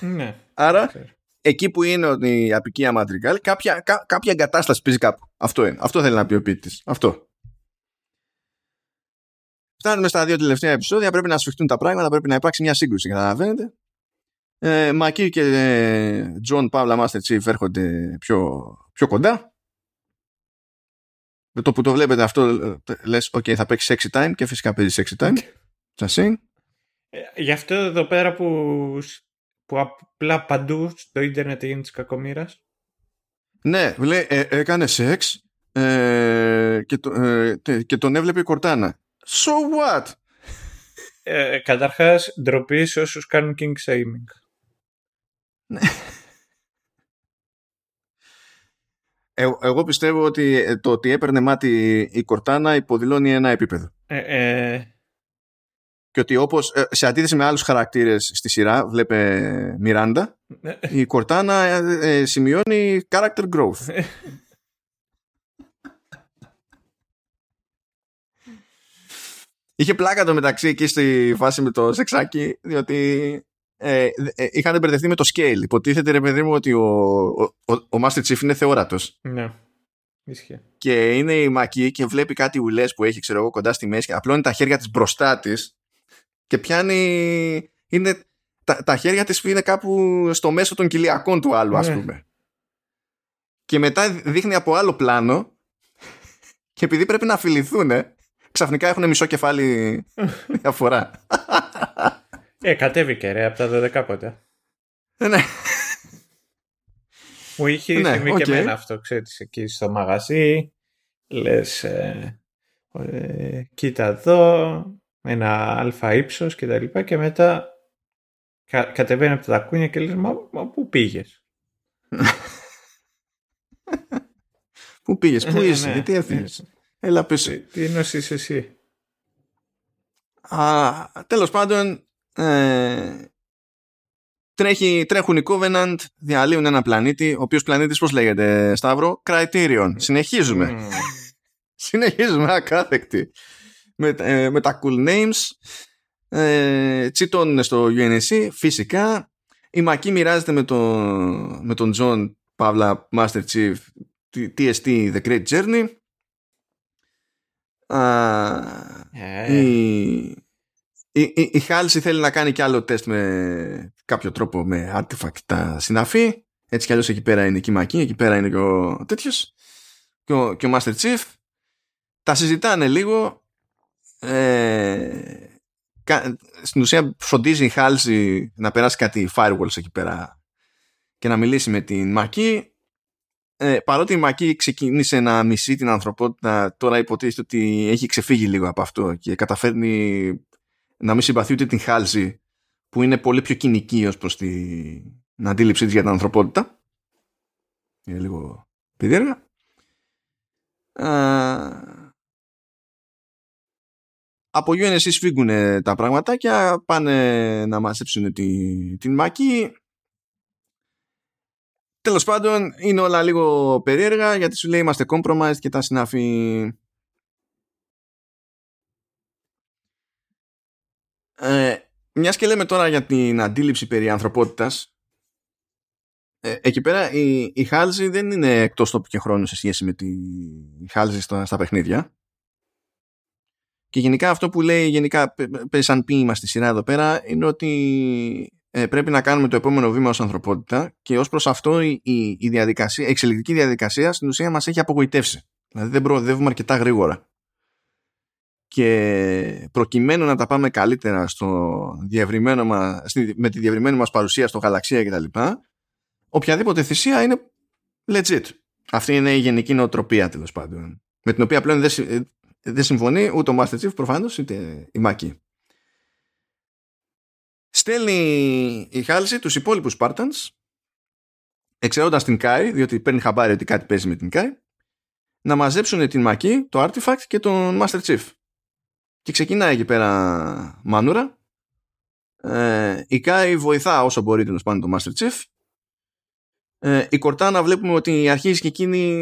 Ναι. Άρα εκεί που είναι η αποικία Madrigal κάποια, κά, κάποια εγκατάσταση παίζει κάπου. Αυτό είναι. Αυτό θέλει να πει ο ποιητής. Αυτό. Φτάνουμε στα δύο τελευταία επεισόδια. Πρέπει να σφιχτούν τα πράγματα. Πρέπει να υπάρξει μια σύγκρουση. Καταλαβαίνετε. Ε, Μακί και Τζον παύλα Master Chief έρχονται πιο, πιο κοντά. Με το που το βλέπετε αυτό λες ok θα παίξει sexy time και φυσικά παίζει sexy time. Just ε, γι' αυτό εδώ πέρα που, που απλά παντού στο ίντερνετ έγινε της κακομοίρας. Ναι, λέει, ε, έκανε σεξ ε, και, το, ε, και τον έβλεπε η Κορτάνα. So what? Ε, καταρχάς, ντροπή σε όσους κάνουν king shaming. Ναι. Ε, εγώ πιστεύω ότι ε, το ότι έπαιρνε μάτι η Κορτάνα υποδηλώνει ένα επίπεδο. Ε, ε... Και ότι όπως σε αντίθεση με άλλους χαρακτήρες στη σειρά, βλέπε Μιράντα, η Κορτάνα σημειώνει character growth. Είχε πλάκα το μεταξύ εκεί στη φάση με το σεξάκι, διότι ε, ε, είχαν μπερδευτεί με το scale. Υποτίθεται ρε παιδί μου ότι ο, ο, ο, Master Chief είναι θεόρατος. Ναι. Ίσχυε. Και είναι η Μακή και βλέπει κάτι ουλές που έχει ξέρω εγώ κοντά στη μέση και απλώνει τα χέρια της μπροστά της και πιάνει είναι, τα, τα χέρια της είναι κάπου στο μέσο των κοιλιακών του άλλου ας ναι. πούμε. Και μετά δείχνει από άλλο πλάνο και επειδή πρέπει να φιληθούν ξαφνικά έχουν μισό κεφάλι [LAUGHS] διαφορά. Ε, κατέβηκε ρε από τα 12 κάποτε. Ε, ναι. Μου είχε ναι, θυμεί okay. και εμένα αυτό, ξέρεις, εκεί στο μαγαζί. Λες, ε, ε, κοίτα εδώ, ένα αλφα ύψος και τα λοιπά και μετά κα, κατεβαίνει από τα τακούνια και λες, μα, μα πού πήγες; [LAUGHS] πού πήγες, πού είσαι, ναι, τι έφυγες; Ναι. Έλα πίσω. Τι, τι ενώσεις εσύ; Α, τέλος πάντων, ε, τρέχει, τρέχουν οι Covenant, διαλύουν ένα πλανήτη, ο οποίος πλανήτης πώς λέγεται Σταύρο, Criterion. Συνεχίζουμε. Mm. [LAUGHS] Συνεχίζουμε ακάθεκτη. Με, ε, με τα cool names. Ε, τσιτώνουν στο UNSC, φυσικά. Η Μακή μοιράζεται με τον, με τον John Παύλα Master Chief TST The Great Journey. Uh, η, η, η, η Χάλση θέλει να κάνει κι άλλο τεστ με κάποιο τρόπο με artifact τα συναφή. Έτσι κι αλλιώς εκεί πέρα είναι η Κιμακή, εκεί πέρα είναι και ο τέτοιος και ο, και ο Master Chief. Τα συζητάνε λίγο. Ε, στην ουσία φροντίζει η Χάλση να περάσει κάτι firewalls εκεί πέρα και να μιλήσει με την Μακή. Ε, παρότι η Μακή ξεκίνησε να μισεί την ανθρωπότητα, τώρα υποτίθεται ότι έχει ξεφύγει λίγο από αυτό και καταφέρνει να μην συμπαθεί ούτε την Χάλζη που είναι πολύ πιο κοινική ως προς την αντίληψή της για την ανθρωπότητα. Είναι λίγο περίεργα. από UNSC σφίγγουν τα πραγματάκια, πάνε να μαζέψουν τη, την μάκη. Τέλος πάντων, είναι όλα λίγο περίεργα γιατί σου λέει είμαστε compromised και τα συνάφη. Ε, μιας και λέμε τώρα για την αντίληψη περί ανθρωπότητας, ε, εκεί πέρα η, η Χάλζη δεν είναι εκτός τόπου και χρόνου σε σχέση με τη Χάλζη στα, στα παιχνίδια. Και γενικά αυτό που λέει γενικά σαν ποίημα στη σειρά εδώ πέρα είναι ότι ε, πρέπει να κάνουμε το επόμενο βήμα ως ανθρωπότητα και ως προς αυτό η, η, η διαδικασία, η εξελικτική διαδικασία στην ουσία μας έχει απογοητεύσει. Δηλαδή δεν προοδεύουμε αρκετά γρήγορα. Και προκειμένου να τα πάμε καλύτερα στο διευρυμένο μας, με τη διευρυμένη μας παρουσία στο γαλαξία κτλ. Οποιαδήποτε θυσία είναι legit. Αυτή είναι η γενική νοοτροπία τέλος πάντων. Με την οποία πλέον δεν, δεν συμφωνεί ούτε ο Master Chief προφανώς είτε η Μάκη. Στέλνει η Χάλση τους υπόλοιπους Spartans εξαιρώντας την Κάι διότι παίρνει χαμπάρι ότι κάτι παίζει με την Κάι να μαζέψουν την Μακή, το Artifact και τον Master Chief. Και ξεκινάει εκεί πέρα μανούρα. Ε, η Κάι βοηθά όσο μπορεί τέλος πάντων τον Master Chief ε, η Κορτάνα βλέπουμε ότι αρχίζει και εκείνη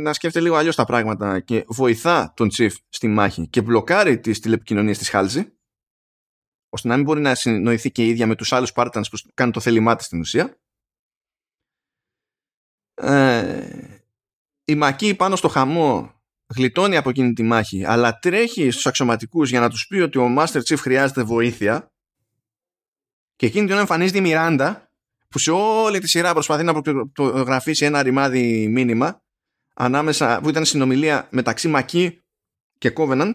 να σκέφτεται λίγο αλλιώς τα πράγματα και βοηθά τον Τσιφ στη μάχη και μπλοκάρει τις τηλεπικοινωνίες της Χάλζη ώστε να μην μπορεί να συνοηθεί και η ίδια με τους άλλους Spartans που κάνουν το θέλημά της στην ουσία. Ε, η Μακή πάνω στο χαμό γλιτώνει από εκείνη τη μάχη αλλά τρέχει στους αξιωματικούς για να τους πει ότι ο Master Chief χρειάζεται βοήθεια. Και εκείνη την εμφανίζεται η Μιράντα που σε όλη τη σειρά προσπαθεί να προγραφήσει ένα ρημάδι μήνυμα ανάμεσα, που ήταν συνομιλία μεταξύ Μακή και Covenant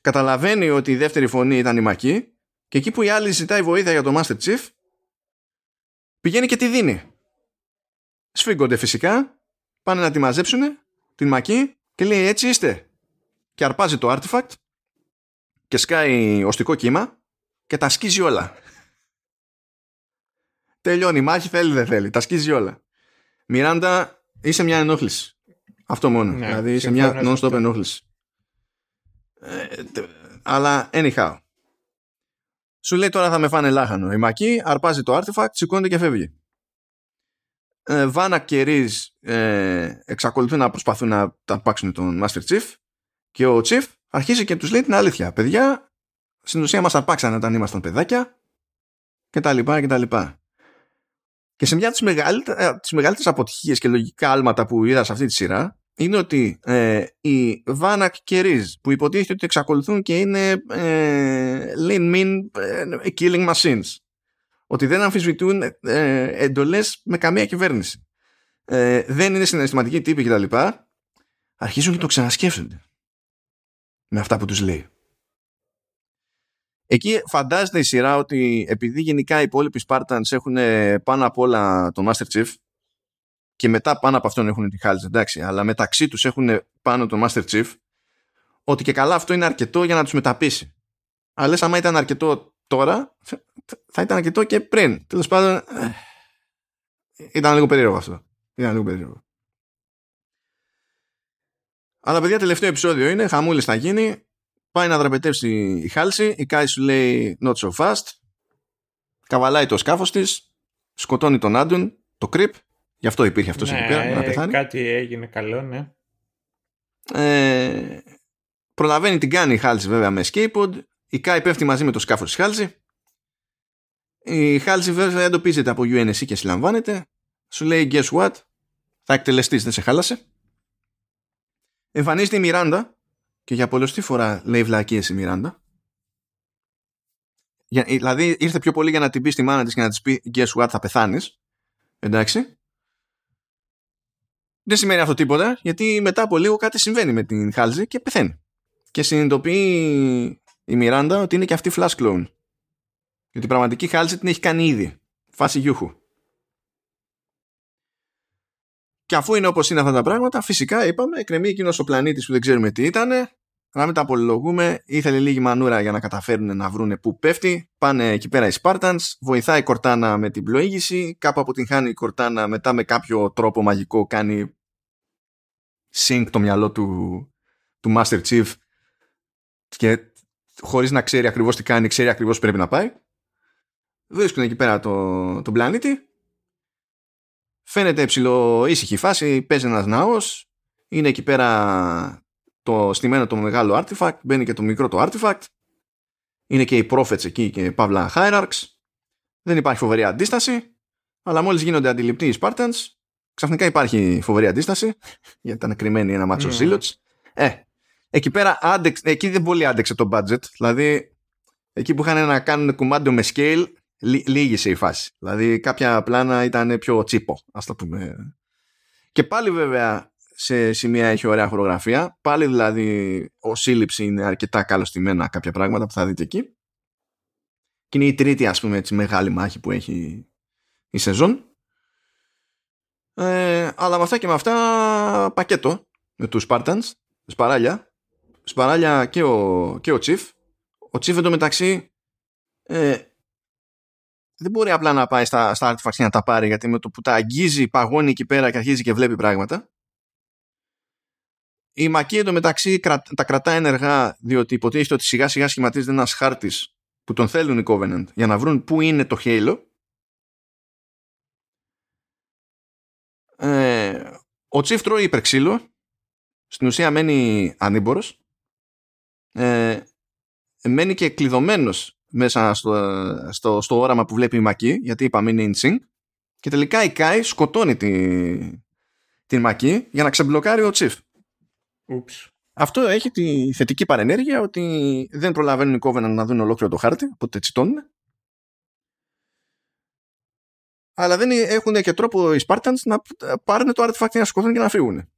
καταλαβαίνει ότι η δεύτερη φωνή ήταν η Μακή και εκεί που η άλλη ζητάει βοήθεια για το Master Chief πηγαίνει και τη δίνει. Σφίγγονται φυσικά πάνε να τη μαζέψουν την Μακή και λέει έτσι είστε και αρπάζει το artifact και σκάει οστικό κύμα και τα σκίζει όλα Τελειώνει η μάχη, θέλει δεν θέλει. Τα σκίζει όλα. Μιράντα, είσαι μια ενόχληση. Αυτό μόνο. Ναι, δηλαδή είσαι μια non-stop ενόχληση. Ε, αλλά anyhow. Σου λέει τώρα θα με φάνε λάχανο. Η Μακή αρπάζει το artifact, σηκώνεται και φεύγει. Ε, Βάνα και Ριζ ε, εξακολουθούν να προσπαθούν να τα πάξουν τον Master Chief και ο Chief αρχίζει και τους λέει την αλήθεια. Παιδιά, στην ουσία μας αρπάξανε όταν ήμασταν παιδάκια και τα λοιπά και τα λοιπά. Και σε μια από τις, μεγαλύτερε τις μεγαλύτερες αποτυχίες και λογικά άλματα που είδα σε αυτή τη σειρά είναι ότι ε, οι Βάνακ και Ριζ που υποτίθεται ότι εξακολουθούν και είναι ε, lean mean ε, killing machines ότι δεν αμφισβητούν ε, εντολές με καμία κυβέρνηση. Ε, δεν είναι συναισθηματικοί τύποι κτλ αρχίζουν και το ξανασκέφτονται με αυτά που τους λέει. Εκεί φαντάζεται η σειρά ότι επειδή γενικά οι υπόλοιποι Spartans έχουν πάνω απ' όλα τον Master Chief και μετά πάνω από αυτόν έχουν τη Χάλιτ, εντάξει, αλλά μεταξύ τους έχουν πάνω τον Master Chief, ότι και καλά αυτό είναι αρκετό για να τους μεταπίσει. Αλλά λες, άμα ήταν αρκετό τώρα, θα ήταν αρκετό και πριν. Τέλος πάντων, ε, ήταν λίγο περίεργο αυτό. Ήταν λίγο περίεργο. Αλλά παιδιά, τελευταίο επεισόδιο είναι, χαμούλης θα γίνει. Πάει να δραπετεύσει η χάλση, η Κάι σου λέει not so fast, καβαλάει το σκάφος της, σκοτώνει τον Άντουν, το κρυπ, γι' αυτό υπήρχε αυτός ναι, εκεί πέρα, να πεθάνει. Κάτι έγινε καλό, ναι. Ε, προλαβαίνει την κάνει η Χάλση βέβαια με skateboard, η Κάι πέφτει μαζί με το σκάφος της Χάλση, η Χάλση βέβαια εντοπίζεται από UNSC και συλλαμβάνεται, σου λέει guess what, θα εκτελεστείς, δεν σε χάλασε. Εμφανίζεται η Μιράντα και για πολλωστή φορά λέει βλακίες η Μιράντα. Για, δηλαδή ήρθε πιο πολύ για να την πεις στη μάνα της και να της πει guess what; Θα πεθάνεις. Εντάξει. Δεν σημαίνει αυτό τίποτα γιατί μετά από λίγο κάτι συμβαίνει με την Χάλζη και πεθαίνει. Και συνειδητοποιεί η Μιράντα ότι είναι και αυτή flash clone. Γιατί η πραγματική Χάλζη την έχει κάνει ήδη. Φάση γιούχου. Και αφού είναι όπως είναι αυτά τα πράγματα, φυσικά είπαμε, εκκρεμεί εκείνος ο πλανήτης που δεν ξέρουμε τι ήταν. Να μην τα απολυλογούμε, ήθελε λίγη μανούρα για να καταφέρουν να βρούνε πού πέφτει. Πάνε εκεί πέρα οι Spartans, βοηθάει η Κορτάνα με την πλοήγηση. Κάπου αποτυγχάνει η Κορτάνα, μετά με κάποιο τρόπο μαγικό κάνει sync το μυαλό του, του Master Chief και χωρίς να ξέρει ακριβώς τι κάνει, ξέρει ακριβώς πρέπει να πάει. Βρίσκουν εκεί πέρα το, τον πλανήτη. Φαίνεται ψηλό ήσυχη φάση, παίζει ένας ναός, είναι εκεί πέρα το στημένο το μεγάλο artifact, μπαίνει και το μικρό το artifact. Είναι και οι prophets εκεί και παύλα hierarchs. Δεν υπάρχει φοβερή αντίσταση, αλλά μόλις γίνονται αντιληπτοί οι Spartans, ξαφνικά υπάρχει φοβερή αντίσταση, γιατί ήταν κρυμμένοι ένα μάτσο mm. Ε, εκεί πέρα άντεξε, εκεί δεν πολύ άντεξε το budget. Δηλαδή, εκεί που είχαν να κάνουν κουμάντο με scale, λίγησε η φάση. Δηλαδή, κάποια πλάνα ήταν πιο τσίπο, ας το πούμε. Και πάλι βέβαια σε σημεία έχει ωραία χορογραφία. Πάλι δηλαδή ο σύλληψη είναι αρκετά καλωστημένα κάποια πράγματα που θα δείτε εκεί. Και είναι η τρίτη ας πούμε έτσι μεγάλη μάχη που έχει η σεζόν. Ε, αλλά με αυτά και με αυτά πακέτο με τους Spartans, σπαράλια. Σπαράλια και ο, και ο Chief. Ο Chief εντωμεταξύ ε, δεν μπορεί απλά να πάει στα, στα artifacts να τα πάρει γιατί με το που τα αγγίζει παγώνει εκεί πέρα και αρχίζει και βλέπει πράγματα. Η Μακή εντωμεταξύ τα κρατά ενεργά διότι υποτίθεται ότι σιγά σιγά σχηματίζεται ένας χάρτης που τον θέλουν οι Covenant για να βρουν πού είναι το Halo. Ε, ο Chief τρώει υπερξύλο. Στην ουσία μένει ανήμπορος ε, μένει και κλειδωμένος μέσα στο, στο, στο όραμα που βλέπει η Μακή γιατί είπαμε είναι in sync και τελικά η Kai σκοτώνει τη, την Μακή για να ξεμπλοκάρει ο Chief αυτό έχει τη θετική παρενέργεια ότι δεν προλαβαίνουν οι Covenant να δουν ολόκληρο το χάρτη, οπότε τσιτώνουν. Αλλά δεν έχουν και τρόπο οι Spartans να πάρουν το artifact να σκοτώσουν και να φύγουν.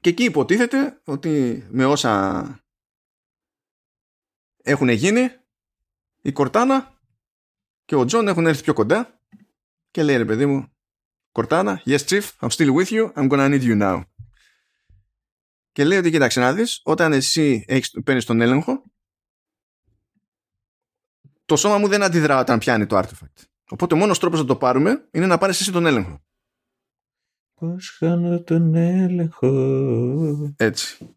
Και εκεί υποτίθεται ότι με όσα έχουν γίνει, η Κορτάνα και ο Τζον έχουν έρθει πιο κοντά και λέει ρε παιδί μου, Κορτάνα, yes chief, I'm still with you, I'm gonna need you now και λέει ότι κοίταξε να δεις, όταν εσύ έχεις, παίρνεις τον έλεγχο το σώμα μου δεν αντιδρά όταν πιάνει το artifact. Οπότε ο μόνος τρόπος να το πάρουμε είναι να πάρεις εσύ τον έλεγχο. Πώς χάνω τον έλεγχο; Έτσι.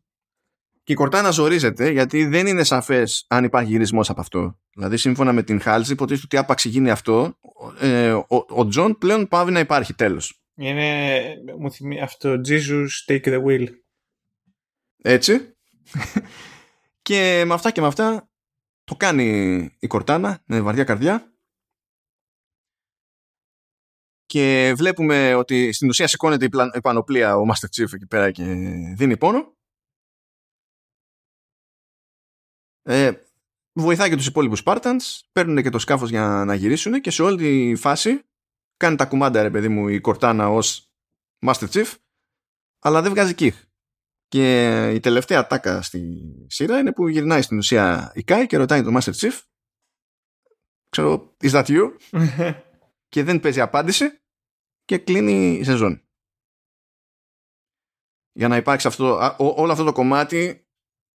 Και η Κορτάνα ζορίζεται γιατί δεν είναι σαφές αν υπάρχει γυρισμός από αυτό. Δηλαδή σύμφωνα με την Χάλζη υποτίθεται ότι άπαξ γίνει αυτό ε, ο, ο Τζον πλέον παύει να υπάρχει τέλος. Εμένα μου θυμίζει αυτό Jesus take the wheel. Έτσι. [LAUGHS] και με αυτά και με αυτά το κάνει η Κορτάνα με βαριά καρδιά και βλέπουμε ότι στην ουσία σηκώνεται η πανοπλία ο Master Chief εκεί πέρα και δίνει πόνο. Ε, βοηθάει και τους υπόλοιπους Spartans, παίρνουν και το σκάφος για να γυρίσουν και σε όλη τη φάση κάνει τα κουμάντα ρε παιδί μου η Κορτάνα ως Master Chief αλλά δεν βγάζει κύχ. Και η τελευταία τάκα στη σειρά είναι που γυρνάει στην ουσία η Κάι και ρωτάει τον Master Chief ξέρω, is that you? [LAUGHS] και δεν παίζει απάντηση και κλείνει η σεζόν. Για να υπάρξει αυτό, όλο αυτό το κομμάτι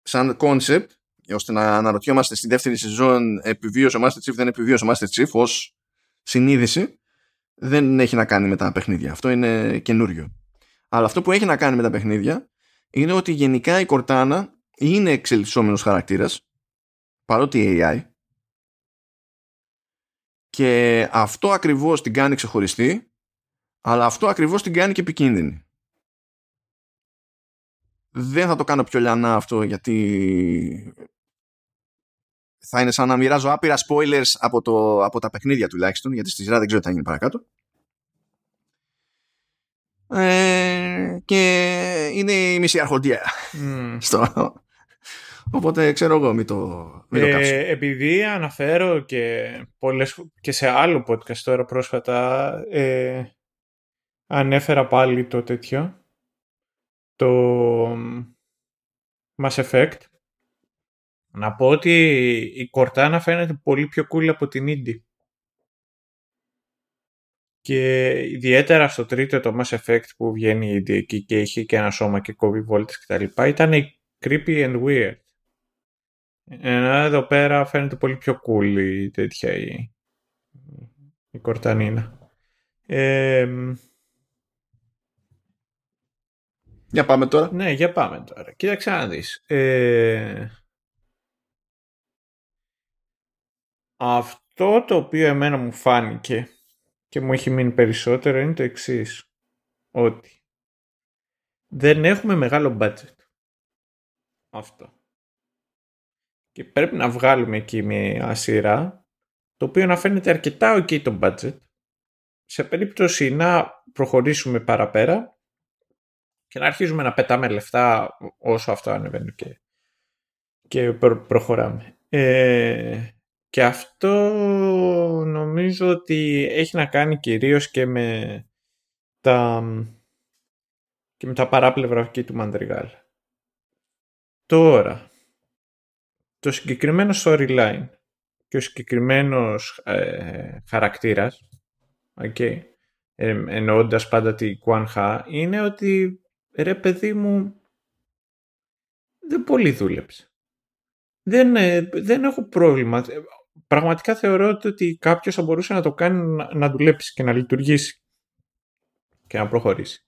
σαν concept ώστε να αναρωτιόμαστε στη δεύτερη σεζόν επιβίωσε ο Master Chief, δεν επιβίωσε ο Master Chief ως συνείδηση δεν έχει να κάνει με τα παιχνίδια. Αυτό είναι καινούριο. Αλλά αυτό που έχει να κάνει με τα παιχνίδια είναι ότι γενικά η Κορτάνα είναι εξελισσόμενος χαρακτήρας παρότι AI και αυτό ακριβώς την κάνει ξεχωριστή αλλά αυτό ακριβώς την κάνει και επικίνδυνη. Δεν θα το κάνω πιο λιανά αυτό γιατί θα είναι σαν να μοιράζω άπειρα spoilers από, το, από τα παιχνίδια τουλάχιστον γιατί στη σειρά δεν ξέρω τι θα γίνει παρακάτω. Ε, και είναι η μισή αρχοντία mm. στο, οπότε ξέρω εγώ μην το, μην ε, επειδή αναφέρω και, πολλές, και σε άλλο podcast τώρα πρόσφατα ε, ανέφερα πάλι το τέτοιο το Mass Effect να πω ότι η Cortana φαίνεται πολύ πιο cool από την Indie και ιδιαίτερα στο τρίτο το Mass Effect που βγαίνει εκεί και έχει και ένα σώμα και κόβει βόλτες και τα λοιπά ήταν creepy and weird. Ενώ εδώ πέρα φαίνεται πολύ πιο cool η τέτοια η, η κορτανίνα. για πάμε τώρα. Ναι, για πάμε τώρα. Κοίταξε να δεις. Ε, Αυτό το οποίο εμένα μου φάνηκε και μου έχει μείνει περισσότερο είναι το εξής. Ότι δεν έχουμε μεγάλο budget. Αυτό. Και πρέπει να βγάλουμε εκεί μια σειρά το οποίο να φαίνεται αρκετά ok το budget σε περίπτωση να προχωρήσουμε παραπέρα και να αρχίζουμε να πετάμε λεφτά όσο αυτό ανεβαίνει και, και προχωράμε. Ε, και αυτό νομίζω ότι έχει να κάνει κυρίως και με τα, και με τα παράπλευρα εκεί του Μαντριγάλ. Τώρα, το συγκεκριμένο storyline και ο συγκεκριμένος ε, χαρακτήρας, okay, ε, εννοώντας πάντα τη Κουάνχα, είναι ότι ρε παιδί μου δεν πολύ δούλεψε. Δεν, ε, δεν έχω πρόβλημα. Πραγματικά θεωρώ ότι κάποιος θα μπορούσε να το κάνει να, να δουλέψει και να λειτουργήσει και να προχωρήσει.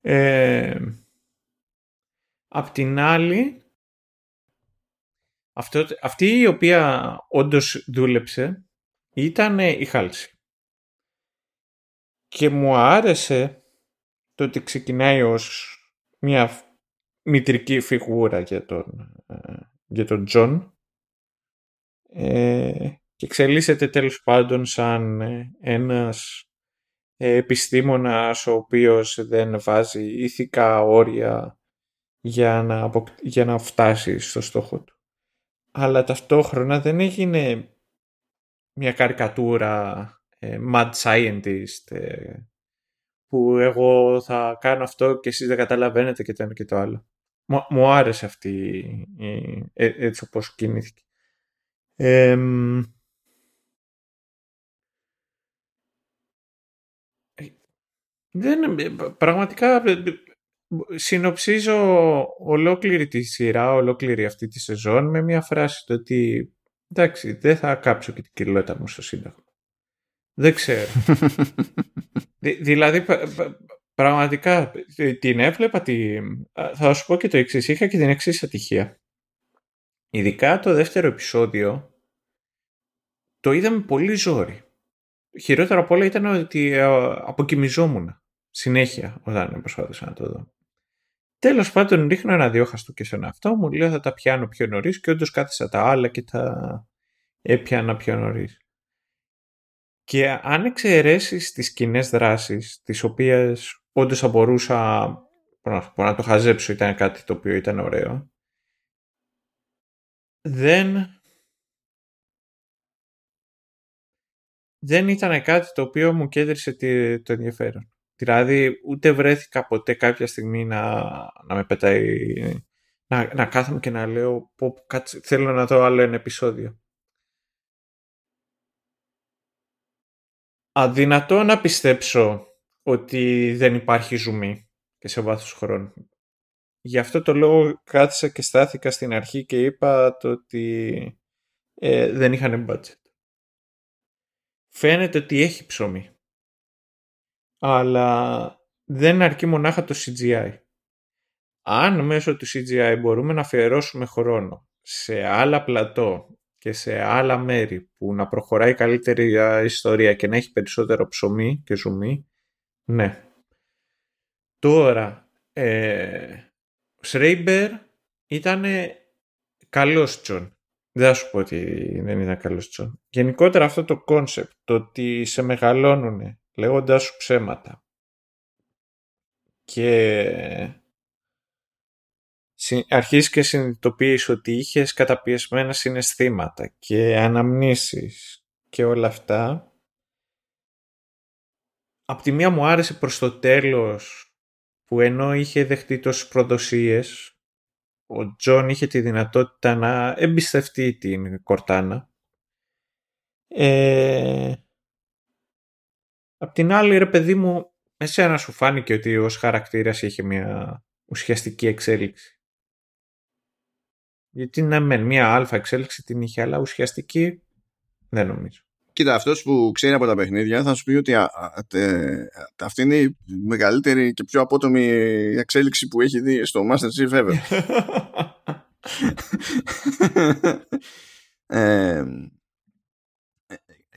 Ε, απ' την άλλη, αυτό, αυτή η οποία όντως δούλεψε ήταν η Χάλση. Και μου άρεσε το ότι ξεκινάει ως μια μητρική φιγούρα για τον, ε, για τον Τζον ε, και εξελίσσεται τέλος πάντων σαν ε, ένας επιστήμονας ο οποίος δεν βάζει ηθικά όρια για να, για να φτάσει στο στόχο του. Αλλά ταυτόχρονα δεν έγινε μια καρικατούρα mad scientist που εγώ θα κάνω αυτό και εσείς δεν καταλαβαίνετε και το ένα και το άλλο. Μου, άρεσε αυτή η, ε, έτσι όπως κινήθηκε. Δεν, πραγματικά συνοψίζω ολόκληρη τη σειρά, ολόκληρη αυτή τη σεζόν με μια φράση το ότι εντάξει δεν θα κάψω και την κυριλότητα μου στο σύνταγμα. Δεν ξέρω. [LAUGHS] δηλαδή, πραγματικά την έβλεπα, τη... θα σου πω και το εξής. Είχα και την εξής ατυχία. Ειδικά το δεύτερο επεισόδιο το είδαμε πολύ ζόρι. Χειρότερο από όλα ήταν ότι ε, αποκοιμιζόμουν συνέχεια όταν προσπάθησα να το δω. Τέλος πάντων ρίχνω ένα διόχαστο και στον αυτό μου, λέω θα τα πιάνω πιο νωρίς και όντως κάθισα τα άλλα και τα έπιανα πιο νωρίς. Και αν εξαιρέσεις τις κοινές δράσεις, τις οποίες όντως θα μπορούσα να το χαζέψω, ήταν κάτι το οποίο ήταν ωραίο, δεν... Δεν ήταν κάτι το οποίο μου κέντρισε το ενδιαφέρον. Δηλαδή, ούτε βρέθηκα ποτέ κάποια στιγμή να, να με πετάει, να, να κάθομαι και να λέω πω, θέλω να δω άλλο ένα επεισόδιο. αδυνατό να πιστέψω ότι δεν υπάρχει ζουμί και σε βάθος χρόνου. Γι' αυτό το λόγο κάθισα και στάθηκα στην αρχή και είπα το ότι ε, δεν είχαν budget. Φαίνεται ότι έχει ψωμί. Αλλά δεν αρκεί μονάχα το CGI. Αν μέσω του CGI μπορούμε να αφιερώσουμε χρόνο σε άλλα πλατό και σε άλλα μέρη που να προχωράει καλύτερη ιστορία και να έχει περισσότερο ψωμί και ζουμί, ναι. Τώρα, ε, ο Σρέιμπερ ήταν καλός Τζον. Δεν θα σου πω ότι δεν ήταν καλός Τζον. Γενικότερα αυτό το κόνσεπτ, το ότι σε μεγαλώνουν λέγοντάς σου ψέματα και αρχίζεις και συνειδητοποιείς ότι είχες καταπιεσμένα συναισθήματα και αναμνήσεις και όλα αυτά. Απ' τη μία μου άρεσε προς το τέλος που ενώ είχε δεχτεί τόσες προδοσίες ο Τζον είχε τη δυνατότητα να εμπιστευτεί την Κορτάνα. Ε... Απ' την άλλη ρε παιδί μου εσένα σου φάνηκε ότι ως χαρακτήρας είχε μια ουσιαστική εξέλιξη; Γιατί ναι μεν μια άλφα εξέλιξη την είχε, αλλά ουσιαστική δεν νομίζω. Κοίτα, αυτός που ξέρει από τα παιχνίδια θα σου πει ότι αυτή είναι η μεγαλύτερη και πιο απότομη εξέλιξη που έχει δει στο Master Chief ever. [LAUGHS] ε,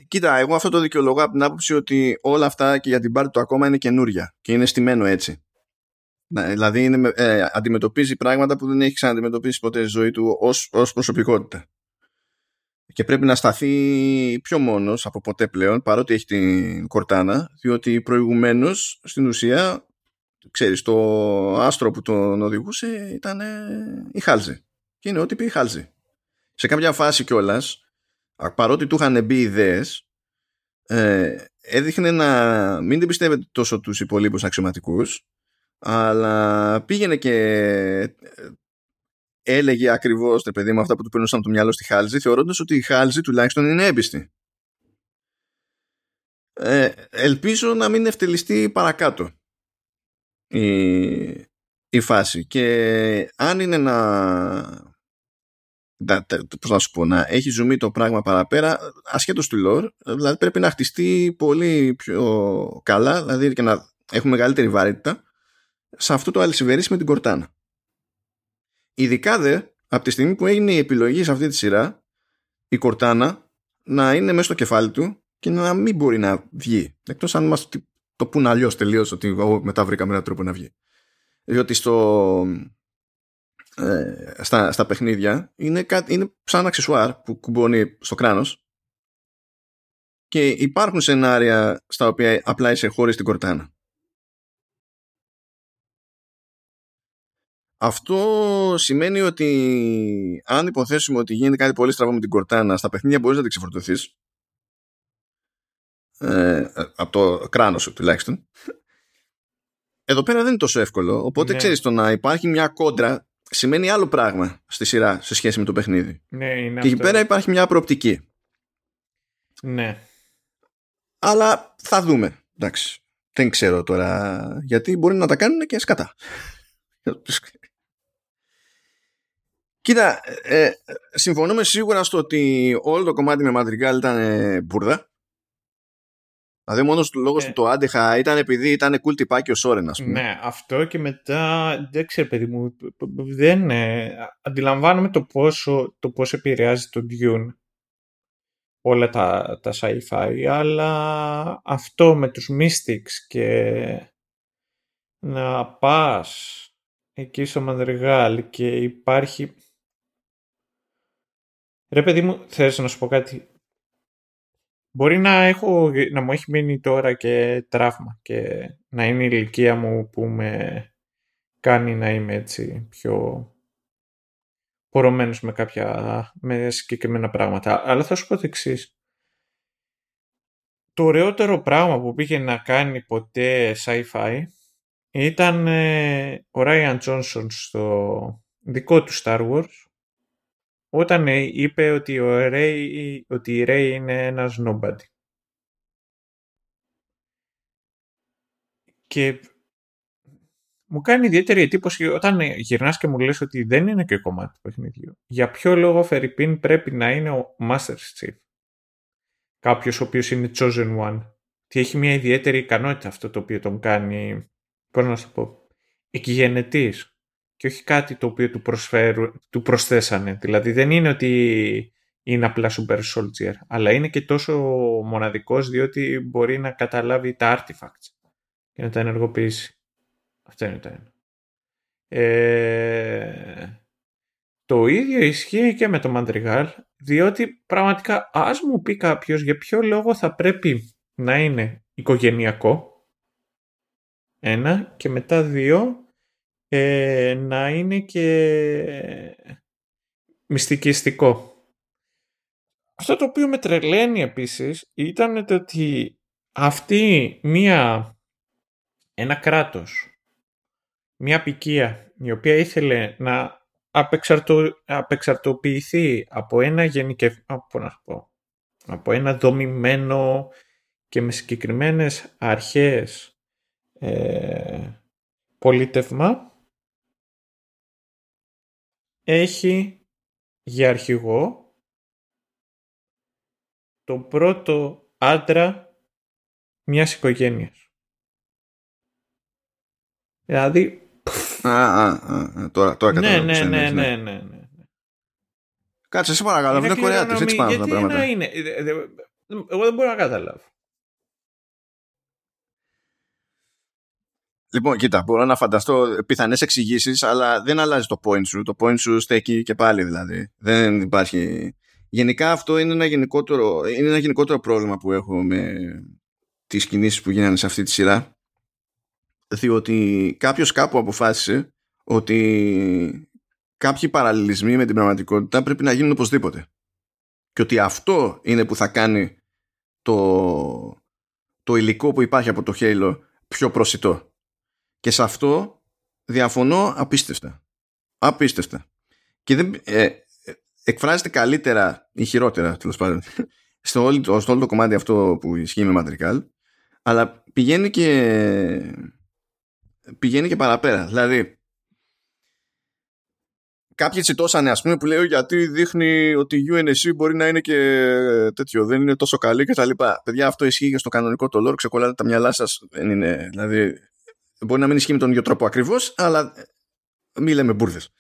κοίτα, εγώ αυτό το δικαιολογώ από την άποψη ότι όλα αυτά και για την πάρτι του ακόμα είναι καινούρια και είναι στημένο έτσι. Δηλαδή είναι, ε, αντιμετωπίζει πράγματα που δεν έχει ξαναντιμετωπίσει ποτέ στη ζωή του ως, ως προσωπικότητα. Και πρέπει να σταθεί πιο μόνος από ποτέ πλέον παρότι έχει την κορτάνα διότι προηγουμένως στην ουσία ξέρεις το άστρο που τον οδηγούσε ήταν η Χάλζη και είναι ό,τι πει η Χάλζη. Σε κάποια φάση κιόλας, παρότι του είχαν μπει ιδέες, ε, έδειχνε να μην την πιστεύετε τόσο τους υπολείπους αξιωματικούς αλλά πήγαινε και ε, έλεγε ακριβώς το παιδί μου αυτά που του παίρνουν το μυαλό στη Χάλζη θεωρώντας ότι η Χάλζη τουλάχιστον είναι έμπιστη. Ε, ελπίζω να μην ευτελιστεί παρακάτω η, η φάση και αν είναι να πώς να σου πω, να έχει ζουμί το πράγμα παραπέρα ασχέτως του lore, δηλαδή πρέπει να χτιστεί πολύ πιο καλά δηλαδή και να έχουμε μεγαλύτερη βαρύτητα σε αυτό το αλυσιβερίσει με την κορτάνα. Ειδικά δε, από τη στιγμή που έγινε η επιλογή σε αυτή τη σειρά, η κορτάνα να είναι μέσα στο κεφάλι του και να μην μπορεί να βγει. Εκτός αν μας το πούν αλλιώς τελείως ότι μετά βρήκαμε έναν τρόπο να βγει. Διότι στο, ε, στα, στα παιχνίδια είναι, κάτι, είναι σαν ένα αξεσουάρ που κουμπώνει στο κράνος και υπάρχουν σενάρια στα οποία απλά είσαι χωρίς την κορτάνα. Αυτό σημαίνει ότι αν υποθέσουμε ότι γίνεται κάτι πολύ στραβό με την κορτάνα, στα παιχνίδια μπορείς να την ξεφορτωθείς. Ε, από το κράνος σου τουλάχιστον. Εδώ πέρα δεν είναι τόσο εύκολο. Οπότε ναι. ξέρεις το να υπάρχει μια κόντρα σημαίνει άλλο πράγμα στη σειρά σε σχέση με το παιχνίδι. Ναι, είναι και εκεί πέρα υπάρχει μια προοπτική. Ναι. Αλλά θα δούμε. Εντάξει. Δεν ξέρω τώρα γιατί μπορεί να τα κάνουν και σκατά. Κοίτα, ε, συμφωνούμε σίγουρα στο ότι όλο το κομμάτι με Madrigal ήταν ε, μπουρδα. Δηλαδή μόνος του λόγος που το άντεχα ήταν επειδή ήταν cool τυπάκι ο Σόρεν, ας πούμε. Ναι, αυτό και μετά δεν ξέρω, παιδί μου. Δεν ε, αντιλαμβάνομαι το πόσο, το πώς επηρεάζει το Dune όλα τα, τα sci-fi, αλλά αυτό με τους Mystics και να πας εκεί στο Μανδριγάλ και υπάρχει... Ρε παιδί μου, θες να σου πω κάτι; Μπορεί να, έχω, να μου έχει μείνει τώρα και τραύμα και να είναι η ηλικία μου που με κάνει να είμαι έτσι πιο πορωμένος με κάποια με συγκεκριμένα πράγματα. Αλλά θα σου πω το εξής. Το ωραιότερο πράγμα που πήγε να κάνει ποτέ sci-fi ήταν ε, ο Ryan Johnson στο δικό του Star Wars όταν ε, είπε ότι, ο Ray, ότι η Ray είναι ένας nobody. Και μου κάνει ιδιαίτερη εντύπωση όταν γυρνάς και μου λες ότι δεν είναι και κομμάτι του παιχνιδιού. Για ποιο λόγο Φερρυπίν πρέπει να είναι ο Master Chief; Κάποιος ο οποίος είναι chosen one. Τι έχει μια ιδιαίτερη ικανότητα αυτό το οποίο τον κάνει, πώς να σου πω, εκγενετής και όχι κάτι το οποίο του, προσφέρουν, του προσθέσανε. Δηλαδή δεν είναι ότι είναι απλά super soldier, αλλά είναι και τόσο μοναδικός διότι μπορεί να καταλάβει τα artifacts και να τα ενεργοποιήσει. Αυτό είναι το ένα. Ε, το ίδιο ισχύει και με το Μαντριγάλ, διότι πραγματικά ας μου πει κάποιος για ποιο λόγο θα πρέπει να είναι οικογενειακό, ένα, και μετά δύο, ε, να είναι και μυστικιστικό. Αυτό το οποίο με τρελαίνει επίσης ήταν το ότι αυτή μία, ένα κράτος, μία πικία η οποία ήθελε να απεξαρτω, απεξαρτοποιηθεί από ένα γενικευ... από, να πω, από ένα δομημένο και με συγκεκριμένες αρχές ε, πολίτευμα έχει για αρχηγό το πρώτο άντρα μιας οικογένειας. Δηλαδή... Α, α, α, τώρα, τώρα ναι, ναι, ναι, ναι, ναι, ναι. Κάτσε, σε παρακαλώ, είναι κορεάτης, έτσι πάνω τα πράγματα. Είναι, Εγώ δεν μπορώ να καταλάβω. Λοιπόν, κοίτα, μπορώ να φανταστώ πιθανές εξηγήσεις, αλλά δεν αλλάζει το point σου. Το point σου στέκει και πάλι δηλαδή. Δεν υπάρχει. Γενικά αυτό είναι ένα γενικότερο, είναι ένα γενικότερο πρόβλημα που έχω με τις κινήσεις που γίνανε σε αυτή τη σειρά διότι κάποιος κάπου αποφάσισε ότι κάποιοι παραλληλισμοί με την πραγματικότητα πρέπει να γίνουν οπωσδήποτε και ότι αυτό είναι που θα κάνει το, το υλικό που υπάρχει από το Halo πιο προσιτό και σε αυτό διαφωνώ απίστευτα. Απίστευτα. Και δεν, ε, εκφράζεται καλύτερα ή χειρότερα τέλος πάντων [LAUGHS] στο όλο, στο όλο το κομμάτι αυτό που ισχύει με Madrigal αλλά πηγαίνει και πηγαίνει και παραπέρα. Δηλαδή κάποιοι τσιτώσανε ας πούμε που λέει γιατί δείχνει ότι η UNSC μπορεί να είναι και τέτοιο δεν είναι τόσο καλή και τα λοιπά. Παιδιά αυτό ισχύει και στο κανονικό το lore ξεκολλάτε τα μυαλά σας δεν είναι δηλαδή μπορεί να μην ισχύει με τον ίδιο τρόπο ακριβώς αλλά μη λέμε μπουρδες.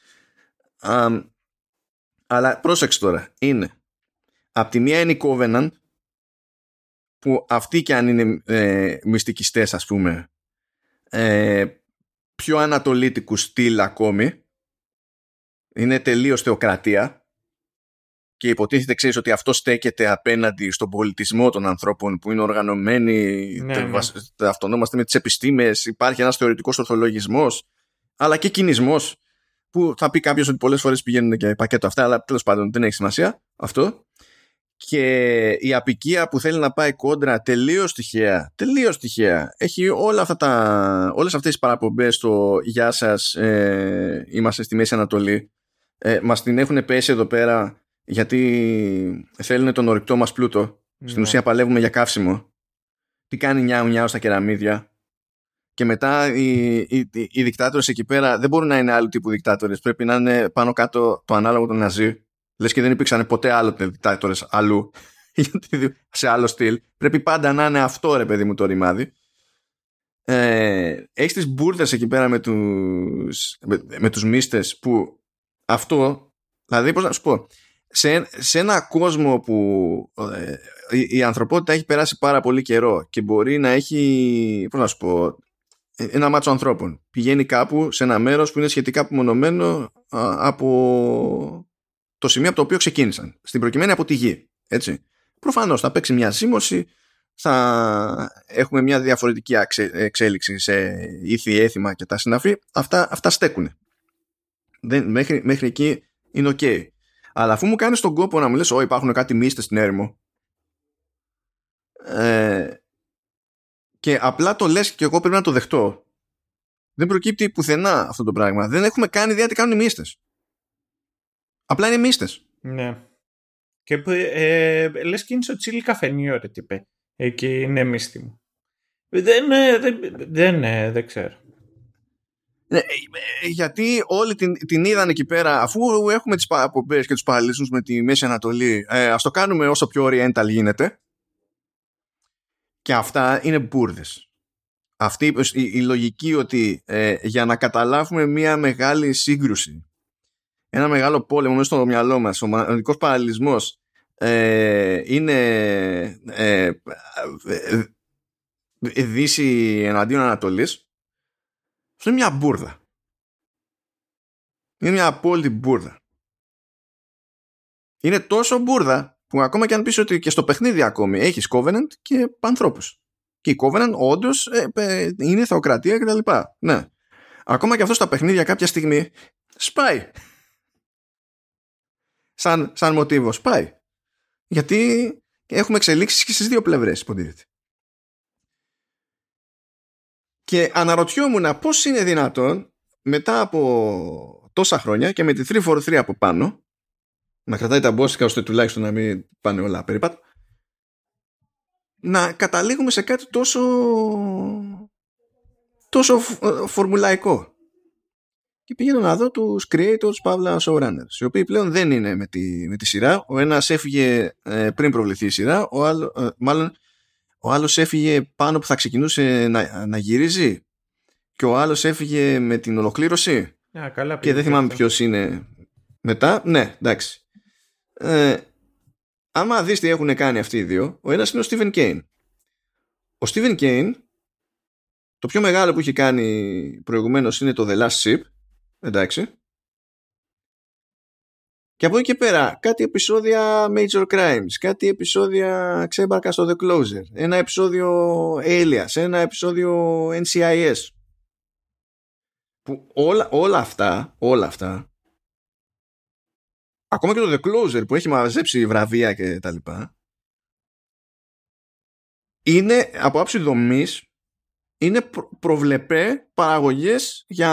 Αλλά πρόσεξε τώρα, είναι από τη μία είναι η Covenant που αυτοί και αν είναι ε, μυστικιστές ας πούμε ε, πιο ανατολίτικου στυλ ακόμη είναι τελείως θεοκρατία και υποτίθεται ξέρεις ότι αυτό στέκεται απέναντι στον πολιτισμό των ανθρώπων που είναι οργανωμένοι ναι, ναι. αυτονόμαστε με τις επιστήμες υπάρχει ένας θεωρητικός ορθολογισμός αλλά και κινησμός που θα πει κάποιος ότι πολλές φορές πηγαίνουν και πακέτο αυτά, αλλά τέλος πάντων δεν έχει σημασία αυτό. Και η απικία που θέλει να πάει κόντρα τελείως τυχαία, τελείως τυχαία, έχει όλα αυτά τα, όλες αυτές τις παραπομπές στο «Γεια σας, ε, είμαστε στη Μέση Ανατολή». Ε, μας την έχουν πέσει εδώ πέρα γιατί θέλουν τον ορυκτό μας πλούτο. Στην ναι. ουσία παλεύουμε για καύσιμο. Τι κάνει νιάου νιάου στα κεραμίδια και μετά οι, οι, οι δικτάτορες εκεί πέρα δεν μπορούν να είναι άλλου τύπου δικτάτορες. Πρέπει να είναι πάνω κάτω το ανάλογο των Ναζί. Λες και δεν υπήρξαν ποτέ άλλο δικτάτορες αλλού [LAUGHS] σε άλλο στυλ. Πρέπει πάντα να είναι αυτό ρε παιδί μου το ρημάδι. Ε, έχεις τις μπουρδες εκεί πέρα με τους, με, με τους μίστες που αυτό, δηλαδή πώς να σου πω, σε, σε ένα κόσμο που ε, η, η, ανθρωπότητα έχει περάσει πάρα πολύ καιρό και μπορεί να έχει, πώς να σου πω, ένα μάτσο ανθρώπων. Πηγαίνει κάπου σε ένα μέρος που είναι σχετικά απομονωμένο από το σημείο από το οποίο ξεκίνησαν. Στην προκειμένη από τη γη. Έτσι. Προφανώς θα παίξει μια σύμμορση, θα έχουμε μια διαφορετική εξέλιξη σε ήθη, έθιμα και τα συναφή. Αυτά, αυτά στέκουν. Δεν, μέχρι, μέχρι εκεί είναι ok. Αλλά αφού μου κάνεις τον κόπο να μου λες, Ω, υπάρχουν κάτι μίστες στην έρημο. Ε, και απλά το λες και εγώ πρέπει να το δεχτώ δεν προκύπτει πουθενά αυτό το πράγμα. Δεν έχουμε κάνει ιδέα τι κάνουν οι μίστες. Απλά είναι μίστες. Ναι. Και ε, λες και είναι στο τσίλι καφενείο ρε τύπε. Εκεί είναι μίστη μου. Δεν, ε, δεν, δεν, ε, δεν ξέρω. Ναι, γιατί όλοι την, την είδαν εκεί πέρα αφού έχουμε τις απομπές και τους παραλύσους με τη Μέση Ανατολή ε, ας το κάνουμε όσο πιο oriental γίνεται και αυτά είναι μπουρδες. Αυτή η, η λογική ότι ε, για να καταλάβουμε μια μεγάλη σύγκρουση, ένα μεγάλο πόλεμο μέσα στο μυαλό μας, ο μοναδικός παραλληλισμός ε, είναι ε, ε, Δύση εναντίον Ανατολής, αυτό είναι μια μπουρδα. Είναι μια απόλυτη μπουρδα. Είναι τόσο μπουρδα που ακόμα και αν πεις ότι και στο παιχνίδι ακόμη έχεις Covenant και ανθρώπους. Και η Covenant όντως ε, είναι θεοκρατία κτλ. Ναι. Ακόμα και αυτό στα παιχνίδια κάποια στιγμή σπάει. Σαν, σαν μοτίβο σπάει. Γιατί έχουμε εξελίξεις και στις δύο πλευρές υποτίθεται. Και αναρωτιόμουν πώς είναι δυνατόν μετά από τόσα χρόνια και με τη 343 από πάνω να κρατάει τα μπόσικα ώστε τουλάχιστον να μην πάνε όλα περίπατο να καταλήγουμε σε κάτι τόσο τόσο φορμουλαϊκό. Και πήγαινε να δω τους creators παύλα showrunners οι οποίοι πλέον δεν είναι με τη, με τη σειρά. Ο ένας έφυγε ε, πριν προβληθεί η σειρά ο άλλος, ε, μάλλον ο άλλος έφυγε πάνω που θα ξεκινούσε να, να γυρίζει και ο άλλος έφυγε με την ολοκλήρωση καλά, και δεν θυμάμαι ποιος είναι μετά ναι εντάξει ε, άμα δεις τι έχουν κάνει αυτοί οι δύο, ο ένας είναι ο Stephen Kane. Ο Stephen Kane, το πιο μεγάλο που έχει κάνει προηγουμένως είναι το The Last Ship, εντάξει. Και από εκεί και πέρα, κάτι επεισόδια Major Crimes, κάτι επεισόδια ξέμπαρκα στο The Closer, ένα επεισόδιο Alias, ένα επεισόδιο NCIS. Που όλα, όλα αυτά, όλα αυτά, ακόμα και το The Closer που έχει μαζέψει βραβεία και τα λοιπά, είναι από άψη δομής είναι προ- προβλεπέ παραγωγές για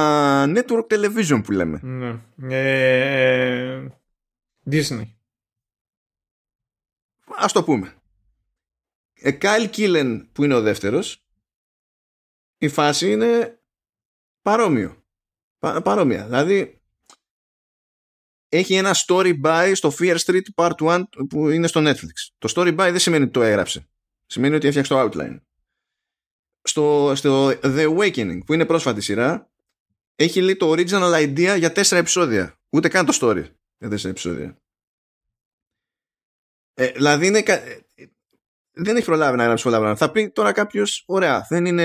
network television που λέμε. Ναι. Ε, Disney. Ας το πούμε. Ε, Kyle Killen που είναι ο δεύτερος η φάση είναι παρόμοιο. Πα- παρόμοια. Δηλαδή έχει ένα story by στο Fear Street Part 1 που είναι στο Netflix. Το story by δεν σημαίνει ότι το έγραψε. Σημαίνει ότι έφτιαξε το outline. Στο, στο The Awakening που είναι πρόσφατη σειρά έχει λέει το original idea για τέσσερα επεισόδια. Ούτε καν το story για τέσσερα επεισόδια. Ε, δηλαδή είναι, κα- ε, δεν έχει προλάβει να γράψει πολλά πράγματα. Θα πει τώρα κάποιος, ωραία, δεν είναι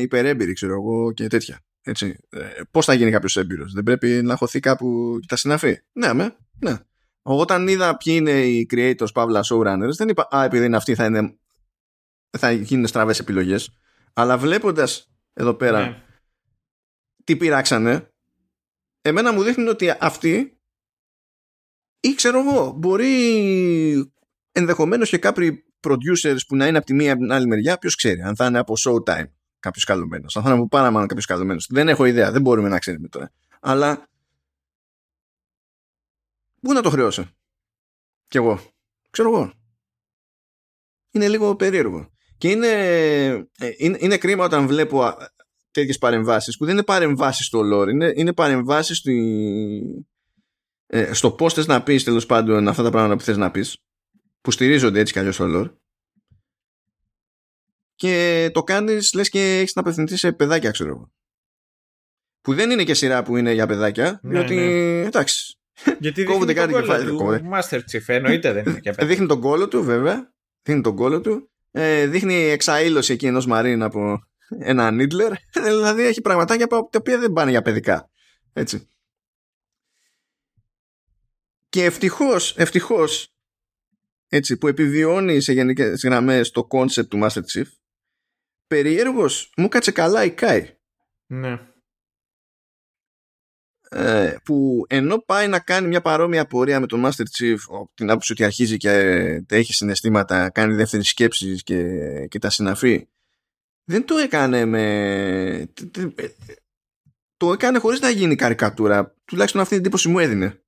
υπερέμπειρη, ξέρω εγώ και τέτοια. Έτσι. Ε, Πώς θα γίνει κάποιος έμπειρος, Δεν πρέπει να χωθεί κάπου και τα συναφή. Ναι, με, ναι. Εγώ Όταν είδα ποιοι είναι οι creators, παύλα showrunners, δεν είπα, Α, επειδή είναι αυτοί θα, είναι, θα γίνουν στραβές επιλογές. Αλλά βλέποντας εδώ πέρα Ναι. τι πειράξανε, εμένα μου δείχνει ότι αυτοί ή ξέρω εγώ, μπορεί ενδεχομένως και κάποιοι producers που να είναι από τη μία από την άλλη μεριά, ποιος ξέρει, αν θα είναι από Showtime κάποιος καλωμένο, αν θα είναι από Paramount κάποιος καλωμένο. Δεν έχω ιδέα, δεν μπορούμε να ξέρουμε τώρα. Αλλά πού να το χρεώσω; Κι εγώ. Ξέρω εγώ. Είναι λίγο περίεργο. Και είναι, ε, είναι, είναι κρίμα όταν βλέπω τέτοιες παρεμβάσεις που δεν είναι παρεμβάσεις στο lore, είναι, είναι παρεμβάσεις στη, ε, στο πώς θες να πεις τέλος πάντων αυτά τα πράγματα που θες να πεις, που στηρίζονται έτσι κι αλλιώς στο lore. Και το κάνεις, λες και έχεις να απευθυνθείς σε παιδάκια, ξέρω εγώ. Που δεν είναι και σειρά που είναι για παιδάκια, Ναι, διότι ναι. εντάξει, Γιατί [LAUGHS] Κόβονται δείχνει κάτι τον κεφάλι, κόλλο κόβονται. του Master Chief. Εννοείται δεν είναι και [LAUGHS] παιδί. Δείχνει τον κόλο του, βέβαια. Δείχνει τον κόλο του. Ε, δείχνει εξαήλωση εκεί ενός Μαρίν από ένα Νίτλερ. [LAUGHS] δηλαδή έχει πραγματάκια που- τα οποία δεν πάνε για παιδικά. Έτσι. Και ευτυχώς, ευτυχώς, έτσι, που επιβιώνει σε γενικές γραμμές το κόνσεπτ του Master Chief, περιέργως μου έκατσε καλά η Kai. Ναι. ε, που ενώ πάει να κάνει μια παρόμοια πορεία με τον Master Chief από την άποψη ότι αρχίζει και ε, έχει συναισθήματα, κάνει δεύτερη σκέψη και, και τα συναφή δεν το έκανε με τε- τε- ε, το έκανε χωρίς να γίνει καρικατούρα τουλάχιστον αυτή την εντύπωση μου έδινε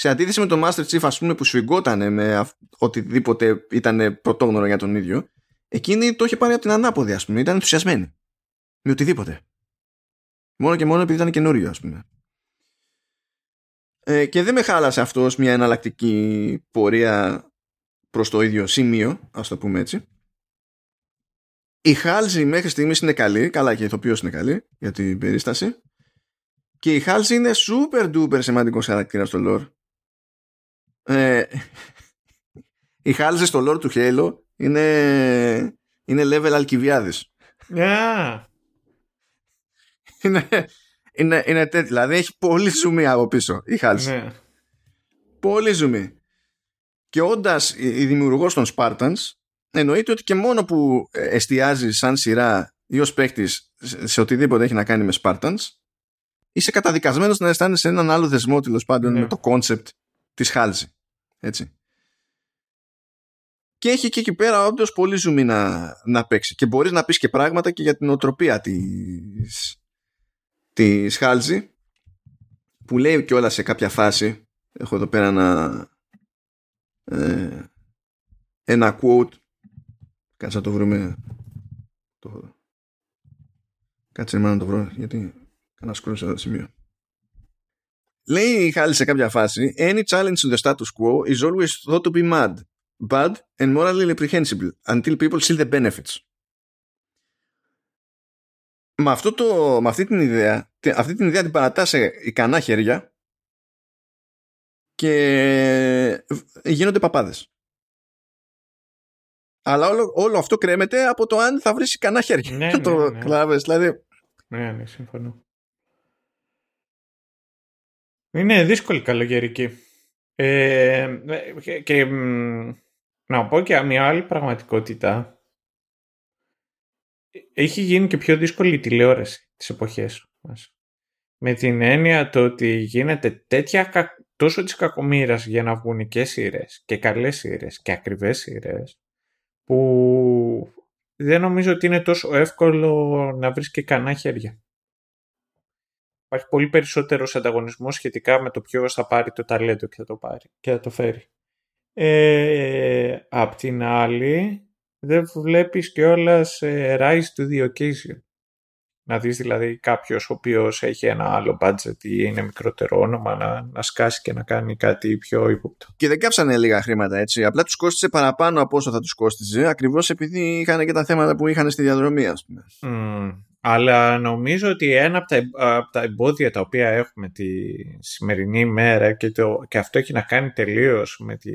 σε αντίθεση με τον Master Chief ας πούμε που σφιγγότανε με αυ- οτιδήποτε ήταν πρωτόγνωρο για τον ίδιο εκείνη το είχε πάρει από την ανάποδη ας πούμε ήταν ενθουσιασμένη με οτιδήποτε μόνο και μόνο επειδή ήταν καινούριο ας πούμε ε, και δεν με χάλασε αυτός ως μια εναλλακτική πορεία προς το ίδιο σημείο, ας το πούμε έτσι. Η Χάλζη μέχρι στιγμής είναι καλή, καλά και η ηθοποιός είναι καλή για την περίσταση. Και η Χάλζη είναι super duper σημαντικός χαρακτήρας στο lore. Ε, η Χάλζη στο lore του Halo είναι, είναι level Αλκιβιάδης. Α, είναι, είναι, είναι τέτοιο. Δηλαδή έχει πολύ ζουμί από πίσω η Χάλζη. ναι. Πολύ ζουμί. Και όντας η δημιουργός των Spartans, εννοείται ότι και μόνο που εστιάζει σαν σειρά ή ως παίκτη σε σε οτιδήποτε έχει να κάνει με Spartans, είσαι καταδικασμένος να αισθάνεσαι έναν άλλο δεσμό τέλος πάντων Ναι. με το concept τη Χάλζη. Έτσι. Και έχει και εκεί πέρα όντως πολύ ζουμί να, να παίξει. Και μπορείς να πεις και πράγματα και για την οτροπία της της Χάλζη που λέει και όλα σε κάποια φάση έχω εδώ πέρα ένα ε, ένα quote κάτσε να το βρούμε το, κάτσε να το βρω γιατί κάνα scroll σε αυτό το σημείο λέει η Χάλη σε κάποια φάση any challenge to the status quo is always thought to be mad bad and morally reprehensible until people see the benefits με, αυτό το, με αυτή την ιδέα τε- αυτή την ιδέα την παρατά σε ικανά χέρια και γίνονται παπάδες. Αλλά όλο, όλο αυτό κρέμεται από το αν θα βρεις κανένα χέρι. Ναι, [LAUGHS] το ναι, ναι. κλάβες, δηλαδή. Ναι, ναι, συμφωνώ. Είναι δύσκολη καλοκαιρική. Ε, και, και, μ, να πω και μια άλλη πραγματικότητα. Έχει γίνει και πιο δύσκολη η τηλεόραση τις εποχές μας. Με την έννοια το ότι γίνεται τέτοια κα- τόσο της κακομήρας για να βγουν και σειρές και καλές σειρές και ακριβές σειρές που δεν νομίζω ότι είναι τόσο εύκολο να βρεις και κανένα χέρια. Υπάρχει πολύ περισσότερος ανταγωνισμός σχετικά με το ποιος θα πάρει το ταλέντο και θα το πάρει και θα το φέρει. Ε, απ' την άλλη, δεν βλέπεις κιόλας ε, rise to the occasion. Να δεις δηλαδή κάποιος ο οποίος έχει ένα άλλο budget ή είναι μικρότερο όνομα να, να σκάσει και να κάνει κάτι πιο ύποπτο. Και δεν κάψανε λίγα χρήματα έτσι. Απλά τους κόστησε παραπάνω από όσο θα τους κόστιζε, ακριβώς επειδή είχαν και τα θέματα που είχαν στη διαδρομή, ας πούμε. Μμμ. Αλλά νομίζω ότι ένα από τα, εμ- από τα εμπόδια τα οποία έχουμε τη σημερινή ημέρα και, το, και αυτό έχει να κάνει τελείως με τη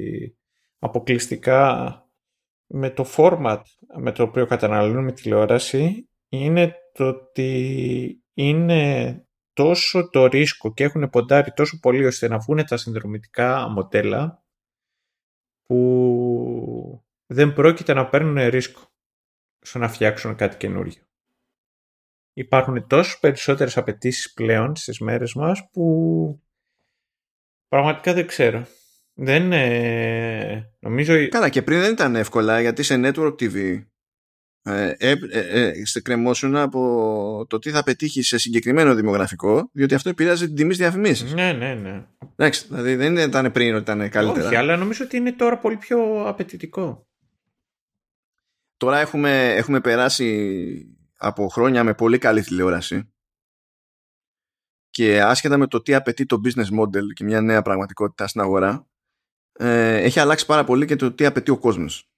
αποκλειστικά με το format με το οποίο καταναλώνουμε τηλεόραση είναι το ότι είναι τόσο το ρίσκο και έχουν ποντάρει τόσο πολύ ώστε να βγουν τα συνδρομητικά μοντέλα που δεν πρόκειται να παίρνουν ρίσκο στο να φτιάξουν κάτι καινούργιο. Υπάρχουν τόσο περισσότερες απαιτήσεις πλέον στις μέρες μας που πραγματικά δεν ξέρω. Δεν ε, νομίζω... Καλά, και πριν δεν ήταν εύκολα γιατί σε Network TV ε, ε, ε, ε, σε κρεμόσουν από το τι θα πετύχει σε συγκεκριμένο δημογραφικό, διότι αυτό επηρεάζει την τιμή στις διαφημίσεις. Ναι, ναι, ναι. Εντάξει, δηλαδή δεν ήταν πριν ότι ήταν καλύτερα. Όχι, αλλά νομίζω ότι είναι τώρα πολύ πιο απαιτητικό. Τώρα έχουμε, έχουμε περάσει από χρόνια με πολύ καλή τηλεόραση και άσχετα με το τι απαιτεί το business model και μια νέα πραγματικότητα στην αγορά ε, έχει αλλάξει πάρα πολύ και το τι απαιτεί ο κόσμος.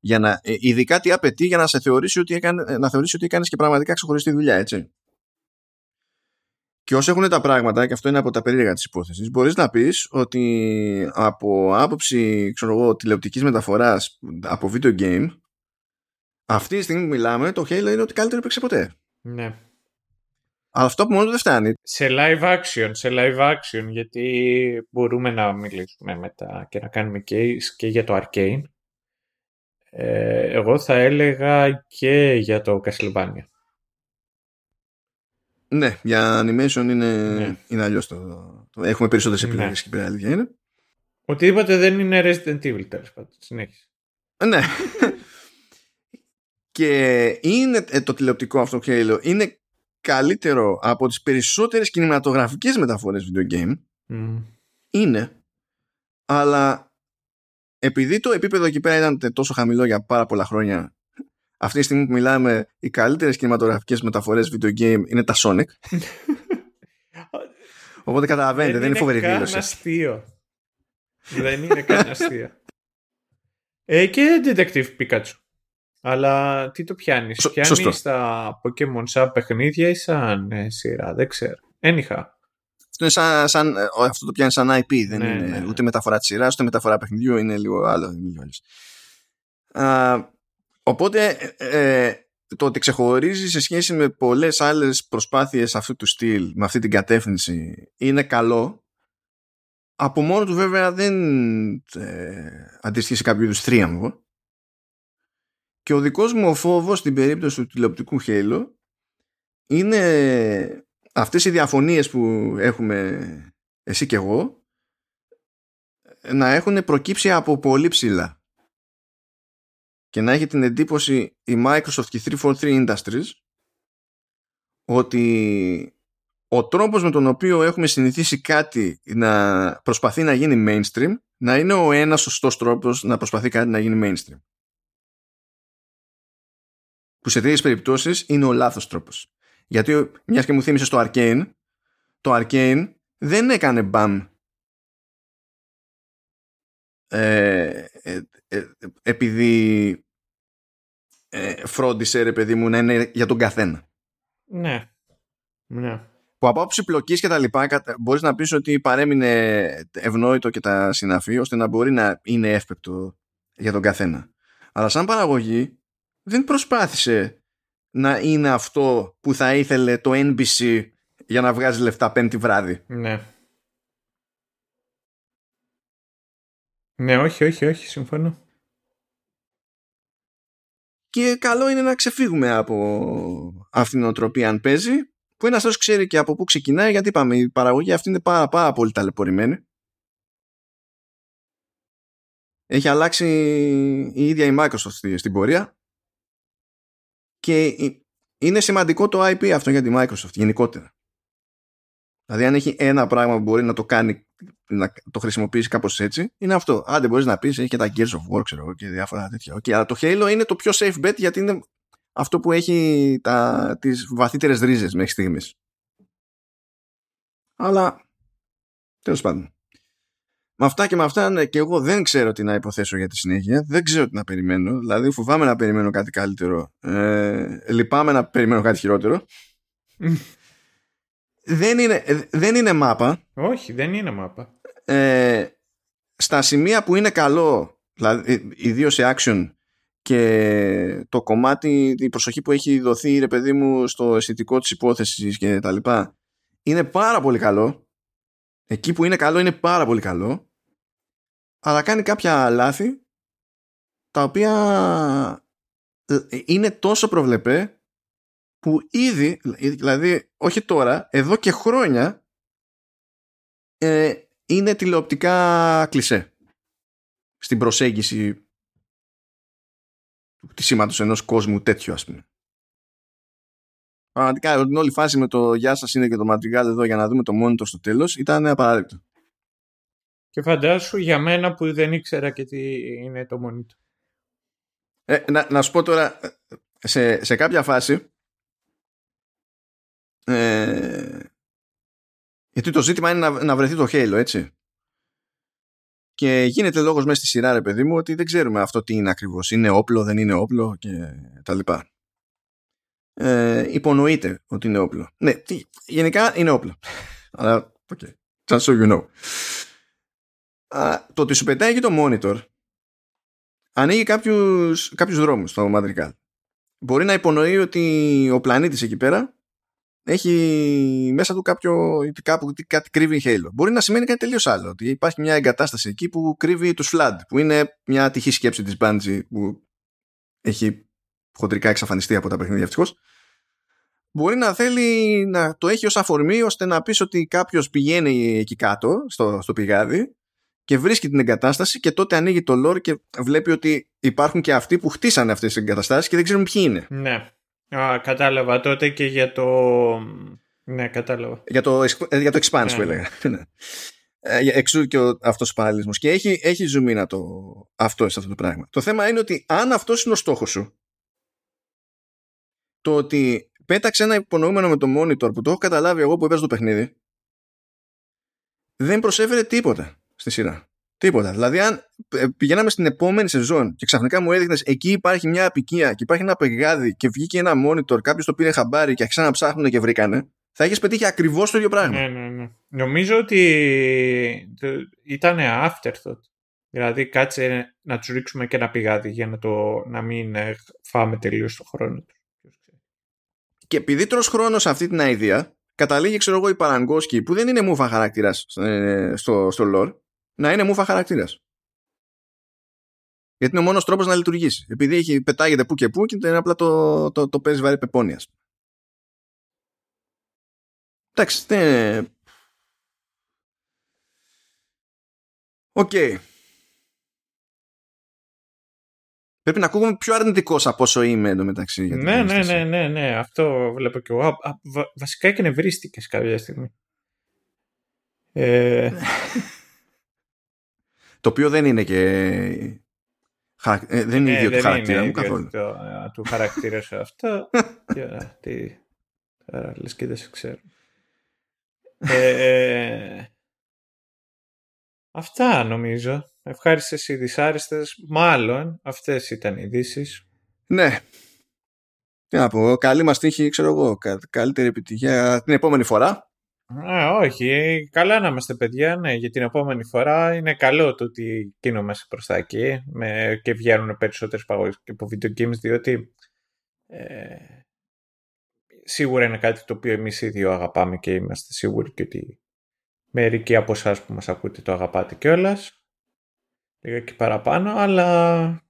Για να, ε, ειδικά τι απαιτεί για να σε θεωρήσει ότι, έκανε, ε, να θεωρήσει ότι έκανες και πραγματικά ξεχωριστή δουλειά, έτσι. Και όσο έχουν τα πράγματα, και αυτό είναι από τα περίεργα της υπόθεσης, μπορείς να πεις ότι από άποψη ξέρω εγώ, τηλεοπτικής μεταφοράς από video game, αυτή τη στιγμή που μιλάμε, το Halo είναι ότι καλύτερο έπαιξε ποτέ. Ναι. Αλλά αυτό που μόνο του δεν φτάνει. Σε live action, σε live action, γιατί μπορούμε να μιλήσουμε μετά και να κάνουμε case και για το Arcane. Ε, εγώ θα έλεγα και για το Castlevania. Ναι, για animation είναι, Ναι. είναι αλλιώς το, το. Έχουμε περισσότερες Ναι. επιλογές και πέρα, αλήθεια είναι. Οτιδήποτε δεν είναι Resident Evil, τέλος πάντων. Συνέχισε. Ναι. [LAUGHS] και είναι ε, το τηλεοπτικό αυτό Halo είναι καλύτερο από τις περισσότερες κινηματογραφικές μεταφορές video game Μμ. είναι αλλά επειδή το επίπεδο εκεί πέρα ήταν τόσο χαμηλό για πάρα πολλά χρόνια αυτή τη στιγμή που μιλάμε οι καλύτερες κινηματογραφικές μεταφορές video game είναι τα Sonic [LAUGHS] οπότε καταλαβαίνετε δεν είναι φοβερή καν δήλωση αστείο. δεν είναι καν αστείο. Ε, και Detective Pikachu. Αλλά τι το πιάνεις. Σω- Πιάνεις σωστό. τα Pokemon σαν παιχνίδια ή σαν ε, σειρά. Δεν ξέρω. Anyhow. Αυτό, είναι σαν, σαν, ε, αυτό το πιάνεις σαν IP, δεν Ναι, είναι ναι, ναι. ούτε μεταφορά της σειράς, ούτε μεταφορά παιχνιδιού, είναι λίγο άλλο. Είναι λίγο άλλος. Α, οπότε ε, ε, το ότι ξεχωρίζει σε σχέση με πολλές άλλες προσπάθειες αυτού του στυλ, με αυτή την κατεύθυνση, είναι καλό. Από μόνο του βέβαια δεν ε, αντιστοιχεί σε κάποιο είδους θρίαμβο. Και ο δικός μου ο φόβος στην περίπτωση του τηλεοπτικού Halo είναι αυτές οι διαφωνίες που έχουμε εσύ και εγώ να έχουν προκύψει από πολύ ψηλά. Και να έχει την εντύπωση η Microsoft και η 343 Industries ότι ο τρόπος με τον οποίο έχουμε συνηθίσει κάτι να προσπαθεί να γίνει mainstream να είναι ο ένας σωστός τρόπος να προσπαθεί κάτι να γίνει mainstream που σε τέτοιες περιπτώσεις είναι ο λάθος τρόπος γιατί μιας και μου θύμισε στο Arcane, το Arcane δεν έκανε μπαμ ε, ε, ε, επειδή ε, φρόντισε ρε παιδί μου να είναι για τον καθένα. Ναι. Ναι. Που από άποψη πλοκής και τα λοιπά κατα- μπορείς να πεις ότι παρέμεινε ευνόητο και τα συναφή ώστε να μπορεί να είναι εύπεπτο για τον καθένα. Αλλά σαν παραγωγή δεν προσπάθησε να είναι αυτό που θα ήθελε το NBC για να βγάζει λεφτά πέμπτη βράδυ. Ναι. Ναι, όχι, όχι, όχι, συμφωνώ. Και καλό είναι να ξεφύγουμε από αυτήν την οτροπία αν παίζει, που ένας αυτός ξέρει και από πού ξεκινάει, γιατί είπαμε, η παραγωγή αυτή είναι πάρα, πάρα πολύ ταλαιπωρημένη. Έχει αλλάξει η ίδια η Microsoft στην πορεία και είναι σημαντικό το IP αυτό για τη Microsoft γενικότερα. Δηλαδή αν έχει ένα πράγμα που μπορεί να το κάνει να το χρησιμοποιήσει κάπως έτσι είναι αυτό. δεν μπορείς να πεις έχει και τα Gears of War ξέρω και διάφορα τέτοια. Okay, αλλά το Halo είναι το πιο safe bet γιατί είναι αυτό που έχει τα, τις βαθύτερες ρίζες μέχρι στιγμής. Αλλά τέλος πάντων. Με αυτά και με αυτά ναι, και εγώ δεν ξέρω τι να υποθέσω για τη συνέχεια. Δεν ξέρω τι να περιμένω. Δηλαδή φοβάμαι να περιμένω κάτι καλύτερο. Ε, λυπάμαι να περιμένω κάτι χειρότερο. [LAUGHS] δεν, είναι, δεν είναι μάπα. Όχι, δεν είναι μάπα. Ε, στα σημεία που είναι καλό, δηλαδή ιδίως σε action και το κομμάτι, η προσοχή που έχει δοθεί ρε παιδί μου στο αισθητικό της υπόθεσης και τα λοιπά είναι πάρα πολύ καλό εκεί που είναι καλό είναι πάρα πολύ καλό αλλά κάνει κάποια λάθη τα οποία ε, είναι τόσο προβλεπέ που ήδη, δηλαδή όχι τώρα, εδώ και χρόνια ε, είναι τηλεοπτικά κλισέ στην προσέγγιση του σήματος ενός κόσμου τέτοιου ας πούμε. Πραγματικά την όλη φάση με το «Γεια σας είναι και το Madrigal εδώ για να δούμε το monitor στο τέλος» ήταν απαράδεκτο. Και φαντάσου για μένα που δεν ήξερα και τι είναι το monitor. Ε, να, να σου πω τώρα, σε, σε κάποια φάση ε, γιατί το ζήτημα είναι να, να βρεθεί το Halo, έτσι. Και γίνεται λόγος μέσα στη σειρά, ρε παιδί μου, ότι δεν ξέρουμε αυτό τι είναι ακριβώς. Είναι όπλο, δεν είναι όπλο και τα λοιπά. Ε, υπονοείται ότι είναι όπλο. Ναι, τι, γενικά είναι όπλο. Αλλά, ok. Okay. Just so you know. Α, το ότι σου πετάει και το monitor ανοίγει κάποιους, κάποιους δρόμους στο Madrigal. Μπορεί να υπονοεί ότι ο πλανήτης εκεί πέρα έχει μέσα του κάποιο, κάπου, κάτι κρύβει Halo. Μπορεί να σημαίνει κάτι τελείως άλλο. Ότι υπάρχει μια εγκατάσταση εκεί που κρύβει τους Flood, που είναι μια τυχή σκέψη της Bungie που έχει χοντρικά εξαφανιστεί από τα παιχνίδια ευτυχώς. Μπορεί να θέλει να το έχει ως αφορμή ώστε να πεις ότι κάποιος πηγαίνει εκεί κάτω στο, στο πηγάδι και βρίσκει την εγκατάσταση και τότε ανοίγει το lore και βλέπει ότι υπάρχουν και αυτοί που χτίσανε αυτές τις εγκαταστάσεις και δεν ξέρουν ποιοι είναι. Ναι. Α, κατάλαβα τότε και για το... Ναι, κατάλαβα. Για το, ε, για το expanse ναι. που έλεγα. [LAUGHS] Ναι. Ε, εξού και ο, αυτός ο παραλληλισμός. Και έχει, έχει zoom το, αυτό σε αυτό το πράγμα. Το θέμα είναι ότι αν αυτός είναι ο στόχος σου, το ότι πέταξε ένα υπονοούμενο με το monitor που το έχω καταλάβει εγώ που έπαιζα το παιχνίδι, δεν προσέφερε τίποτα στη σειρά. Τίποτα. Δηλαδή, αν ε, πηγαίναμε στην επόμενη σεζόν και ξαφνικά μου έδειχνες εκεί υπάρχει μια απικία και υπάρχει ένα πεγάδι και βγήκε ένα monitor, κάποιος το πήρε χαμπάρι και άρχισαν να ψάχνουν και βρήκανε, θα έχεις πετύχει ακριβώς το ίδιο πράγμα. Ναι, ναι, ναι. Νομίζω ότι ήταν afterthought. Δηλαδή, κάτσε να του ρίξουμε και ένα πηγάδι για να, το, να μην ε, φάμε τελείως το χρόνο του. Και επειδή τρως χρόνος σε αυτή την idea, καταλήγει, ξέρω εγώ, η Παραγκόσκη, που δεν είναι μούφα χαρακτήρας ε, στο, στο lore, να είναι μούφα χαρακτήρας. Γιατί είναι ο μόνος τρόπος να λειτουργήσει. Επειδή έχει, πετάγεται που και που και είναι απλά το, το, το παίζει βαρύ πεπόνια. Εντάξει, δεν. Οκ. Πρέπει να ακούγομαι πιο αρνητικός από όσο είμαι εντωμεταξύ. Ναι, ναι, ναι, ναι, ναι, αυτό βλέπω και εγώ. βασικά και νευρίστηκε κάποια στιγμή. Ε... [LAUGHS] Το οποίο δεν είναι και. Ε, δεν είναι ναι, ίδιο του χαρακτήρα μου καθόλου. Το, ε, του χαρακτήρα σε αυτό. [LAUGHS] τι. Τώρα λες και δεν σε ξέρω. Ε, αυτά νομίζω. Ευχάριστες ή δυσάρεστες. Μάλλον αυτές ήταν οι ειδήσεις. Ναι. Τι να πω. Καλή μας τύχη, ξέρω εγώ. Καλύτερη επιτυχία την επόμενη φορά. Α, όχι, καλά να είμαστε παιδιά, ναι, για την επόμενη φορά είναι καλό το ότι κινούμαστε προς τα εκεί με, και βγαίνουν περισσότερες παγωγές και από video games, διότι ε, σίγουρα είναι κάτι το οποίο εμείς οι δύο αγαπάμε και είμαστε σίγουροι και ότι μερικοί από εσάς που μας ακούτε το αγαπάτε κιόλας. Λίγα και παραπάνω, αλλά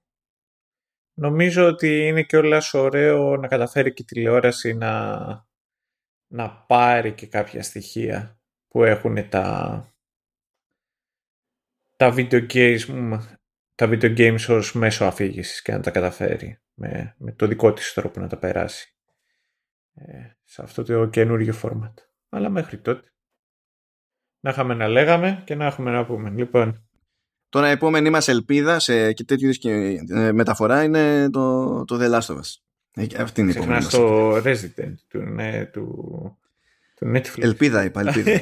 νομίζω ότι είναι κιόλα ωραίο να καταφέρει και η τηλεόραση να, να πάρει και κάποια στοιχεία που έχουν τα, τα video games, τα video games ως μέσο αφήγησης και να τα καταφέρει με, με το δικό της τρόπο να τα περάσει ε, σε αυτό το καινούργιο format. Αλλά μέχρι τότε να είχαμε να λέγαμε και να έχουμε να πούμε. Λοιπόν. Τώρα η επόμενη μας ελπίδα σε και τέτοιου ε, μεταφορά είναι το, το The Last of Us. Ε, αυτή είναι η επόμενη μας. το Resident του, ναι, του, του Netflix. Ελπίδα είπα, ελπίδα.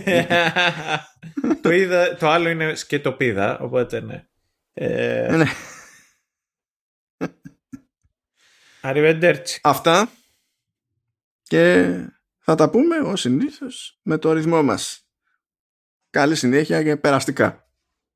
[LAUGHS] το, είδα, το άλλο είναι σκετοπίδα, οπότε ναι. Ε, ναι. [LAUGHS] Arrivederci. Αυτά και θα τα πούμε ως συνήθως με το ρυθμό μας. Καλή συνέχεια και περαστικά.